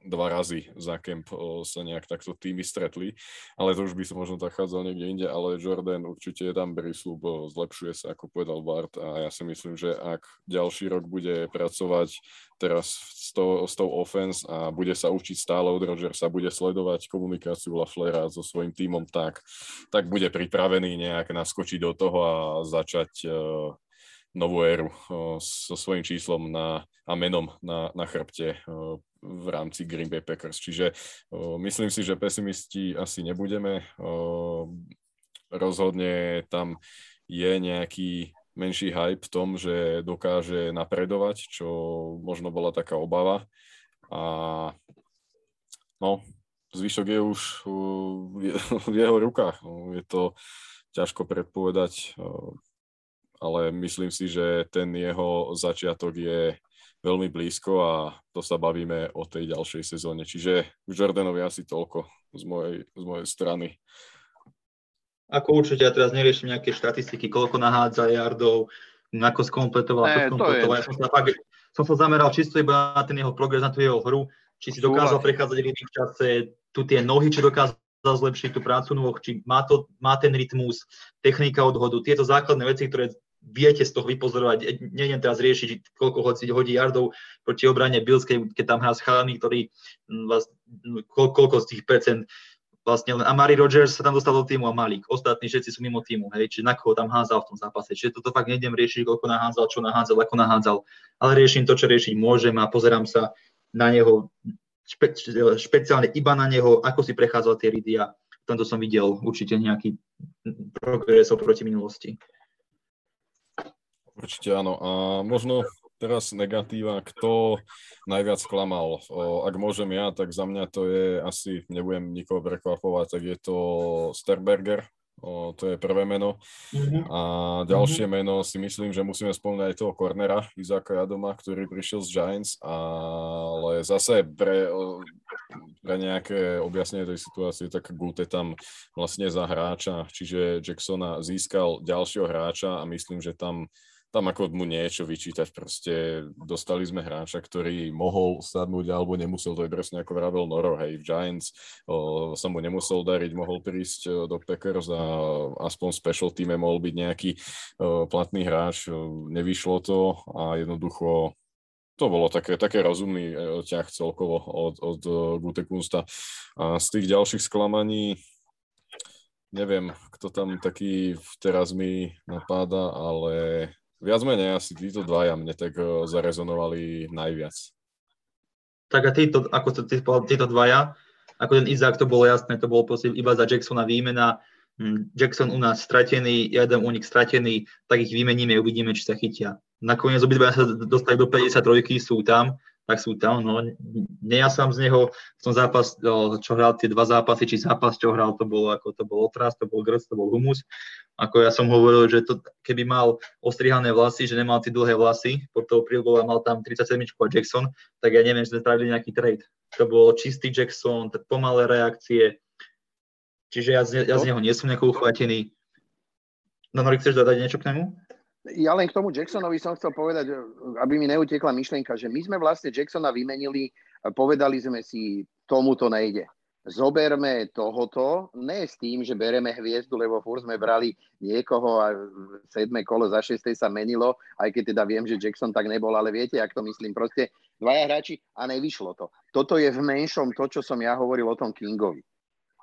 dva razy za kemp sa nejak takto týmy stretli, ale to už by som možno zachádzal niekde inde, ale Jordan určite je tam prísľub, zlepšuje sa, ako povedal Bart a ja si myslím, že ak ďalší rok bude pracovať teraz s tou, s tou offense a bude sa učiť stále od Rodgersa, bude sledovať komunikáciu Laflera so svojím tímom tak, tak bude pripravený nejak naskočiť do toho a začať uh, novú éru uh, so svojím číslom na, a menom na, na chrbte uh, v rámci Green Bay Packers. Čiže myslím si, že pesimisti asi nebudeme. Rozhodne tam je nejaký menší hype v tom, že dokáže napredovať, čo možno bola taká obava. A no, zvyšok je už v jeho rukách. Je to ťažko predpovedať, ale myslím si, že ten jeho začiatok je veľmi blízko a to sa bavíme o tej ďalšej sezóne. Čiže Jordanovi asi toľko z mojej, z mojej strany. Ako určite, ja teraz neriešim nejaké štatistiky, koľko nahádza jardov, ako skompletoval, ako skompletoval. Ja som sa, fakt, som sa zameral čisto iba na ten jeho progres, na tú jeho hru, či si dokázal prechádzať v čase, tu tie nohy, či dokázal zlepšiť tú prácu nôh, či má, to, má ten rytmus, technika odhodu, tieto základné veci, ktoré viete z toho vypozorovať. E, nejdem teraz riešiť, koľko hodí, hodí yardov proti obrane Bilskej, keď tam hrá s chalami, ktorý vlastne, koľko z tých percent vlastne len Amari Rogers sa tam dostal do týmu a Malik. Ostatní všetci sú mimo týmu, hej, čiže na koho tam hádzal v tom zápase. Čiže toto fakt nejdem riešiť, koľko nahádzal, čo nahádzal, ako nahádzal, ale riešim to, čo riešiť môžem a pozerám sa na neho špe, špeciálne iba na neho, ako si prechádzal tie ridy a v tomto som videl určite nejaký progres oproti minulosti. Určite áno. A možno teraz negatíva, kto najviac klamal. Ak môžem ja, tak za mňa to je asi, nebudem nikoho prekvapovať, tak je to Sterberger, O, to je prvé meno. Mm-hmm. A ďalšie mm-hmm. meno si myslím, že musíme spomínať aj toho kornera Izáka Jadoma, ktorý prišiel z Giants, ale zase pre, pre nejaké objasnenie tej situácie, tak Gute tam vlastne za hráča, čiže Jacksona získal ďalšieho hráča a myslím, že tam tam ako mu niečo vyčítať, proste dostali sme hráča, ktorý mohol sadnúť alebo nemusel, to je presne ako vravel Noro, hej, v Giants o, sa mu nemusel dariť, mohol prísť do Packers a aspoň special týme mohol byť nejaký o, platný hráč, o, nevyšlo to a jednoducho to bolo také, také rozumný e, ťah celkovo od, od Gutekunsta. A z tých ďalších sklamaní neviem, kto tam taký teraz mi napáda, ale viac menej asi títo dvaja mne tak uh, zarezonovali najviac. Tak a títo, ako to ty povedal, títo dvaja, ako ten Izák, to bolo jasné, to bolo proste iba za Jacksona výmena. Hm, Jackson u nás stratený, jeden nich stratený, tak ich vymeníme, uvidíme, či sa chytia. Nakoniec obidva sa dostali do 53, sú tam, tak sú tam. No, nie ja som z neho v tom zápas, čo hral tie dva zápasy, či zápas, čo hral, to bolo ako to bol otras, to bol grc, to bol humus. Ako ja som hovoril, že to, keby mal ostrihané vlasy, že nemal tie dlhé vlasy, pod tou prílbou a mal tam 37 a Jackson, tak ja neviem, že sme spravili nejaký trade. To bol čistý Jackson, pomalé reakcie, čiže ja z, ja z neho nie som nejako uchvatený. No, Nori, chceš dodať niečo k nemu? Ja len k tomu Jacksonovi som chcel povedať, aby mi neutekla myšlienka, že my sme vlastne Jacksona vymenili, povedali sme si, tomu to nejde. Zoberme tohoto, ne s tým, že bereme hviezdu, lebo furt sme brali niekoho a sedme kolo za šestej sa menilo, aj keď teda viem, že Jackson tak nebol, ale viete, ak to myslím, proste dvaja hráči a nevyšlo to. Toto je v menšom to, čo som ja hovoril o tom Kingovi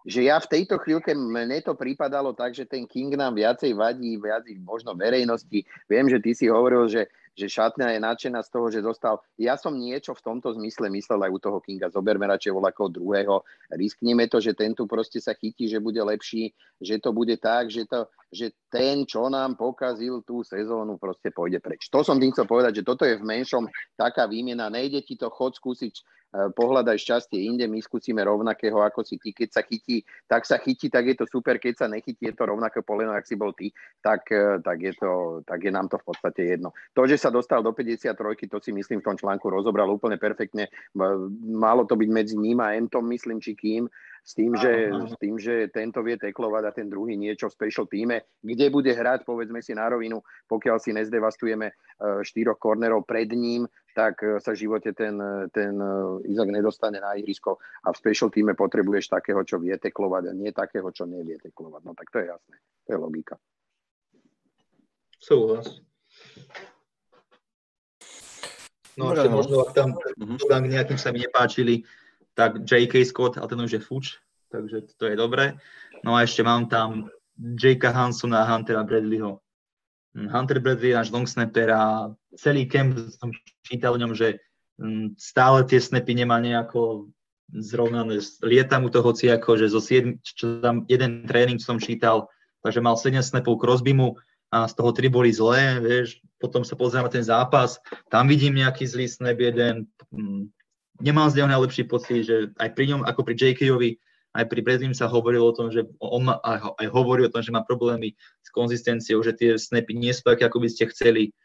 že ja v tejto chvíľke mne to prípadalo tak, že ten King nám viacej vadí, viac možno verejnosti. Viem, že ty si hovoril, že, že šatňa je nadšená z toho, že dostal. Ja som niečo v tomto zmysle myslel aj u toho Kinga. Zoberme radšej voľakého druhého. Riskneme to, že ten tu proste sa chytí, že bude lepší, že to bude tak, že, to, že ten, čo nám pokazil tú sezónu, proste pôjde preč. To som tým chcel povedať, že toto je v menšom taká výmena. Nejde ti to chod skúsiť pohľadaj šťastie inde, my skúsime rovnakého ako si ty. Keď sa chytí, tak sa chytí, tak je to super, keď sa nechytí, je to rovnaké poleno, ak si bol ty, tak, eh, tak, je to, tak je nám to v podstate jedno. To, že sa dostal do 53, to si myslím v tom článku rozobral úplne perfektne. Malo to byť medzi ním a Entom, myslím, či kým, s tým, že, s tým, že tento vie teklovať a ten druhý niečo v special týme, kde bude hrať, povedzme si na rovinu, pokiaľ si nezdevastujeme eh, štyroch kornerov pred ním, tak e, sa v živote ten, ten e, Izak nedostane na ihrisko a v special týme potrebuješ takého, čo vie teklovať a nie takého, čo nevie teklovať. No tak to je jasné. To je logika. Súhlas. No ešte možno, ak tam dodám k nejakým sa mi nepáčili, tak J.K. Scott, ale ten už je fuč, takže to je dobré. No a ešte mám tam J.K. Hansona a Huntera Bradleyho. Hunter Bradley je náš long snapper a celý camp som čítal o ňom, že mm, stále tie snapy nemá nejako zrovnané. Lieta mu to hoci ako, že zo 7, čo tam jeden tréning som čítal, takže mal 7 snapov Crosbymu a z toho 3 boli zlé, vieš, potom sa pozriem na ten zápas, tam vidím nejaký zlý snap jeden, nemal z neho najlepší pocit, že aj pri ňom, ako pri JK-ovi, aj pri Bredlim sa hovorilo o tom, že on má, aj, hovorí o tom, že má problémy s konzistenciou, že tie snapy nie sú také, ako by ste chceli.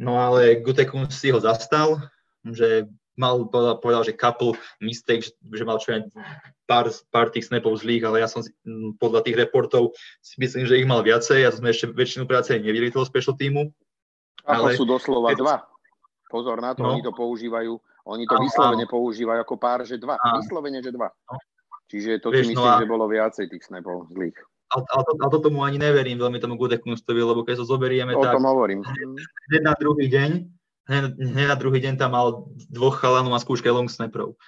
No ale Gutekun si ho zastal, že mal, povedal, povedal že couple mistake, že, že mal čo pár, pár tých snapov zlých, ale ja som podľa tých reportov si myslím, že ich mal viacej a sme ešte väčšinu práce nevideli toho special týmu. Ale sú doslova dva. Pozor na to, no. oni to používajú, oni to vyslovene používajú ako pár, že dva. Vyslovene, že dva. No. Čiže to si no myslím, no a... že bolo viacej tých snapov zlých. Ale, ale, to, ale to tomu ani neverím veľmi tomu Gudekunostovi, lebo keď sa so zoberieme, o tak... tom hovorím. Hneď na druhý deň, hneď na druhý deň tam mal dvoch chalanov a skúške long snapperov.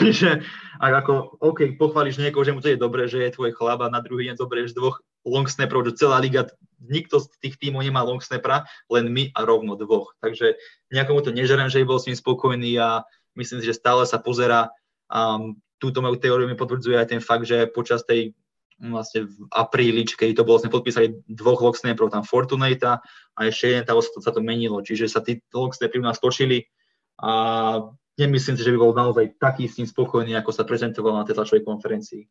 Čiže ak ako, OK, pochváliš niekoho, že mu to je dobré, že je tvoj chlap a na druhý deň zoberieš dvoch long snapperov, že celá liga, nikto z tých tímov nemá long snappera, len my a rovno dvoch. Takže nejakomu to nežerem, že bol s ním spokojný a myslím si, že stále sa pozera um, túto moju teóriu mi potvrdzuje aj ten fakt, že počas tej vlastne v apríli, keď to bolo, sme podpísali dvoch locksnaperov, tam Fortunata a ešte jeden, tam sa to menilo, čiže sa tí locksnaperi u nás točili a nemyslím si, že by bol naozaj taký s tým spokojný, ako sa prezentoval na tej tlačovej konferencii.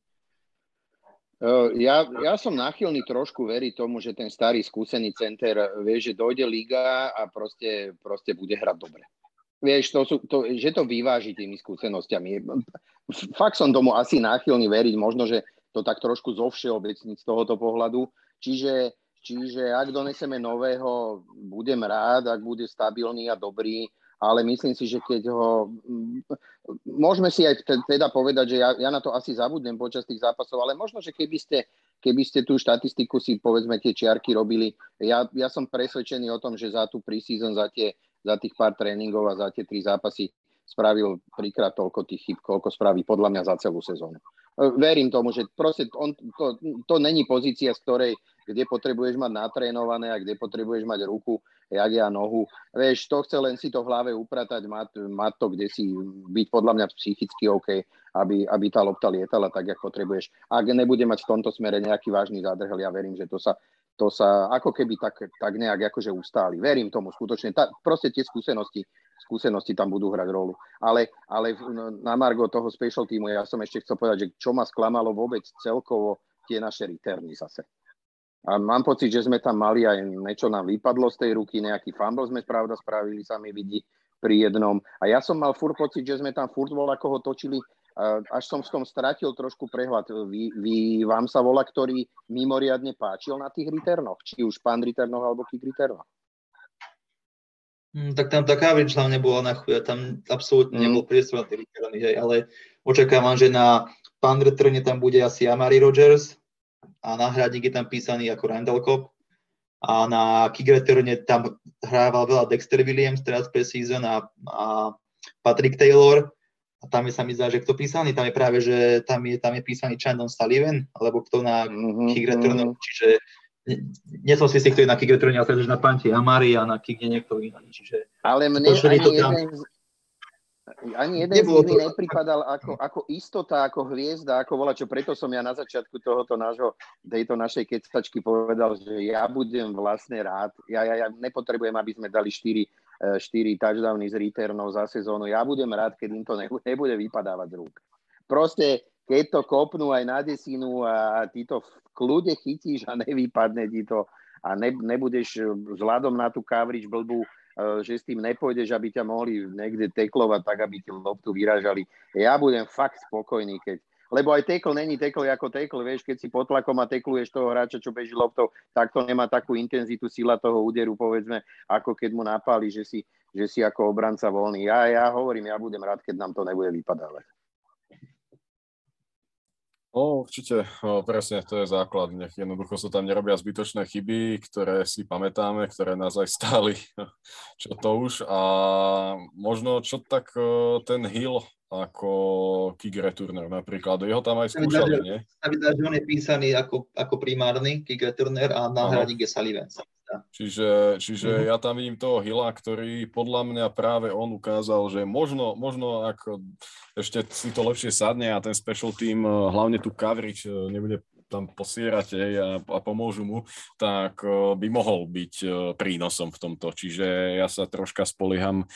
Ja, ja som náchylný trošku veriť tomu, že ten starý skúsený center vie, že dojde liga a proste, proste bude hrať dobre. Vieš, to sú, to, že to vyváži tými skúsenostiami fakt som tomu asi náchylný veriť, možno, že to tak trošku zo všeobecniť z tohoto pohľadu. Čiže, čiže ak doneseme nového, budem rád, ak bude stabilný a dobrý, ale myslím si, že keď ho... Môžeme si aj teda povedať, že ja, ja na to asi zabudnem počas tých zápasov, ale možno, že keby ste, keby ste tú štatistiku si, povedzme, tie čiarky robili, ja, ja som presvedčený o tom, že za tú preseason, za, tie, za tých pár tréningov a za tie tri zápasy spravil trikrát toľko tých chyb, koľko spraví podľa mňa za celú sezónu. E, verím tomu, že proste on, to, to není pozícia, z ktorej, kde potrebuješ mať natrénované a kde potrebuješ mať ruku, jak ja nohu. Vieš, to chce len si to v hlave upratať, mať, mať to, kde si byť podľa mňa psychicky OK, aby, aby tá lopta lietala tak, ako potrebuješ. Ak nebude mať v tomto smere nejaký vážny zádrhel, ja verím, že to sa, to sa ako keby tak, tak nejak akože ustáli. Verím tomu skutočne. Tá, proste tie skúsenosti skúsenosti tam budú hrať rolu. Ale, ale na Margo toho special týmu ja som ešte chcel povedať, že čo ma sklamalo vôbec celkovo tie naše returny zase. A mám pocit, že sme tam mali aj niečo nám vypadlo z tej ruky, nejaký fumble sme pravda spravili, sa mi vidí pri jednom. A ja som mal furt pocit, že sme tam furt vol, ako ho točili, až som v tom stratil trošku prehľad. Vy, vy, vám sa volá, ktorý mimoriadne páčil na tých returnoch, či už pán returnoch alebo kick returnoch? Mm, tak tam tá coverage hlavne bola na chuja, tam absolútne mm. nebol priestor na tie hej, ale očakávam, že na pán returne tam bude asi Amari Rogers a náhradník je tam písaný ako Randall Cobb a na kick returne tam hrával veľa Dexter Williams teraz pre season a, a Patrick Taylor a tam je sa mi zdá, že kto písaný, tam je práve, že tam je, tam je písaný Chandon Sullivan, alebo kto na mm-hmm. kick returne, čiže nie som si istý, kto je na kick returne, ale že na panti Amari a na kick je niekto iný. Čiže ale mne ani to tam... jeden, ani jeden z nich to... nepripadal ako, ako istota, ako hviezda, ako vola, čo preto som ja na začiatku tohoto nášho, tejto našej kecačky povedal, že ja budem vlastne rád. Ja, ja, ja nepotrebujem, aby sme dali 4, 4 touchdowny z returnov za sezónu. Ja budem rád, keď im to nebude vypadávať z rúk. Proste keď to kopnú aj na desinu a ty to v kľude chytíš a nevypadne ti to a ne, nebudeš vzhľadom na tú coverage blbú, že s tým nepôjdeš, aby ťa mohli niekde teklovať tak, aby ti loptu vyražali. Ja budem fakt spokojný, keď lebo aj tekl není tekl ako tekl, vieš, keď si pod tlakom a tekluješ toho hráča, čo beží loptou, tak to nemá takú intenzitu, sila toho úderu, povedzme, ako keď mu napáli, že si, že si ako obranca voľný. Ja, ja hovorím, ja budem rád, keď nám to nebude vypadávať. No, určite, no, presne, to je základ. Nech jednoducho sa tam nerobia zbytočné chyby, ktoré si pamätáme, ktoré nás aj stáli, čo to už. A možno čo tak ten Hill ako kick returner napríklad, jeho tam aj skúšali, nie? Sa vydá, že on je písaný ako, ako primárny kick returner a náhradník je Sullivan. Čiže, čiže Mhm. ja tam vidím toho Hila, ktorý podľa mňa práve on ukázal, že možno, možno ako ešte si to lepšie sadne a ten special team, eh, hlavne tu coverage eh, nebude tam posierať a, a pomôžu mu, tak eh, by mohol byť prínosom v tomto. Čiže ja sa troška spolieham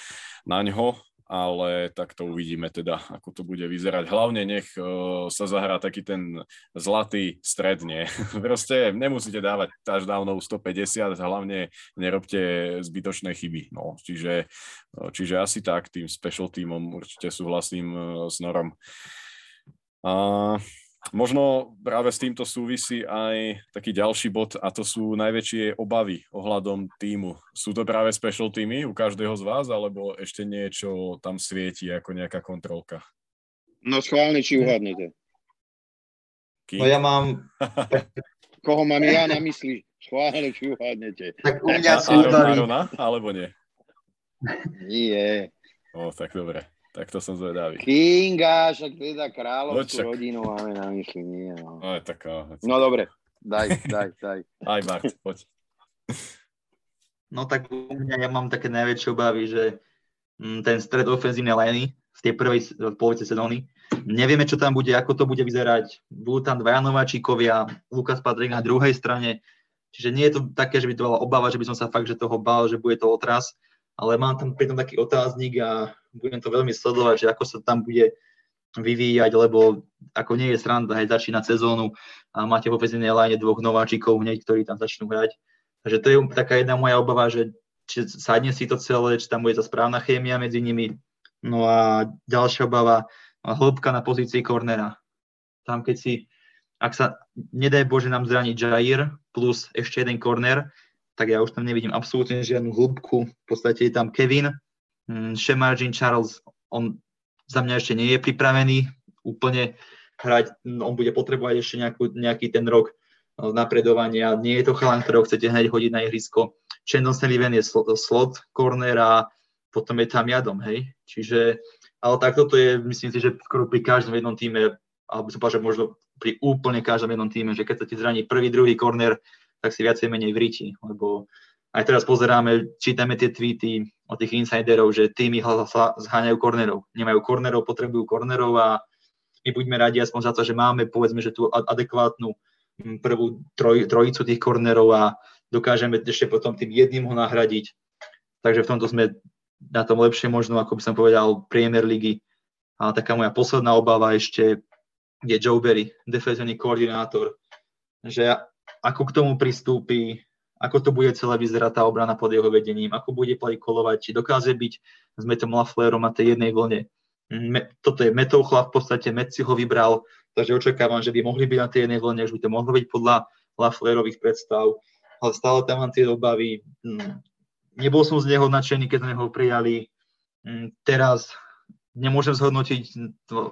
na ňo, ale tak to uvidíme teda, ako to bude vyzerať. Hlavne nech uh, sa zahrá taký ten zlatý stred, nie? Proste nemusíte dávať touchdownov 150, hlavne nerobte zbytočné chyby. No, čiže, uh, čiže asi tak, tým special teamom určite súhlasím uh, s Norom. A možno práve s týmto súvisí aj taký ďalší bod a to sú najväčšie obavy ohľadom týmu. Sú to práve special týmy u každého z vás, alebo ešte niečo tam svieti ako nejaká kontrolka? No schválne, či uhádnete. Kým? No ja mám, Koho mám ja na mysli? Schválne, či uhádnete. tak u mňa sú Arona, alebo nie? Nie. O, tak dobre. Tak to som zvedavý. Kinga, však teda No kráľovskú čak. rodinu máme na mysli. Nie, no. No, je taká... no dobre, daj, daj, daj. Aj Bart, poď. no tak u mňa ja mám také najväčšie obavy, že mm, ten stred ofenzívnej liney v tej prvej polovici sezóny, nevieme, čo tam bude, ako to bude vyzerať. Budú tam dvaja nováčikovia, Lukas Patrik na druhej strane, čiže nie je to také, že by to bola obava, že by som sa fakt, že toho bál, že bude to otras, ale mám tam pritom taký otáznik a budem to veľmi sledovať, že ako sa tam bude vyvíjať, lebo ako nie je sranda, hej, začínať sezónu a máte v ofenzívnej line dvoch nováčikov hneď, ktorí tam začnú hrať. Takže to je taká jedna moja obava, že či sadne si to celé, či tam bude tá správna chémia medzi nimi. No a ďalšia obava, hĺbka na pozícii kornera. Tam keď si, ak sa, nedaj Bože nám zraniť Jair plus ešte jeden korner, tak ja už tam nevidím absolútne žiadnu hĺbku. V podstate je tam Kevin, Shemarjin Charles, on za mňa ešte nie je pripravený úplne hrať, mm, on bude potrebovať ešte nejakú, nejaký ten rok eh, napredovania. Nie je to chalan, ktorého chcete hneď hodiť na ihrisko. Chandon Sullivan je sl- slot, corner a potom je tam jadom, hej. Čiže, ale tak toto je, myslím si, že skoro pri každom jednom týme, alebo som že možno pri úplne každom jednom týme, že keď sa ti zraní prvý, druhý corner, tak si viacej menej vríti, lebo aj teraz pozeráme, čítame tie tweety od tých insiderov, že týmy zháňajú kornerov. Nemajú kornerov, potrebujú kornerov a my buďme radi aspoň za to, že máme, povedzme, že tú adekvátnu prvú troj, trojicu tých kornerov a dokážeme ešte potom tým jedným ho nahradiť. Takže v tomto sme na tom lepšie možno, ako by som povedal, Premier ligy. A taká moja posledná obava ešte je Joe Berry, defenzívny koordinátor, že ako k tomu pristúpi, ako to bude celé vyzerať tá obrana pod jeho vedením, ako bude play kolovať, či dokáže byť s Metom Laflerom na tej jednej vlne. Me, toto je Metov chlap, v podstate Met si ho vybral, takže očakávam, že by mohli byť na tej jednej vlne, že by to mohlo byť podľa Laflerových predstav, ale stále tam mám tie obavy. Mm, Nebol som z neho nadšený, keď sme ho prijali. Mm, Teraz nemôžem zhodnotiť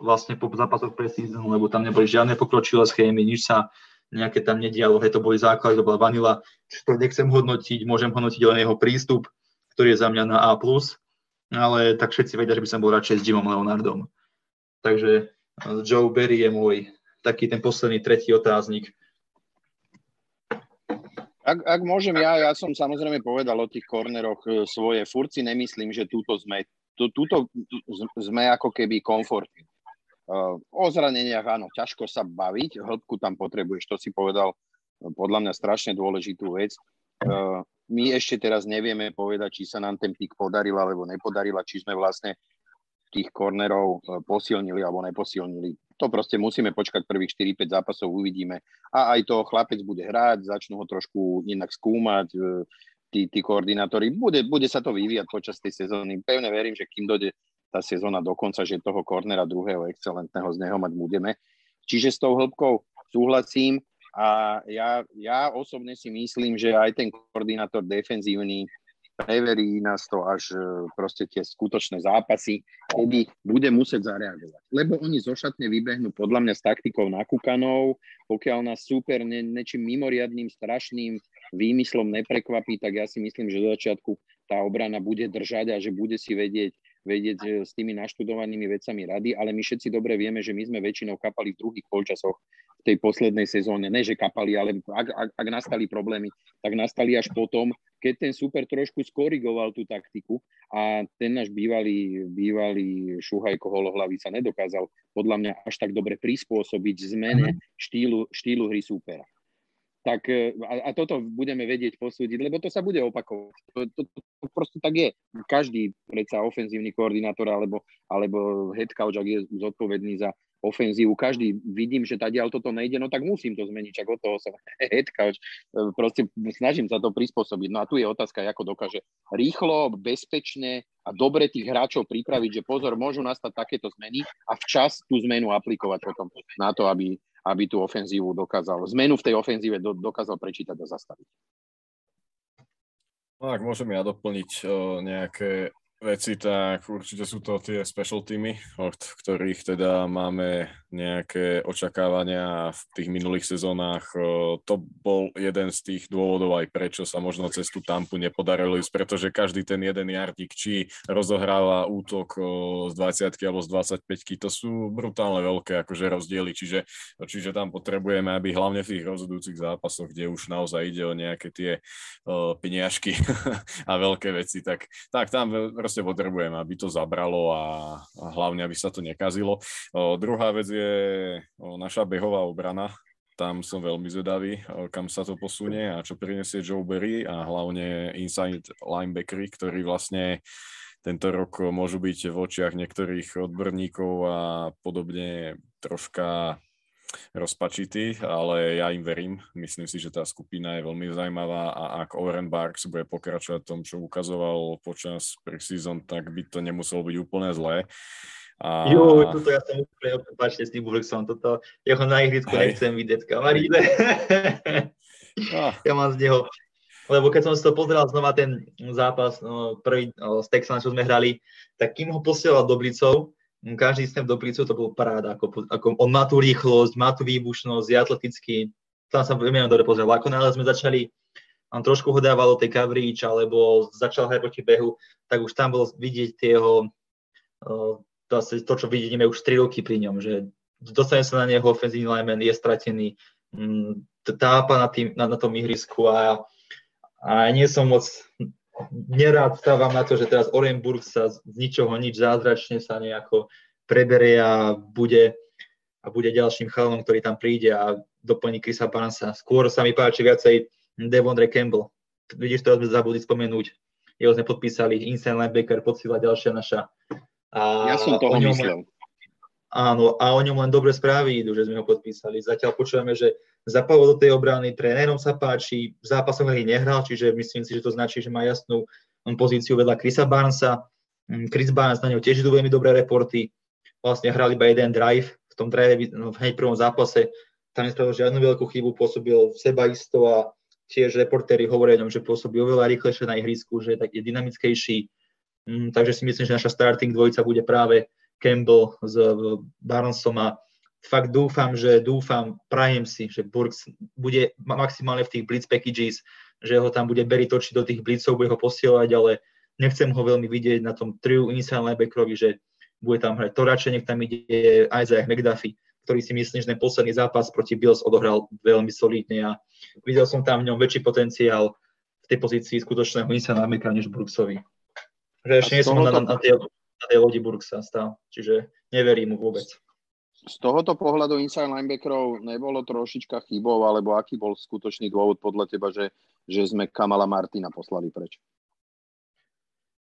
vlastne po zápasoch preseason, lebo tam neboli žiadne pokročilé schémy, nič sa nejaké tam nedialo, hej, to boli základy, to bola vanila, čiže to nechcem hodnotiť, môžem hodnotiť len jeho prístup, ktorý je za mňa na A+, ale tak všetci vedia, že by som bol radšej s Jimom Leonardom. Takže eh, Joe Berry je môj taký ten posledný tretí otáznik. Ak, ak môžem ja, ja som samozrejme povedal o tých korneroch e, svoje. Furt si nemyslím, že túto sme, tú, túto sme ako keby komfortní. O zraneniach áno, ťažko sa baviť, hĺbku tam potrebuješ, to si povedal e, podľa mňa strašne dôležitú vec. Uh, my ešte teraz nevieme povedať, či sa nám ten pík podaril alebo nepodarila, či sme vlastne tých kornerov e, posilnili alebo neposilnili. To proste musíme počkať prvých 4-5 zápasov, uvidíme. A aj to chlapec bude hrať, začnú ho trošku inak skúmať, e, tí, tí koordinátori. Bude, bude sa to vyvíjať počas tej sezóny. Pevne verím, že kým dojde tá sezóna dokonca, že toho kornera druhého excelentného z neho mať budeme. Čiže s tou hĺbkou súhlasím a ja, ja osobne si myslím, že aj ten koordinátor defenzívny preverí nás to až e, proste tie skutočné zápasy, kedy bude musieť zareagovať. Lebo oni zo šatne vybehnú podľa mňa s taktikou nakúkanou, pokiaľ nás super ne, nečím mimoriadným, strašným výmyslom neprekvapí, tak ja si myslím, že do začiatku tá obrana bude držať a že bude si vedieť vedieť s tými naštudovanými vecami rady, ale my všetci dobre vieme, že my sme väčšinou kapali v druhých polčasoch v tej poslednej sezóne. Ne, že kapali, ale ak, ak, ak nastali problémy, tak nastali až potom, keď ten super trošku skorigoval tú taktiku a ten náš bývalý, bývalý Šuhajko Holohlavý sa nedokázal podľa mňa až tak dobre prispôsobiť zmene mhm. štýlu, štýlu hry súpera tak e, a, a toto budeme vedieť posúdiť, lebo to sa bude opakovať. To, to, to, proste tak je. Každý predsa ofenzívny koordinátor alebo, alebo head coach, ak je zodpovedný za ofenzívu, každý vidím, že ďal toto nejde, no tak musím to zmeniť, čak od toho som head coach. E, proste snažím sa to prispôsobiť. No a tu je otázka, ako dokáže rýchlo, bezpečne a dobre tých hráčov pripraviť, že pozor, môžu nastať takéto zmeny a včas tú zmenu aplikovať potom na to, aby, aby tú ofenzívu dokázal, zmenu v tej ofenzíve do, dokázal prečítať a zastaviť. No, ak môžem ja doplniť o, nejaké veci, tak určite sú to tie special týmy, od ktorých teda máme nejaké očakávania v tých minulých sezónach. To bol jeden z tých dôvodov aj prečo sa možno cez tú tampu nepodarilo ísť, pretože každý ten jeden jardik, či rozohráva útok z 20 alebo z 25 to sú brutálne veľké akože rozdiely, čiže, čiže tam potrebujeme, aby hlavne v tých rozhodujúcich zápasoch, kde už naozaj ide o nejaké tie uh, peniažky a veľké veci, tak, tak tam proste potrebujeme, aby to zabralo a, a hlavne, aby sa to nekazilo. Druhá vec je o, naša behová obrana. Tam som veľmi zvedavý, kam sa to posunie a čo prinesie Joe Berry a hlavne inside linebackery, ktorí vlastne tento rok môžu byť v očiach niektorých odborníkov a podobne troška rozpačitý, ale ja im verím. Myslím si, že tá skupina je veľmi zaujímavá a ak Oren Barks bude pokračovať tom, čo ukazoval počas preseason, tak by to nemuselo byť úplne zlé. A... Jo, toto ja som úplne opačne s tým Bullocksom, toto jeho na ihrisku Hej. nechcem vidieť, kamaríde. Ah. ja mám z neho, lebo keď som si to pozeral znova ten zápas no, prvý no, z Texana, čo sme hrali, tak kým ho posielal do Blicov, každý snap do prícu to bol paráda, ako, ako on má tú rýchlosť, má tú výbušnosť, je atletický, tam sa veľmi dobre pozrel. Ako náhle sme začali, on trošku ho dávalo tej coverage, alebo začal hrať proti behu, tak už tam bolo vidieť tie jeho, to, to, čo vidíme už 3 roky pri ňom, že dostane sa na neho ofenzívny lineman, je stratený, mm, tápa na, tým, na, na tom ihrisku a, a nie som moc nerád stávam na to, že teraz Orenburg sa z ničoho nič zázračne sa nejako preberie a bude, a bude ďalším chalanom, ktorý tam príde a doplní Chrisa Barnesa. Skôr sa mi páči viacej Devondre Campbell. Vidíš, teraz sme zabudli spomenúť. Jeho sme podpísali, inside linebacker, podsila ďalšia naša. A ja som toho myslel. Áno, a o ňom len dobre správy idú, že sme ho podpísali. Zatiaľ počujeme, že zapadol do tej obrany, trénerom sa páči, v zápasoch hry nehral, čiže myslím si, že to značí, že má jasnú pozíciu vedľa Chrisa Barnesa. Mm, Chris Barnes na neho tiež idú veľmi dobré reporty. Vlastne hral iba jeden drive, v tom drive no, v hneď prvom zápase tam nespravil žiadnu veľkú chybu, pôsobil seba isto a tiež reportéri hovoria o ňom, že pôsobí oveľa rýchlejšie na ihrisku, že je tak je dynamickejší. Mm, takže si myslím, že naša starting dvojica bude práve Campbell s Barnesom a fakt dúfam, že dúfam, prajem si, že Burks bude maximálne v tých blitz packages, že ho tam bude Berry točiť do tých blitzov, bude ho posielať, ale nechcem ho veľmi vidieť na tom triu inside linebackerovi, že bude tam hrať. To radšej nech tam ide Isaac McDuffie, ktorý si myslím, že ten posledný zápas proti Bills odohral veľmi solidne a videl som tam v ňom väčší potenciál v tej pozícii skutočného inside linebackera než Brooksovi. Že ešte nie som na, na, na, tej, na tej lodi Burksa stal, čiže neverím mu vôbec z tohoto pohľadu inside linebackerov nebolo trošička chybov, alebo aký bol skutočný dôvod podľa teba, že, že sme Kamala Martina poslali preč?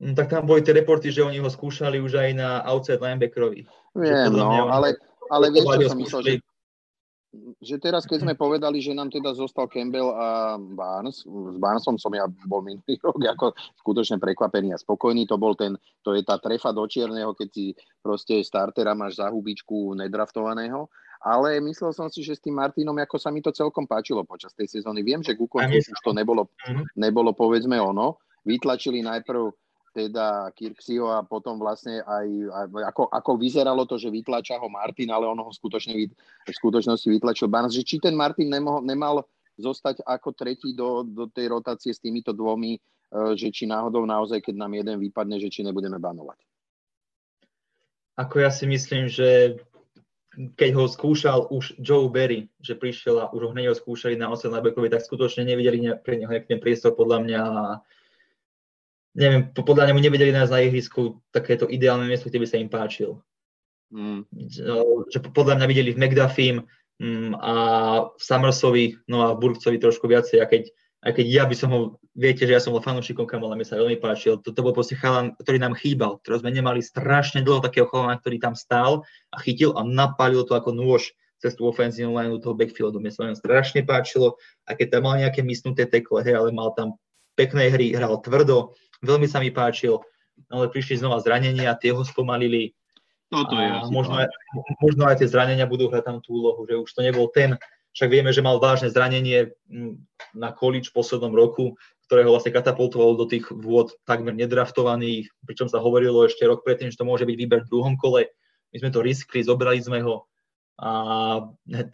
No, tak tam boli tie reporty, že oni ho skúšali už aj na outside linebackerovi. Viem, no, ale, ale vieš, čo som myslel, že že teraz, keď sme povedali, že nám teda zostal Campbell a Barnes, s Barnesom som ja bol minulý rok ako skutočne prekvapený a spokojný, to bol ten, to je tá trefa do čierneho, keď si proste startera máš za hubičku nedraftovaného, ale myslel som si, že s tým Martinom, ako sa mi to celkom páčilo počas tej sezóny. Viem, že ku koncu už to nebolo, mhm. nebolo povedzme ono, vytlačili najprv teda Kirksio a potom vlastne aj, ako, ako vyzeralo to, že vytlača ho Martin, ale ono ho skutočne, v skutočnosti vytlačil Barnes, že či ten Martin nemohol, nemal zostať ako tretí do, do tej rotácie s týmito dvomi, e, že či náhodou naozaj, keď nám jeden vypadne, že či nebudeme banovať. ako ja si myslím, že keď ho skúšal už Joe Berry, že prišiel a už ho hneď ho skúšali na 8 linebackeri, tak skutočne nevideli ne, pre neho nejaký priestor podľa mňa neviem, podľa nemu nevedeli nájsť na ihrisku takéto ideálne miesto, kde by sa im páčil. Mm. Že podľa mňa videli v McDuffie mm, a v Summersovi, no a v Burkcovi trošku viacej, a keď aj keď ja by som ho, viete, že ja som bol fanúšikom Kamola, mi sa veľmi páčil, toto bol proste chalan, ktorý nám chýbal, ktorý sme nemali strašne dlho takého chalana, ktorý tam stál a chytil a napálil to ako nôž cez tú ofenzívnu line toho backfieldu. Mne sa len strašne páčilo, a keď tam mal nejaké mysnuté tekle, hej, ale mal tam pekné hry, hral tvrdo, veľmi sa mi páčil, ale prišli znova zranenia, tie ho spomalili. Toto je možno, aj, možno aj tie zranenia budú hrať tam tú úlohu, že už to nebol ten však vieme, že mal vážne zranenie mm, na količ v poslednom roku, ktorého vlastne katapultovalo do tých vôd takmer nedraftovaných, pričom sa hovorilo ešte rok predtým, že to môže byť výber v druhom kole. My sme to riskli, zobrali sme ho a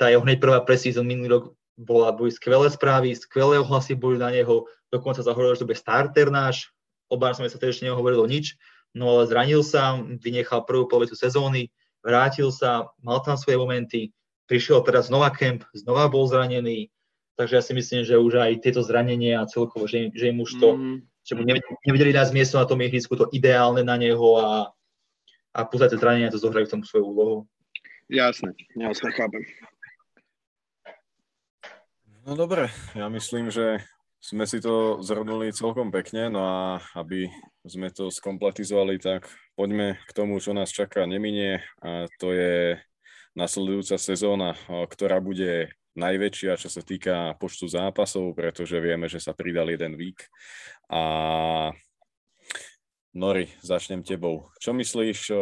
tá jeho hneď prvá presízon minulý rok bola, boli skvelé správy, skvelé ohlasy boli na neho, dokonca sa hovorilo, že to bude starter náš, obáram sa, sa ešte nehovorilo nič, no ale zranil sa, vynechal prvú polovicu sezóny, vrátil sa, mal tam svoje momenty, prišiel teraz znova kemp, znova bol zranený, takže ja si myslím, že už aj tieto zranenie a celkovo, že, že im už to, mm. že mu nevedeli dať miesto na tom ihrisku, to ideálne na neho a, a aj tie zranenia to zohrajú v tom svoju úlohu. Jasné, jasné, chápem. No dobre, ja myslím, že sme si to zhrnuli celkom pekne, no a aby sme to skompletizovali, tak poďme k tomu, čo nás čaká neminie a to je nasledujúca sezóna, ktorá bude najväčšia, čo sa týka počtu zápasov, pretože vieme, že sa pridal jeden vík. A Nori, začnem tebou. Čo myslíš,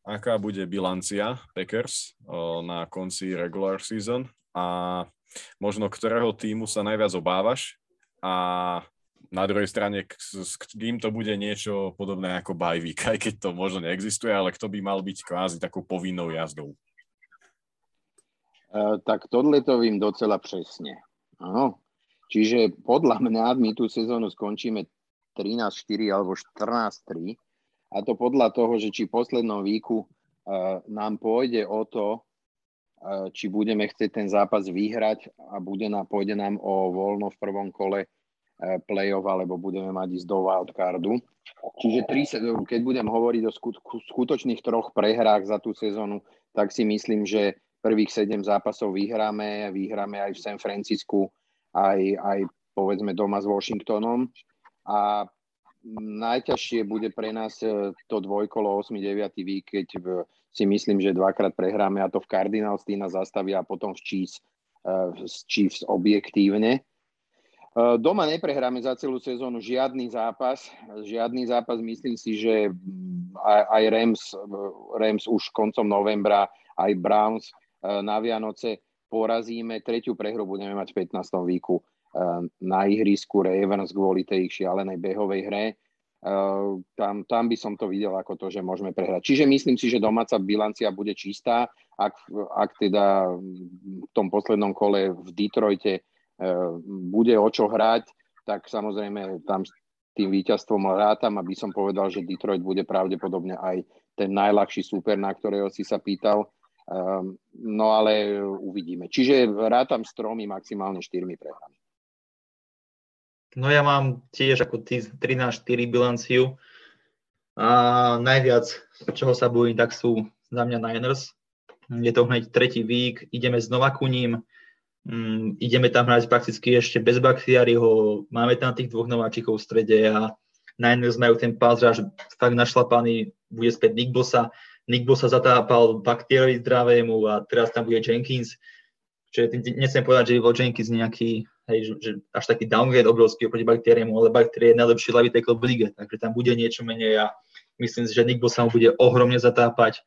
aká bude bilancia Packers na konci regular season a možno ktorého týmu sa najviac obávaš a na druhej strane, s kým to bude niečo podobné ako bajvík, aj keď to možno neexistuje, ale kto by mal byť kvázi takou povinnou jazdou? Eh, tak tohle to vím docela přesně. Ano. Čiže podľa mňa my tú sezónu skončíme 13-4 alebo 14-3 a to podľa toho, že či v poslednom výku uh, nám pôjde o to, či budeme chcieť ten zápas vyhrať a bude na, pôjde nám o voľno v prvom kole uh, play-off, alebo budeme mať ísť do wildcardu. Čiže tri, keď budem hovoriť o skutočných troch prehrách za tú sezónu, tak si myslím, že prvých sedem zápasov vyhráme, vyhráme aj v San Francisku, aj, aj povedzme doma s Washingtonom. A najťažšie bude pre nás e, to dvojkolo 8-9 vík, keď si myslím, že dvakrát prehráme a to v Cardinals tí zastavia a potom v Chiefs, uh, Chiefs objektívne. E, doma neprehráme za celú sezónu žiadny zápas. Žiadny zápas, myslím si, že aj, aj Rams, Rams už koncom novembra, aj Browns Eh, na Vianoce porazíme. Tretiu prehru budeme mať v 15. výku eh, na ihrisku Ravens kvôli tej šialenej behovej hre. Eh, tam, tam by som to videl ako to, že môžeme prehrať. Čiže myslím si, že domáca bilancia bude čistá. Ak, ak teda v tom poslednom kole v Detroite bude o čo hrať, tak samozrejme tam s tým víťazstvom rátam, aby som povedal, že Detroit bude pravdepodobne aj ten najľahší super, na ktorého si sa pýtal. Um, no ale uvidíme. Čiže rátam s tromi, maximálne štyrmi prehrami. No ja mám tiež ako 13-4 bilanciu. A najviac, čoho sa bojím, tak sú za mňa Niners. Je to hneď tretí vík, ideme znova ku ním. Um, ideme tam hrať prakticky ešte bez Bakhtiariho, máme tam tých dvoch nováčikov v strede a Niners majú ten pás až fakt našlapaný, bude späť Nick Bosa Nick sa zatápal baktierovi zdravému a teraz tam bude Jenkins. Čiže nechcem povedať, že by bol Jenkins nejaký, hej, že, že až taký downgrade obrovský oproti baktériemu, ale baktérie je najlepší ľavý tackle v lige, takže tam bude niečo menej a myslím si, že Nick sa mu bude ohromne zatápať.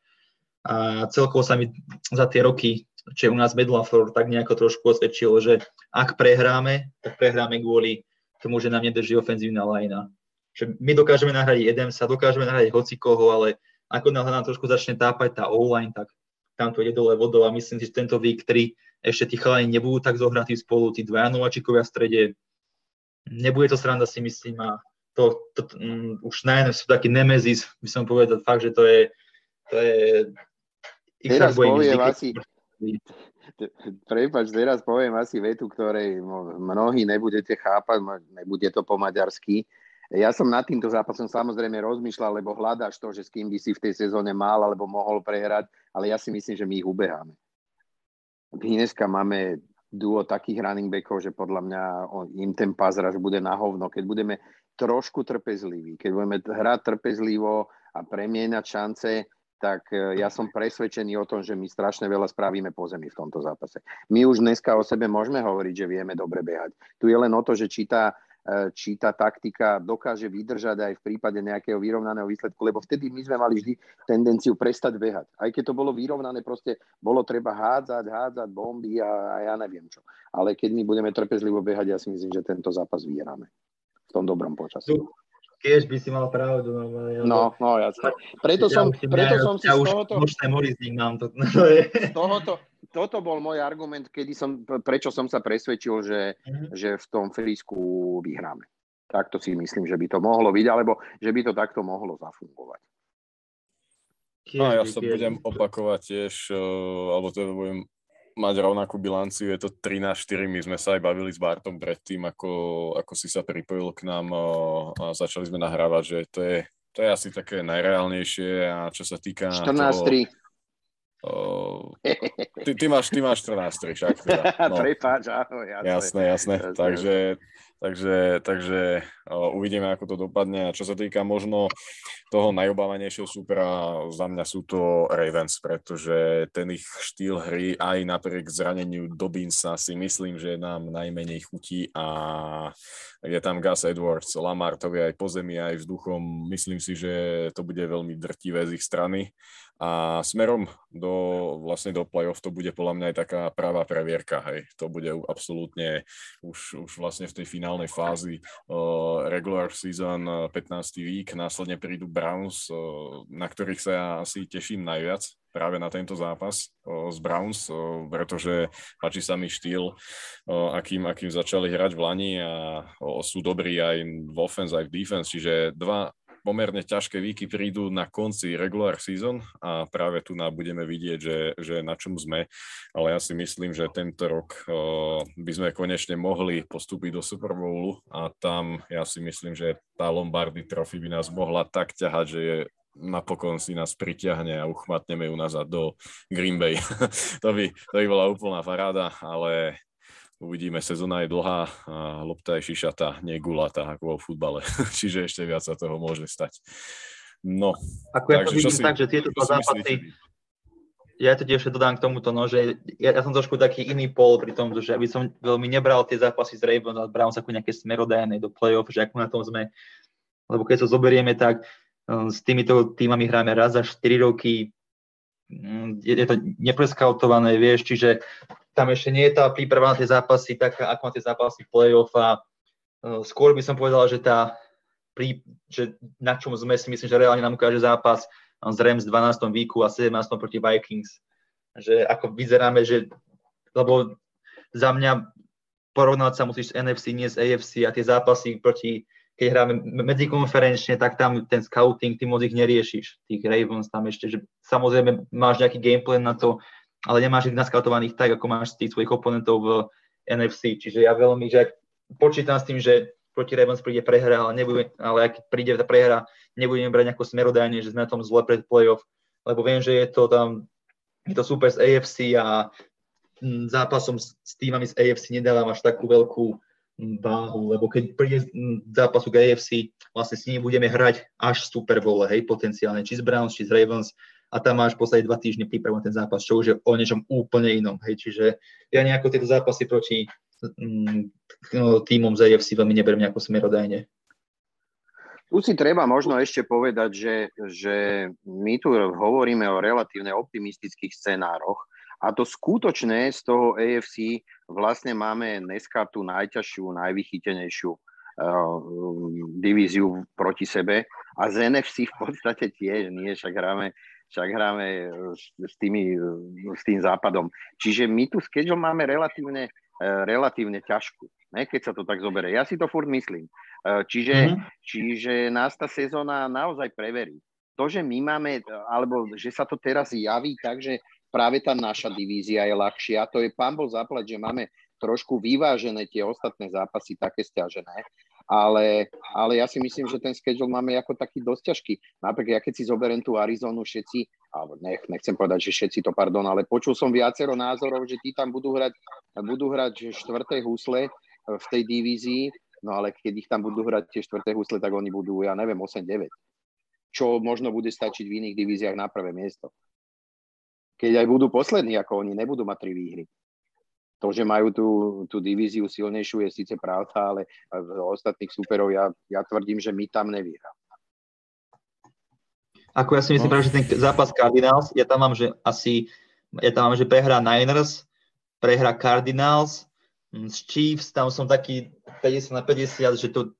A celkovo sa mi za tie roky, čo u nás Medlafor, tak nejako trošku osvedčilo, že ak prehráme, tak prehráme kvôli tomu, že nám nedrží ofenzívna lajna. My dokážeme nahradiť sa dokážeme nahradiť hocikoho, ale ako náhle nám trošku začne tápať tá online, tak tam to ide dole vodou a myslím si, že tento week 3 ešte tí chalani nebudú tak zohratí spolu, tí dvaja nováčikovia v strede. Nebude to sranda si myslím a to, to um, už najmä sú taký nemezis, by som povedal fakt, že to je To je... Teraz poviem asi, Prepač, teraz poviem asi vetu, ktorej mnohí nebudete chápať, nebude to po maďarsky. Ja som nad týmto zápasom samozrejme rozmýšľal, lebo hľadáš to, že s kým by si v tej sezóne mal alebo mohol prehrať, ale ja si myslím, že my ich ubeháme. Dneska máme duo takých running backov, že podľa mňa im ten pazraž bude na hovno. Keď budeme trošku trpezliví, keď budeme hrať trpezlivo a premieňať šance, tak e, ja som presvedčený o tom, že my strašne veľa spravíme po zemi v tomto zápase. My už dneska o sebe môžeme hovoriť, že vieme dobre behať. Tu je len o to, že či tá, či tá taktika dokáže vydržať aj v prípade nejakého vyrovnaného výsledku, lebo vtedy my sme mali vždy tendenciu prestať behať. Aj keď to bolo vyrovnané, proste bolo treba hádzať, hádzať bomby a, a ja neviem čo. Ale keď my budeme trpezlivo behať, ja si myslím, že tento zápas vyhráme v tom dobrom počasí. Tiež by si mal pravdu. No, no, no jasne. Preto som, ja, preto ja, som si ja z tohoto... Už mám to. No. Z tohoto, toto bol môj argument, kedy som, prečo som sa presvedčil, že, mm-hmm. že v tom frísku vyhráme. Takto si myslím, že by to mohlo byť, alebo že by to takto mohlo zafungovať. No ja sa budem opakovať tiež, eh, alebo to budem mať rovnakú bilanciu, je to 13-4, my sme sa aj bavili s Bartom predtým, ako, ako si sa pripojil k nám a začali sme nahrávať, že to je, to je asi také najreálnejšie a čo sa týka 14-3. Ty, ty, máš, ty máš 14 však. Teda. No. Prepáč, áno, jasné. Jasné, jasné. jasné. Takže, takže, takže uvidíme, ako to dopadne. A čo sa týka možno toho najobávanejšieho supera, za mňa sú to Ravens, pretože ten ich štýl hry aj napriek zraneniu Dobinsa si myslím, že nám najmenej chutí a je tam Gus Edwards, Lamar, to vie aj po zemi, aj vzduchom. Myslím si, že to bude veľmi drtivé z ich strany a smerom do, vlastne do play-off to bude podľa mňa aj taká práva previerka, hej. To bude absolútne už, už vlastne v tej finálnej fázi uh, regular season 15. week, následne prídu Browns, uh, na ktorých sa ja asi teším najviac práve na tento zápas uh, z Browns, uh, pretože páči sa mi štýl, uh, akým, akým začali hrať v Lani a sú dobrí aj v offense, aj v defense, čiže dva pomerne ťažké výky prídu na konci regular season a práve tu nám budeme vidieť, že, že na čom sme. Ale ja si myslím, že tento rok uh, by sme konečne mohli postúpiť do Super Bowlu a tam ja si myslím, že tá Lombardy Trophy by nás mohla tak ťahať, že je napokon si nás pritiahne a uchmatneme ju nazad do Green Bay. to, by, to by bola úplná paráda, ale Uvidíme, sezóna je dlhá a lopta je šišatá, nie gulatá ako vo futbale. Čiže ešte viac sa toho môže stať. No, ako ja to vidím si, tak, že tieto zápasy, ja to tiež dodám k tomuto, no, že ja, ja, som trošku taký iný pol pri tom, že aby som veľmi nebral tie zápasy z Ravens a Browns ako nejaké smerodajné do play-off, že ako na tom sme. Lebo keď sa zoberieme, tak um, s týmito týmami hráme raz za 4 roky, um, je, je to nepreskautované, vieš, čiže tam ešte nie je tá príprava na tie zápasy taká, ako na tie zápasy play-off a uh, skôr by som povedal, že tá že na čom sme si myslím, že reálne nám ukáže zápas z Rams v 12. výku a 17. proti Vikings. Že ako vyzeráme, že lebo za mňa porovnať sa musíš s NFC, nie s AFC a tie zápasy proti, keď hráme medzikonferenčne, tak tam ten scouting, ty moc ich neriešiš, tých Ravens tam ešte, že samozrejme máš nejaký gameplan na to, ale nemáš ich naskautovaných tak, ako máš tých svojich oponentov v NFC. Čiže ja veľmi, že počítam s tým, že proti Ravens príde prehra, ale, nebude, ale ak príde tá prehra, nebudeme brať nejakú smerodajne, že sme na tom zle pred playoff, lebo viem, že je to tam, je to super z AFC a mm, zápasom s, s týmami z AFC nedávam až takú veľkú mm, váhu, lebo keď príde mm, zápasu k AFC, vlastne s nimi budeme hrať až Super Bowl, hej, potenciálne, či z Browns, či z Ravens, a tam máš v podstate dva týždne prípravu ten zápas, čo už je o niečom úplne inom. Hej. Čiže ja nejako tieto zápasy proti mm, no, týmom z AFC veľmi neberiem nejako smerodajne. Tu si treba možno ešte povedať, že, že my tu hovoríme o relatívne optimistických scenároch a to skutočné z toho AFC vlastne máme dneska tú najťažšiu, najvychytenejšiu uh, divíziu proti sebe a z NFC v podstate tiež nie, však hráme však hráme e, s, s, tými, e, s tým západom. Čiže my tu schedule máme relatívne, e, relatívne ťažkú, ne, keď sa to tak zoberie. Ja si to furt myslím. Čiže, mm-hmm. čiže nás tá sezóna naozaj preverí. to, že my máme, alebo že sa to teraz javí tak, že práve tá naša divízia je ľahšia, to je pán bol zaplať, že máme trošku vyvážené tie ostatné zápasy, také stiažené, ale, ale ja si myslím, že ten schedule máme ako taký dosť ťažký. Napríklad, ja keď si zoberiem tú Arizonu, všetci, alebo nech, nechcem povedať, že všetci to, pardon, ale počul som viacero názorov, že tí tam budú hrať, budú hrať štvrté husle v tej divízii, no ale keď ich tam budú hrať tie štvrté husle, tak oni budú, ja neviem, 8-9 čo možno bude stačiť v iných divíziách na prvé miesto. Keď aj budú poslední, ako oni, nebudú mať tri výhry. To, že majú tú, tú divíziu silnejšiu, je síce pravda, ale ostatných superov ja, ja tvrdím, že my tam nevyhráme. Ako ja si myslím, no. že ten zápas Cardinals, ja tam mám, že asi, ja tam mám, že prehra Niners, prehra Cardinals, z mm, Chiefs, tam som taký 50 na 50, že to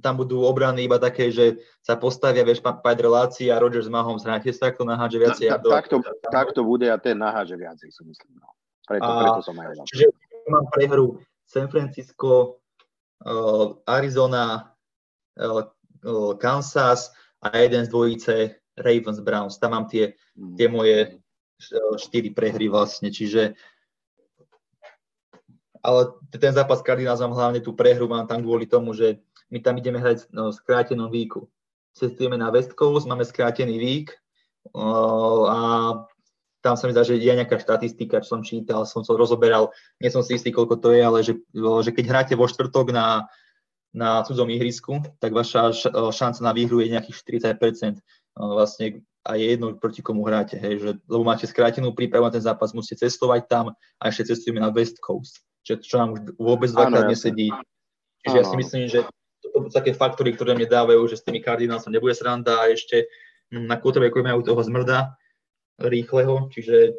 tam budú obrany iba také, že sa postavia, vieš, pať relácia a Rodgers Mahomes, hráte sa, kto naháže viacej? Ta, ta, tak, to, tak to bude a ten naháže viacej, si myslím. No. Preto, a, preto som aj Čiže mám prehru San Francisco, uh, Arizona, uh, uh, Kansas a jeden z dvojice Ravens Browns. Tam mám tie, mm. tie moje štyri prehry vlastne, čiže ale ten zápas Cardinals mám hlavne tú prehru, mám tam kvôli tomu, že my tam ideme hrať no, skrátenom výku. Cestujeme na West Coast, máme skrátený vík a tam sa mi zdá, že je nejaká štatistika, čo som čítal, som to rozoberal, nie som si istý, koľko to je, ale že, že keď hráte vo štvrtok na, na cudzom ihrisku, tak vaša šanca na výhru je nejakých 40%. Vlastne a je jedno, proti komu hráte, hej, že, lebo máte skrátenú prípravu na ten zápas, musíte cestovať tam a ešte cestujeme na West Coast, čo, čo nám už vôbec dvakrát nesedí. Čiže ja si myslím, že to sú také faktory, ktoré mne dávajú, že s tými Cardinalsom nebude sranda a ešte hm, na quarterbacku majú toho zmrda rýchleho, čiže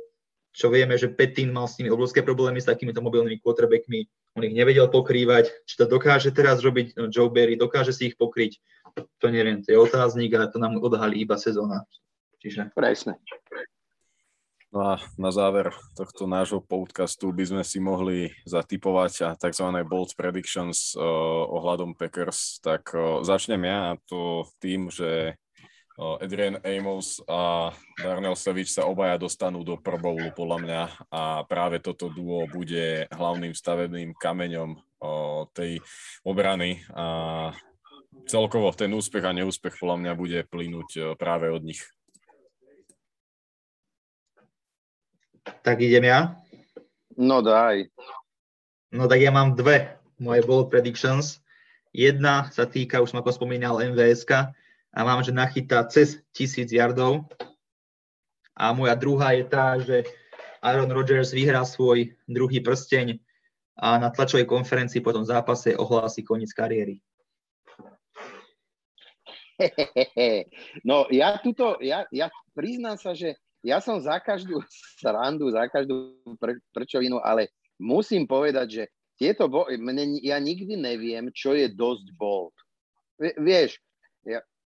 čo vieme, že Petin mal s nimi obrovské problémy s takýmito mobilnými quarterbackmi, on ich nevedel pokrývať, či to dokáže teraz robiť no, Joe Barry, dokáže si ich pokryť, to neviem, to je otáznik a to nám odhalí iba sezóna. Čiže... Presne. No a na záver tohto nášho podcastu by sme si mohli zatipovať a tzv. bold predictions uh, ohľadom Packers, tak uh, začnem ja to tým, že Adrian Amos a Darnell Savage sa obaja dostanú do Pro Bowlu podľa mňa a práve toto duo bude hlavným stavebným kameňom tej obrany a celkovo ten úspech a neúspech podľa mňa bude plynúť práve od nich. Tak idem ja? No daj. No tak ja mám dve moje bold predictions. Jedna sa týka, už som ako spomínal, MVSK a mám, že nachytá cez tisíc yardov. A moja druhá je tá, že Aaron Rodgers vyhrá svoj druhý prsteň a na tlačovej konferencii po tom zápase ohlási koniec kariéry. No ja tuto, ja, ja priznám sa, že ja som za každú srandu, za každú pr- prčovinu, ale musím povedať, že tieto bo- mne, ja nikdy neviem, čo je dosť bold. Vieš,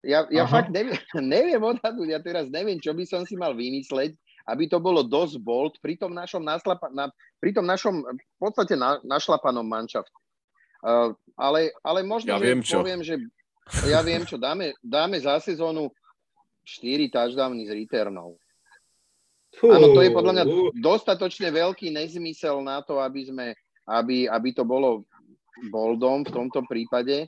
ja, ja, fakt neviem, neviem odhadnúť, ja teraz neviem, čo by som si mal vymysleť, aby to bolo dosť bold pri tom našom, naslapa, na, pri tom našom v podstate na, našlapanom manšafte. Uh, ale, ale možno, ja viem, čo. poviem, že ja viem, čo dáme, dáme za sezónu 4 touchdowny z returnov. Áno, to je podľa mňa dostatočne veľký nezmysel na to, aby, sme, aby, aby to bolo boldom v tomto prípade.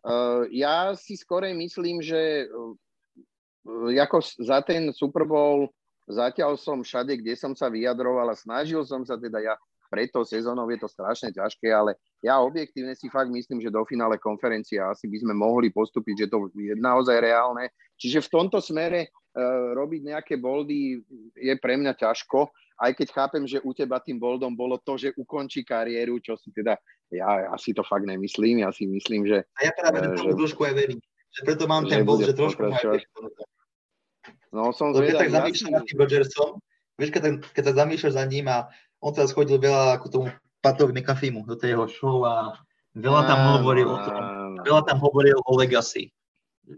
Uh, ja si skorej myslím, že uh, ako za ten Super Bowl zatiaľ som všade, kde som sa vyjadroval a snažil som sa teda ja preto sezónou je to strašne ťažké, ale ja objektívne si fakt myslím, že do finále konferencie asi by sme mohli postúpiť, že to je naozaj reálne. Čiže v tomto smere uh, robiť nejaké boldy je pre mňa ťažko, aj keď chápem, že u teba tým boldom bolo to, že ukončí kariéru, čo si teda, ja, ja si to fakt nemyslím, ja si myslím, že... A ja práve uh, že, trošku aj verím, že preto mám ten bold, že trošku aj No som. Keď tak zamýšľam nad tým Rodgersom, vieš, keď, keď sa zamýšľaš za ním a on teraz chodil veľa ako tomu Patovi McAfeemu do tej jeho show a veľa tam hovoril o tom, veľa tam hovoril o legacy,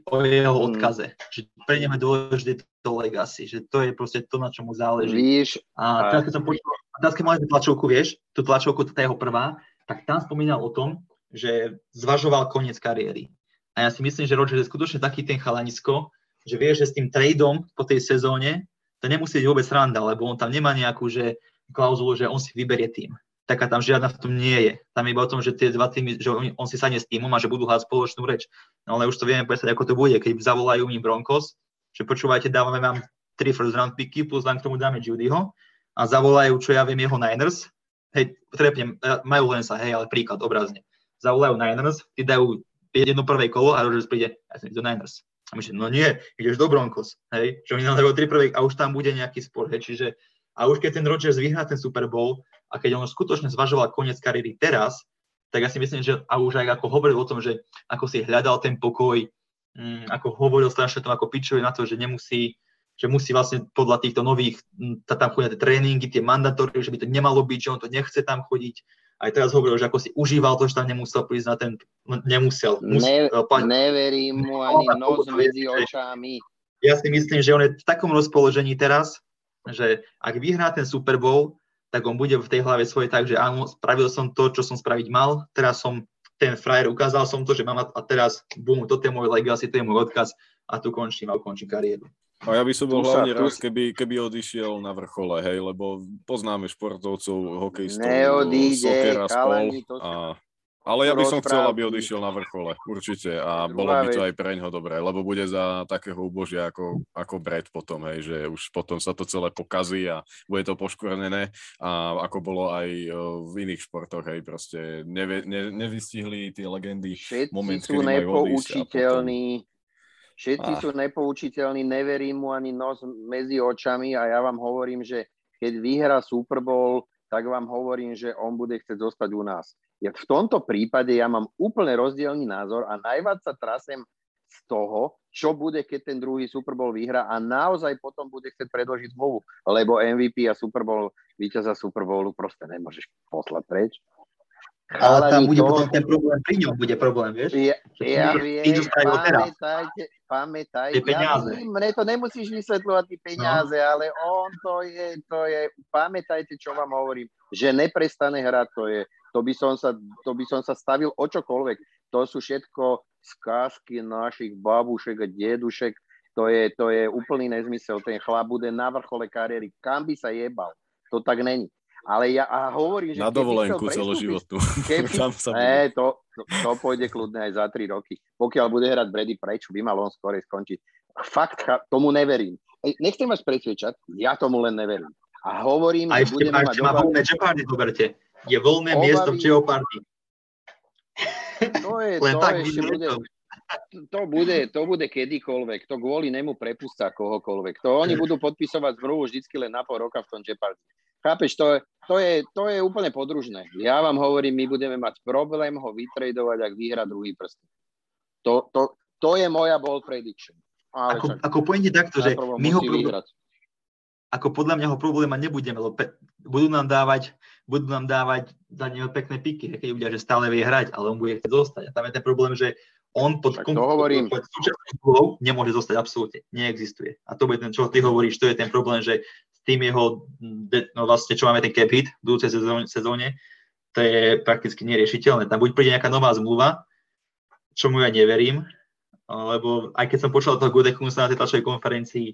o jeho mm. odkaze, že pre neho dôležité to legacy, že to je proste to, na čom mu záleží. Víš, a teraz, keď som počul, teraz, keď mal tú tlačovku, vieš, tú tlačovku, tá jeho prvá, tak tam spomínal o tom, že zvažoval koniec kariéry. A ja si myslím, že Roger je skutočne taký ten chalanisko, že vieš, že s tým tradeom po tej sezóne to nemusí byť vôbec randa, lebo on tam nemá nejakú že, klauzulu, že on si vyberie tým. Taká tam žiadna v tom nie je. Tam je iba o tom, že tie dva týmy, že on, on si sadne s týmom a že budú hľadať spoločnú reč. No ale už to vieme povedať, ako to bude, keď zavolajú mi Broncos, že počúvajte, dávame vám tri first round picky, plus len k tomu dáme Judyho a zavolajú, čo ja viem, jeho Niners, hej, trepnem, e, majú len sa, hej, ale príklad, obrazne. Zavolajú Niners, ty dajú jedno prvé kolo a Rodgers príde, ja som do Niners. A my no nie, ideš do Broncos, hej, že oni nám tri prvé a už tam bude nejaký spor, hej, čiže a už keď ten Rodgers vyhrá ten Super Bowl a keď on skutočne zvažoval koniec kariéry teraz, tak ja si myslím, že a už aj ako hovoril o tom, že ako si hľadal ten pokoj, mm, ako hovoril strašne tom, ako pičuje na to, že nemusí, že musí vlastne podľa týchto nových, mm, tam chodia tie tréningy, tie mandatóry, že by to nemalo byť, že on to nechce tam chodiť. Aj teraz hovoril, že ako si užíval to, že tam nemusel prísť na ten, no, nemusel. Musel, ne, neverím mu ani nos medzi očami. Ja si myslím, že on je v takom rozpoložení teraz, že ak vyhrá ten Super Bowl, tak on bude v tej hlave svojej tak, že áno, spravil som to, čo som spraviť mal, teraz som ten frajer, ukázal som to, že mám a teraz bum, toto je môj legacy, to je môj odkaz a tu končím a ukončím kariéru. A ja by som bol tu hlavne sa, rád, keby, keby odišiel na vrchole, hej, lebo poznáme športovcov, hokejistov, Neodíde, sokera spol a ale ja by som chcel, aby odišiel na vrchole, určite. A bolo by to aj pre ňoho dobré, lebo bude za takého ubožia ako, ako Brad potom, hej, že už potom sa to celé pokazí a bude to poškvrnené. A ako bolo aj v iných športoch, hej, proste nevy, ne, nevystihli tie legendy Všetci moment, sú nepoučiteľní, Všetci a... sú nepoučiteľní, neverím mu ani nos medzi očami a ja vám hovorím, že keď vyhrá Super Bowl, tak vám hovorím, že on bude chcieť zostať u nás. Ja v tomto prípade ja mám úplne rozdielný názor a najviac sa trasem z toho, čo bude, keď ten druhý Super Bowl vyhrá a naozaj potom bude chcieť predložiť zmluvu, lebo MVP a Super Bowl, víťaza Super Bowlu proste nemôžeš poslať preč. Ale tam bude toho... potom ten problém, pri ňom bude problém, vieš? Ja, ja viem, pamätajte, pamätajte, ja viem, mne to nemusíš vysvetľovať tie peniaze, no. ale on to je, to je, pamätajte, čo vám hovorím, že neprestane hrať, to je, to by som sa, to by som sa stavil o čokoľvek. To sú všetko skázky našich babušek a dedušek. To je, to je úplný nezmysel. Ten chlap bude na vrchole kariéry. Kam by sa jebal? To tak není. Ale ja a hovorím, že... Na dovolenku celoživotnú. Keby, sa ne, to, to, to pôjde kľudne aj za 3 roky. Pokiaľ bude hrať Brady, prečo by mal on skôr skončiť? Fakt, tomu neverím. Nechcem vás presvedčať, ja tomu len neverím. A hovorím, aj že budeme mať... Aj má voľné zoberte je voľné obavy... miesto v Jeopardy. To je, Len to tak ešte bude, to bude, to bude kedykoľvek, to kvôli nemu prepustá kohokoľvek. To oni budú podpisovať zmluvu vždycky len na pol roka v tom Jeopardy. Chápeš, to je, to, je, to je úplne podružné. Ja vám hovorím, my budeme mať problém ho vytredovať, ak vyhra druhý prst. To, to, to je moja bold prediction. Ale ako, čak, ako poviem takto, že my ho, vyhrať ako podľa mňa ho probléma nebudeme, lebo pe- budú nám dávať, budú nám dávať za neho pekné piky, keď bude, že stále vie hrať, ale on bude chcieť zostať. A tam je ten problém, že on pod, kom- pod súčasnou nemôže zostať absolútne. Neexistuje. A to bude ten, čo ty hovoríš, to je ten problém, že s tým jeho, no vlastne, čo máme ten cap hit v budúcej sezóne, sezóne, to je prakticky neriešiteľné. Tam buď príde nejaká nová zmluva, čo mu ja neverím, lebo aj keď som počul toho Gudekunsa na tej tlačovej konferencii,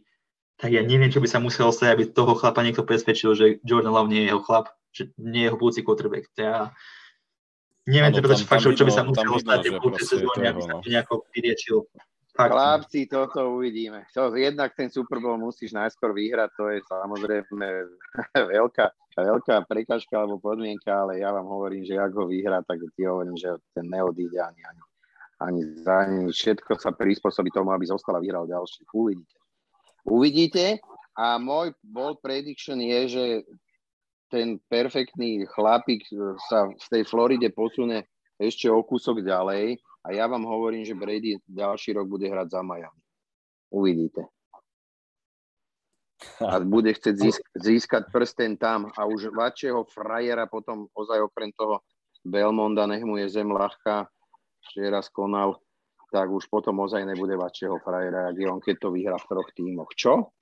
tak ja neviem, čo by sa muselo stať, aby toho chlapa niekto presvedčil, že Jordan Love nie je jeho chlap, že nie je jeho budúci quarterback. Ja neviem, ano, čo, fakt, čo by sa muselo stať v budúcej sezóne, aby sa to nejako vyriečil. Fakt. Chlapci, toto uvidíme. To, jednak ten Super Bowl musíš najskôr vyhrať, to je samozrejme veľká, veľká prekažka alebo podmienka, ale ja vám hovorím, že ak ho vyhrá, tak ti hovorím, že ten neodíde ani, ani, ani za ani. Všetko sa prispôsobí tomu, aby zostal a vyhral ďalší. Uvidíte. Uvidíte. A môj bold prediction je, že ten perfektný chlapík sa z tej Floride posune ešte o kúsok ďalej a ja vám hovorím, že Brady ďalší rok bude hrať za Miami. Uvidíte. A bude chcieť získ- získať prsten tam a už vačeho frajera potom ozaj okrem toho Belmonda, nech mu je zem ľahká, ešte raz konal, tak už potom ozaj nebude vašeho frajera, ak je on, keď to vyhrá v troch tímoch. Čo?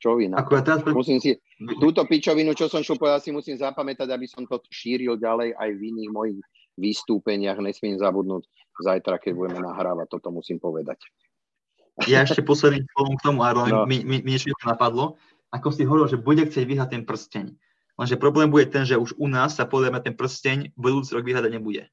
Čo vy na to? Teraz... Musím si, túto pičovinu, čo som šupoval, si musím zapamätať, aby som to šíril ďalej aj v iných mojich vystúpeniach. Nesmiem zabudnúť zajtra, keď budeme nahrávať, toto musím povedať. Ja ešte posledným slovom k tomu, Aaron, No. mi, mi, mi niečo napadlo. Ako si hovoril, že bude chcieť vyhrať ten prsteň. Lenže problém bude ten, že už u nás sa podľa mňa ten prsteň budúci rok vyhrať nebude.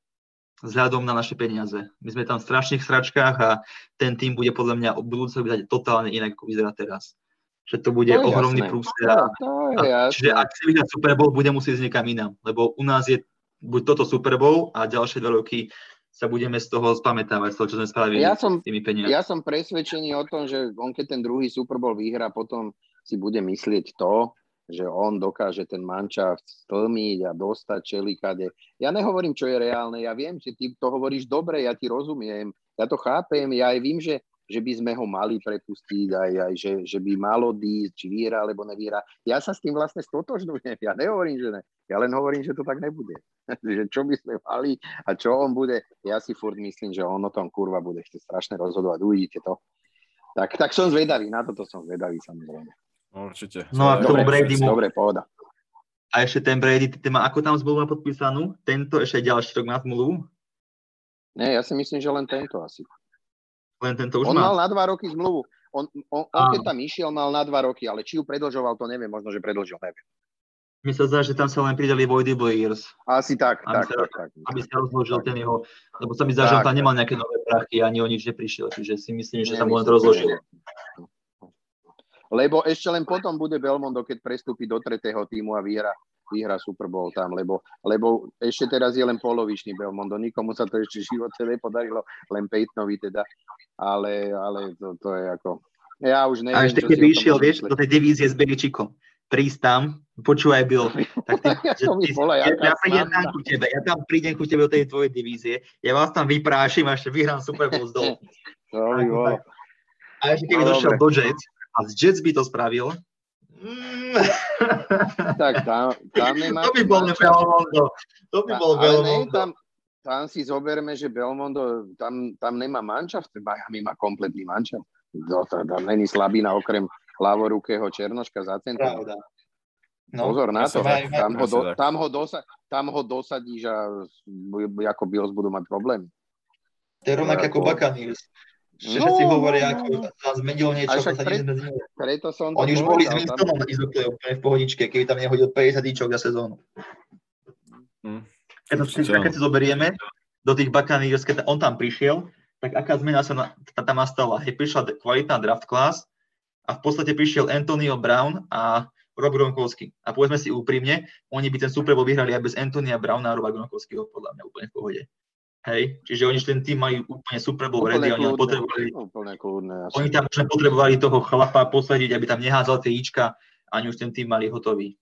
Vzhľadom na naše peniaze. My sme tam v strašných sračkách a ten tým bude podľa mňa budúci rok vyhrať totálne inak, ako vyzerá teraz. Že to bude je ohromný prúser. No, A, a, čiže ak chce vyhrať Super Bowl, bude musieť ísť niekam inám. Lebo u nás je buď toto Super Bowl a ďalšie dva roky sa budeme z toho spamätávať, z toho, čo sme spravili Ja som, s tými peniazmi. ja som presvedčený o tom, že on keď ten druhý Super Bowl vyhrá, potom si bude myslieť to, že on dokáže ten mančaft stlmiť a dostať čelikade. Ja nehovorím, čo je reálne, ja viem, že ty to hovoríš dobre, ja ti rozumiem, ja to chápem, ja aj vím, že, že by sme ho mali prepustiť, aj, aj že, že by malo ísť, či vyhrá alebo nevyhrá. Ja sa s tým vlastne stotožňujem, ja nehovorím, že ne, ja len hovorím, že to tak nebude. že čo by sme mali a čo on bude, ja si furt myslím, že on o tom kurva bude ešte strašne rozhodovať, uvidíte to. Tak, tak som zvedavý, na toto som zvedavý samozrejme. Určite. No a k tomu Brady mu- Dobre, pohoda. A ešte ten Brady, ty má ako tam zmluvu podpísanú? Tento ešte ďalší rok má zmluvu? Nie, ja si myslím, že len tento asi. Len tento už on má. mal na dva roky zmluvu. On, on, on Áno. keď tam išiel, mal na dva roky, ale či ju predlžoval, to neviem, možno, že predlžil, neviem. Mi sa zdá, že tam sa len pridali voidable years, Asi tak, Aby tak, sa- tak, tak. aby sa rozložil ten jeho, lebo sa mi zdá, že on Tak. tam nemal nejaké nové prachy, ani o nič neprišiel, čiže si myslím, že sa mu len Nemyslím, to rozložilo. že nie. Lebo ešte len potom bude Belmondo, keď prestúpi do tretého týmu a vyhra, vyhra Super Bowl tam, lebo, lebo ešte teraz je len polovičný Belmondo. Nikomu sa to ešte v živote nepodarilo, len Peytonovi teda. Ale, ale to, to je ako... Ja už neviem, A ešte keby išiel, vieš, do tej divízie s Beličikom, prísť tam, počúvaj, Bill, tak ty, že To by ty, bola ja, ja prídem tam ku tebe, ja tam prídem ku tebe do tej tvojej divízie, ja vás tam vyprášim a ešte vyhrám Super Bowl z dolu. To by bolo. A ešte keby No, došiel do Jets a z Jets by to spravil, mm, Tak tam, tam nemá... to by bol Belmondo. To by bol Belmondo. tam, tam si zoberme, že Belmondo, tam, tam nemá mančaft, Miami má kompletný mančaft. To, to, tam není slabina okrem ľavorukého Černoška za centrum. Pravda. Pozor na to, tam ho, do, tam, ho dosa, tam ho dosadíš a ako Bills budú mať problém. To je rovnaké ako Ako- Buccaneers. Že No, všetci no, hovoria, no, ako no. sa zmenilo niečo, sa pre- nič. Preto som to Oni už boli s Winstonom do play úplne v pohodičke, keby tam nehodil 50 díčok za sezónu. Hm. Keď, to, keď si zoberieme do tých Buccaneers, keď on tam prišiel, tak aká zmena sa na, tá, tam nastala? Hej, prišla kvalitná draft class a v podstate prišiel Antonio Brown a Rob Gronkowski. A povedzme si úprimne, oni by ten Super Bowl vyhrali aj bez Antonia Browna a Roba Gronkowskiho, podľa mňa úplne v pohode. Hej, čiže oni už ten tým majú úplne Super Bowl ready, oni potrebovali, úplne kľudné. Oni tam už potrebovali toho chlapa posadiť, aby tam nehádzal tie ička, ani už ten tým mali hotový.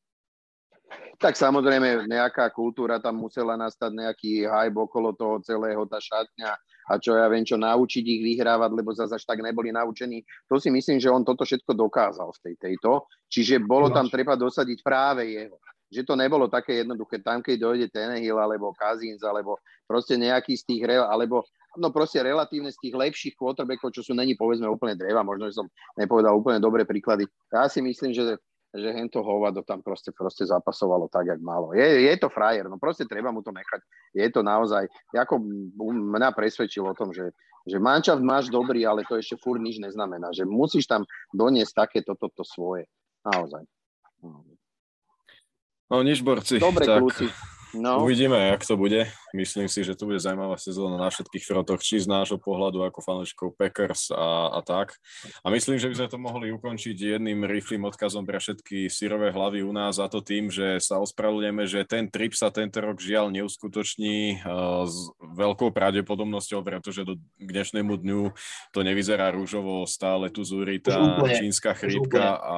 Tak samozrejme, nejaká kultúra tam musela nastať, nejaký hype okolo toho celého, tá šatňa a čo ja viem, čo naučiť ich vyhrávať, lebo zase až tak neboli naučení. To si myslím, že on toto všetko dokázal v tej tejto. Čiže bolo tam treba dosadiť práve jeho. Že to nebolo také jednoduché. Tam, keď dojde Tenehill, alebo Kazins, alebo proste nejaký z tých, re- alebo no proste relatívne z tých lepších quarterbackov, čo sú není povedzme úplne dreva, možno, že som nepovedal úplne dobré príklady. Ja si myslím, že že hento hovado tam proste, proste zapasovalo tak, jak malo. Je, je to frajer, no proste treba mu to nechať. Je to naozaj, ako mňa presvedčilo o tom, že, že mančaft máš dobrý, ale to ešte furt nič neznamená, že musíš tam doniesť takéto toto svoje. Naozaj. No nič, borci. Dobre, tak kľúci. No, Uvidíme, jak to bude. Myslím si, že to bude zaujímavá sezóna na všetkých frontoch, či z nášho pohľadu ako fanúšikov Packers a, a tak. A myslím, že by sme to mohli ukončiť jedným rýchlým odkazom pre všetky syrové hlavy u nás a to tým, že sa ospravedlňujeme, že ten trip sa tento rok žiaľ neuskutoční uh, s veľkou pravdepodobnosťou, pretože do k dnešnému dňu to nevyzerá rúžovo, stále tu zúri tá čínska chrípka a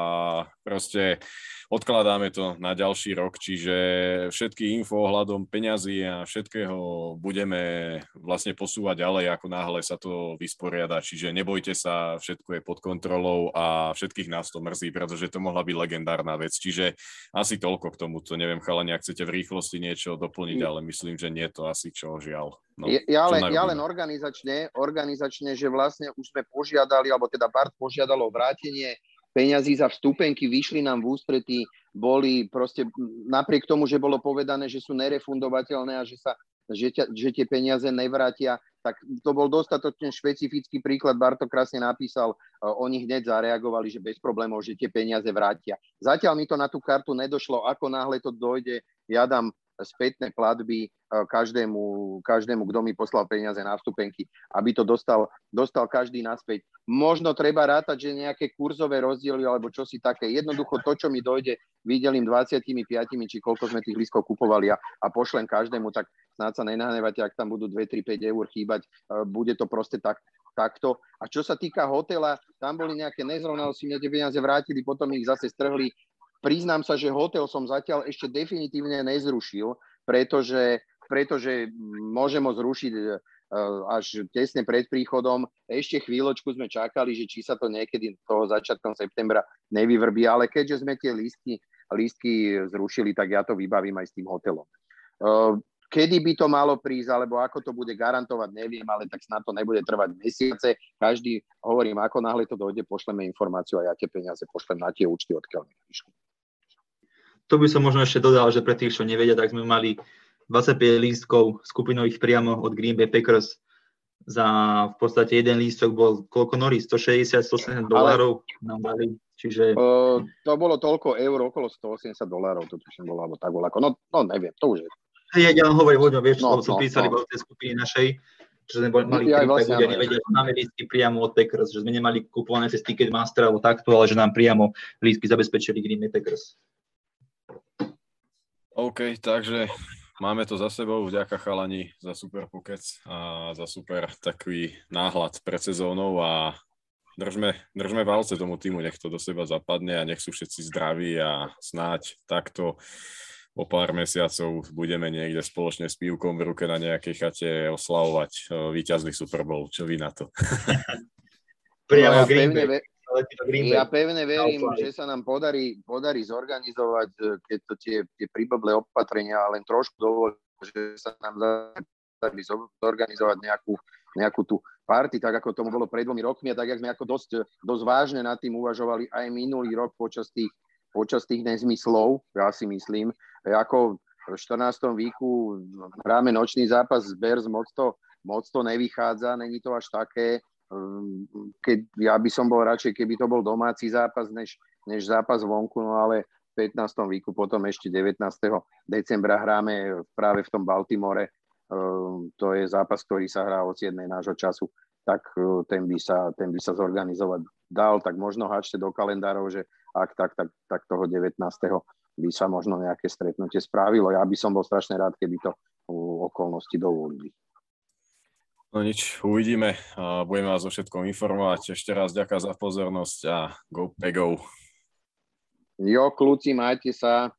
proste odkladáme to na ďalší rok, čiže všetky info ohľadom peňazí a všetkého budeme vlastne posúvať ďalej, ako náhle sa to vysporiada, čiže nebojte sa, všetko je pod kontrolou a všetkých nás to mrzí, pretože to mohla byť legendárna vec, čiže asi toľko k tomu, to neviem, chalani, ak chcete v rýchlosti niečo doplniť, ale myslím, že nie to asi čo, žiaľ. No, ja, ja, len, ja len organizačne, organizačne, že vlastne už sme požiadali, alebo teda Bart požiadalo vrátenie peňazí za vstupenky, vyšli nám v ústretí, boli proste napriek tomu, že bolo povedané, že sú nerefundovateľné a že sa že, ťa, že tie peniaze nevrátia, tak to bol dostatočne špecifický príklad. Barto krásne napísal, oni hneď zareagovali, že bez problémov, že tie peniaze vrátia. Zatiaľ mi to na tú kartu nedošlo, ako náhle to dojde, ja dám spätné platby každému, každému, kto mi poslal peniaze na vstupenky, aby to dostal, dostal každý naspäť. Možno treba rátať, že nejaké kurzové rozdiely alebo čo si také. Jednoducho to, čo mi dojde, videlím 25, či koľko sme tých lístkov kupovali a, a pošlem každému, tak snáď sa nenahnevate, ak tam budú 2, 3, 5 eur chýbať. Bude to proste tak, takto. A čo sa týka hotela, tam boli nejaké nezrovnalosti, mne tie peniaze vrátili, potom ich zase strhli priznám sa, že hotel som zatiaľ ešte definitívne nezrušil, pretože, pretože môžem ho zrušiť e, až tesne pred príchodom. Ešte chvíľočku sme čakali, že či sa to niekedy toho začiatkom septembra nevyvrbí, ale keďže sme tie lístky, lístky zrušili, tak ja to vybavím aj s tým hotelom. E, kedy by to malo prísť, alebo ako to bude garantovať, neviem, ale tak snad to nebude trvať mesiace. Každý, hovorím, ako náhle to dojde, pošleme informáciu a ja tie peniaze pošlem na tie účty, odkiaľ mi prišli. To by som možno ešte dodal, že pre tých, čo nevedia, tak sme mali 25 lístkov skupinových priamo od Green Bay Packers za v podstate jeden lístok bol koľko Norí? 160, 180 dolárov nám dali. Čiže... Uh, to bolo toľko eur, okolo 180 dolárov, to tuším bolo, alebo tak bolo. Ako, no, no neviem, to už je. Ja, ja len hovorím o vieš, no, som no, písali no. tej skupiny našej, že sme mali ja, vlastne, ľudia nevedia, že máme lístky priamo od Packers, že sme nemali kupované cez Ticketmaster alebo takto, ale že nám priamo lístky zabezpečili Green Bay Packers. OK, takže máme to za sebou. Vďaka chalani za super pokec a za super taký náhľad pred sezónou a držme, držme palce tomu týmu, nech to do seba zapadne a nech sú všetci zdraví a snáď takto o pár mesiacov budeme niekde spoločne s pívkom v ruke na nejakej chate oslavovať e, víťazný Super Bowl. Čo vy na to? Priamo no, ja pevne, ja pevne verím, že sa nám podarí, podarí zorganizovať, e, keď to tie, tie príblblé opatrenia len trošku dovolí, že sa nám podarí zorganizovať nejakú, nejakú tú party, tak ako tomu bolo pred dvomi rokmi a tak, jak sme ako dosť, dosť vážne nad tým uvažovali aj minulý rok počas tých, počas tých nezmyslov, ja si myslím. Ako v 14. víku hráme nočný zápas z Bears, moc to, moc to nevychádza, není to až také keď, ja by som bol radšej, keby to bol domáci zápas, než, než zápas vonku, no ale v 15. víku, potom ešte 19. decembra hráme práve v tom Baltimore. Ehm, to je zápas, ktorý sa hrá od 7. nášho času, tak e, ten by sa, ten by sa zorganizovať dal, tak možno hačte do kalendárov, že ak tak, tak, tak toho 19. by sa možno nejaké stretnutie spravilo. Ja by som bol strašne rád, keby to okolnosti dovolili. No nič, uvidíme a budeme vás o všetkom informovať. Ešte raz ďakujem za pozornosť a go, go. Jo, kľúci, majte sa.